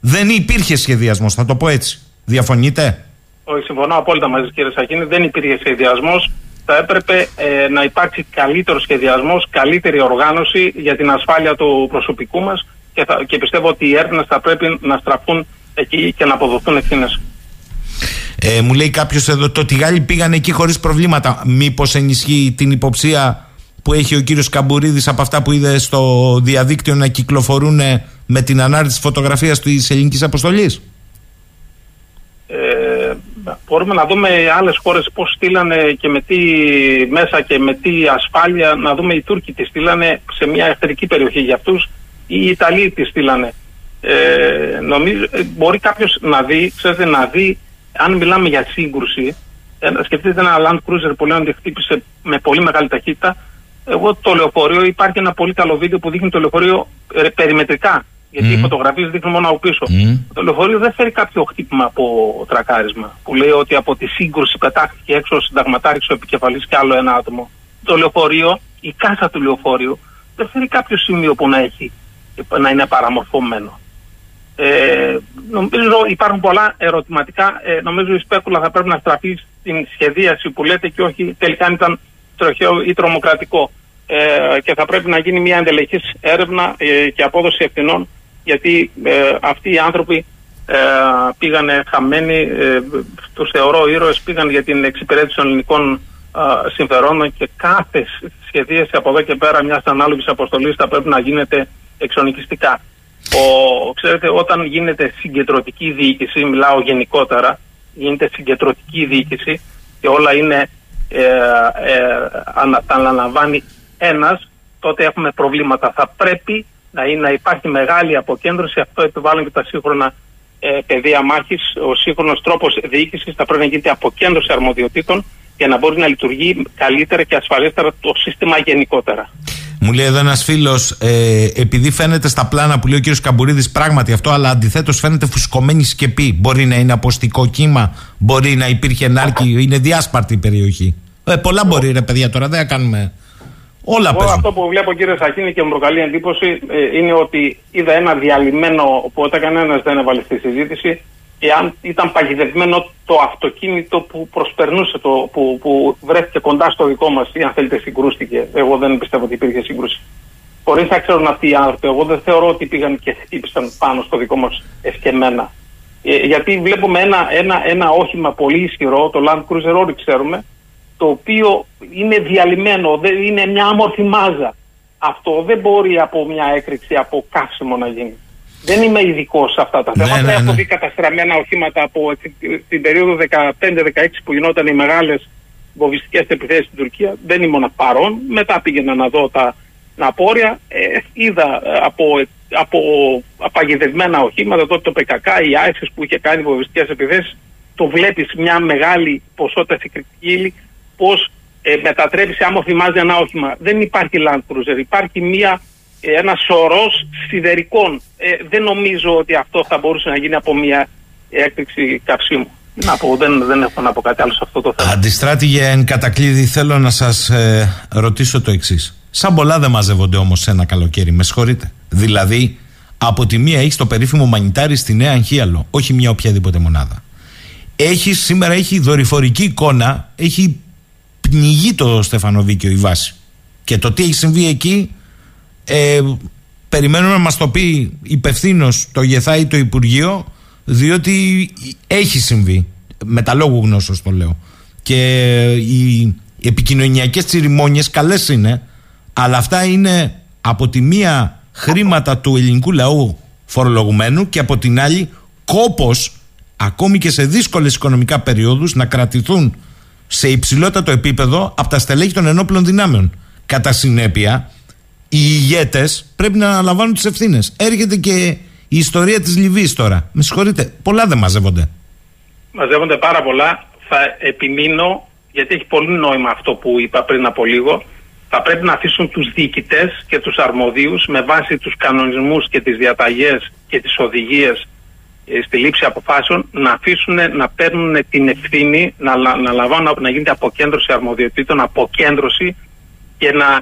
Δεν υπήρχε σχεδιασμός, θα το πω έτσι. Διαφωνείτε; Όχι, συμφωνώ απόλυτα μαζί σας, κύριε Σαχίνη. Δεν υπήρχε σχεδιασμός. Θα έπρεπε ε, να υπάρξει καλύτερος σχεδιασμός, καλύτερη οργάνωση για την ασφάλεια του προσωπικού μας και, θα- και πιστεύω ότι οι έρευνες θα πρέπει να στραφούν εκεί και να αποδοθούν ευθύνες. Ε, μου λέει κάποιος εδώ το ότι οι Γάλλοι πήγαν εκεί χωρίς προβλήματα. Μήπως ενισχύει την υποψία που έχει ο κύριος Καμπουρίδης από αυτά που είδε στο διαδίκτυο να κυκλοφορούν με την ανάρτηση φωτογραφίας της ελληνικής αποστολής; Ε, μπορούμε να δούμε άλλες χώρες πώς στείλανε και με τι μέσα και με τι ασφάλεια. Να δούμε οι Τούρκοι τι στείλανε σε μια εχθρική περιοχή για αυτούς ή οι Ιταλοί τι στείλανε. Ε, νομίζω, ε, μπορεί κάποιος να δει, ξέρετε, να δει, αν μιλάμε για σύγκρουση, ε, να σκεφτείτε ένα Land Cruiser που λένε ότι χτύπησε με πολύ μεγάλη ταχύτητα. Εγώ το λεωφορείο, υπάρχει ένα πολύ καλό βίντεο που δείχνει το λεωφορείο ε, περιμετρικά. Γιατί οι φωτογραφίες δείχνουν μόνο από πίσω. Το λεωφορείο δεν φέρει κάποιο χτύπημα από τρακάρισμα. Που λέει ότι από τη σύγκρουση πετάχτηκε έξω ο συνταγματάρχης ο επικεφαλής και άλλο ένα άτομο. Το λεωφορείο, η κάσα του λεωφορείου, δεν φέρει κάποιο σημείο που να έχει να είναι παραμορφωμένο. Ε, νομίζω υπάρχουν πολλά ερωτηματικά. Ε, νομίζω η σπέκουλα θα πρέπει να στραφεί στην σχεδίαση που λέτε και όχι τελικά αν ήταν τροχαίο ή τρομοκρατικό. Ε, και θα πρέπει να γίνει μια εντελεχής έρευνα ε, και απόδοση ευθυνών γιατί ε, αυτοί οι άνθρωποι ε, πήγανε χαμένοι, ε, τους θεωρώ ήρωες, πήγαν για την εξυπηρέτηση των ελληνικών ε, συμφερόντων και κάθε σχεδίαση από εδώ και πέρα μιας ανάλογης αποστολής θα πρέπει να γίνεται εξονικιστικά. Ο, ξέρετε, όταν γίνεται συγκεντρωτική διοίκηση, μιλάω γενικότερα, γίνεται συγκεντρωτική διοίκηση και όλα είναι, ε, ε, ανα, τα αναλαμβάνει ένας, τότε έχουμε προβλήματα. Θα πρέπει να, είναι, να υπάρχει μεγάλη αποκέντρωση, αυτό επιβάλλουν και τα σύγχρονα ε, πεδία μάχης, ο σύγχρονος τρόπος διοίκησης θα πρέπει να γίνεται αποκέντρωση αρμοδιοτήτων για να μπορεί να λειτουργεί καλύτερα και ασφαλέστερα το σύστημα γενικότερα. Μου λέει εδώ ένας φίλος, ε, επειδή φαίνεται στα πλάνα που λέει ο κύριος Καμπουρίδης πράγματι αυτό, αλλά αντιθέτως φαίνεται φουσκωμένη σκεπή. Μπορεί να είναι αποστικό κύμα, μπορεί να υπήρχε νάρκη, είναι διάσπαρτη η περιοχή. Ε, πολλά μπορεί ρε παιδιά τώρα, δεν κάνουμε. Όλα Εγώ παίζουν. αυτό που βλέπω κύριε Σαχίνη και μου προκαλεί εντύπωση ε, είναι ότι είδα ένα διαλυμένο που όταν κανένας δεν έβαλε στη συζήτηση εάν ήταν παγιδευμένο το αυτοκίνητο που προσπερνούσε, το, που, που βρέθηκε κοντά στο δικό μας ή αν θέλετε συγκρούστηκε. Εγώ δεν πιστεύω ότι υπήρχε σύγκρουση. Χωρίς να ξέρουν αυτοί οι άνθρωποι, εγώ δεν θεωρώ ότι πήγαν και χτύπησαν πάνω στο δικό μας εσκεμμένα. Ε, γιατί βλέπουμε ένα, ένα, ένα όχημα πολύ ισχυρό, το Land Cruiser, όλοι ξέρουμε, το οποίο είναι διαλυμένο, δεν- είναι μια άμορφη μάζα. Αυτό δεν μπορεί από μια έκρηξη, από καύσιμο να γίνει. Δεν είμαι ειδικός σε αυτά τα Ναι, θέματα. ναι, Έχω ναι. δει καταστραμμένα οχήματα από τη- την περίοδο 15-16 που γινόταν οι μεγάλες βοβιστικέ επιθέσεις στην Τουρκία. Δεν ήμουν παρόν. Μετά πήγαινα να δω τα απόρρια. Ε, είδα ε, από, από απαγιδευμένα οχήματα, τότε το ΠΚΚ, η ISIS που είχε κάνει βοβιστικέ επιθέσεις. Το βλέπεις μια μεγάλη ποσότητα συγκριτική ύλη πώς ε, μετατρέπεις σε άμορφη μάζα ένα όχημα. Δεν υπάρχει Land Cruiser. Υπάρχει μια, ε, ένα σωρός σιδερικών. Ε, δεν νομίζω ότι αυτό θα μπορούσε να γίνει από μια έκρηξη καυσίμου. Να πω, δεν, δεν έχω να πω κάτι άλλο σε αυτό το θέμα. Αντιστράτηγε εν κατακλείδη, θέλω να σας ε, ρωτήσω το εξής. Σαν πολλά δεν μαζεύονται όμως ένα καλοκαίρι, με συγχωρείτε. Δηλαδή, από τη μία έχεις το περίφημο μανιτάρι στη Νέα Αγχίαλο, όχι μια οποιαδήποτε μονάδα. Έχεις, σήμερα έχει δορυφορική εικόνα, έχει πνιγεί το Στεφανοβίκιο η βάση. Και το τι έχει συμβεί εκεί, ε, περιμένουμε να μας το πει υπευθύνο το ΓΕΘΑ ή το Υπουργείο, διότι έχει συμβεί. Με τα λόγου γνώσεως το λέω. Και οι επικοινωνιακές τσιριμόνιες καλές είναι, αλλά αυτά είναι από τη μία χρήματα του ελληνικού λαού φορολογουμένου και από την άλλη κόπος ακόμη και σε δύσκολες οικονομικά περιόδους να κρατηθούν σε υψηλότατο επίπεδο από τα στελέχη των ενόπλων δυνάμεων. Κατά συνέπεια, οι ηγέτες πρέπει να αναλαμβάνουν τις ευθύνες. Έρχεται και η ιστορία της Λιβύης τώρα. Με συγχωρείτε, πολλά δεν μαζεύονται. Μαζεύονται πάρα πολλά. Θα επιμείνω, γιατί έχει πολύ νόημα αυτό που είπα πριν από λίγο. Θα πρέπει να αφήσουν τους διοικητές και τους αρμοδίους με βάση τους κανονισμούς και τις διαταγές και τις οδηγίες ε, στη λήψη αποφάσεων να αφήσουν να παίρνουν την ευθύνη, να, λα- να λαμβάνουν, να γίνεται αποκέντρωση αρμοδιοτήτων, αποκέντρωση και να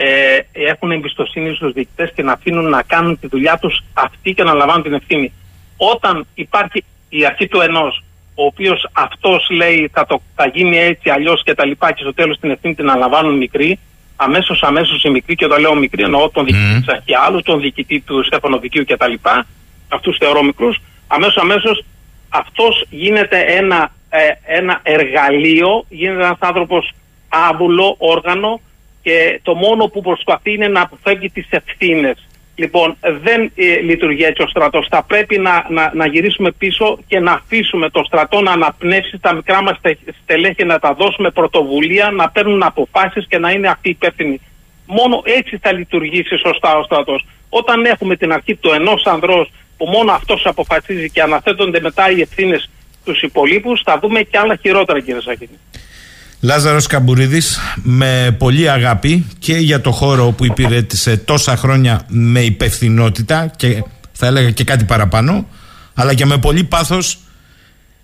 ε, έχουν εμπιστοσύνη στους διοικητές και να αφήνουν να κάνουν τη δουλειά τους αυτοί και να λαμβάνουν την ευθύνη. Όταν υπάρχει η αρχή του ενός, ο οποίος αυτός λέει θα, το, θα γίνει έτσι αλλιώς και τα λοιπά και στο τέλος την ευθύνη την αναλαμβάνουν μικροί, αμέσως αμέσως οι μικροί και όταν λέω μικροί εννοώ τον διοικητή Μμμ. της Αρχιάλου, τον διοικητή του Στεφανοβικίου και τα λοιπά, αυτούς θεωρώ μικρούς, αμέσως αμέσως αυτός γίνεται ένα, ε, ένα εργαλείο, γίνεται ένας άνθρωπος άβουλο όργανο και το μόνο που προσπαθεί είναι να αποφεύγει τις ευθύνες. Λοιπόν, δεν ε, λειτουργεί έτσι ο στρατός. Θα πρέπει να, να, να γυρίσουμε πίσω και να αφήσουμε το στρατό να αναπνεύσει τα μικρά μας τε- στελέχη, να τα δώσουμε πρωτοβουλία, να παίρνουν αποφάσεις και να είναι αυτοί υπεύθυνοι. Μόνο έτσι θα λειτουργήσει σωστά ο στρατός. Όταν έχουμε την αρχή του ενός ανδρός που μόνο αυτός αποφασίζει και αναθέτονται μετά οι ευθύνες στους υπολείπους, θα δούμε και άλλα χειρότερα κύριε Σαχίνη. Λάζαρος Καμπουρίδης με πολύ αγάπη και για το χώρο που υπηρέτησε τόσα χρόνια με υπευθυνότητα και θα έλεγα και κάτι παραπάνω αλλά και με πολύ πάθος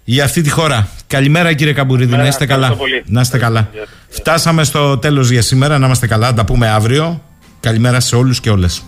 για αυτή τη χώρα. Καλημέρα κύριε Καμπουρίδη, να είστε καλά. ευχαριστώ πολύ. Να είστε καλά. Φτάσαμε στο τέλος για σήμερα, να είμαστε καλά, να τα πούμε αύριο. Καλημέρα σε όλους και όλες.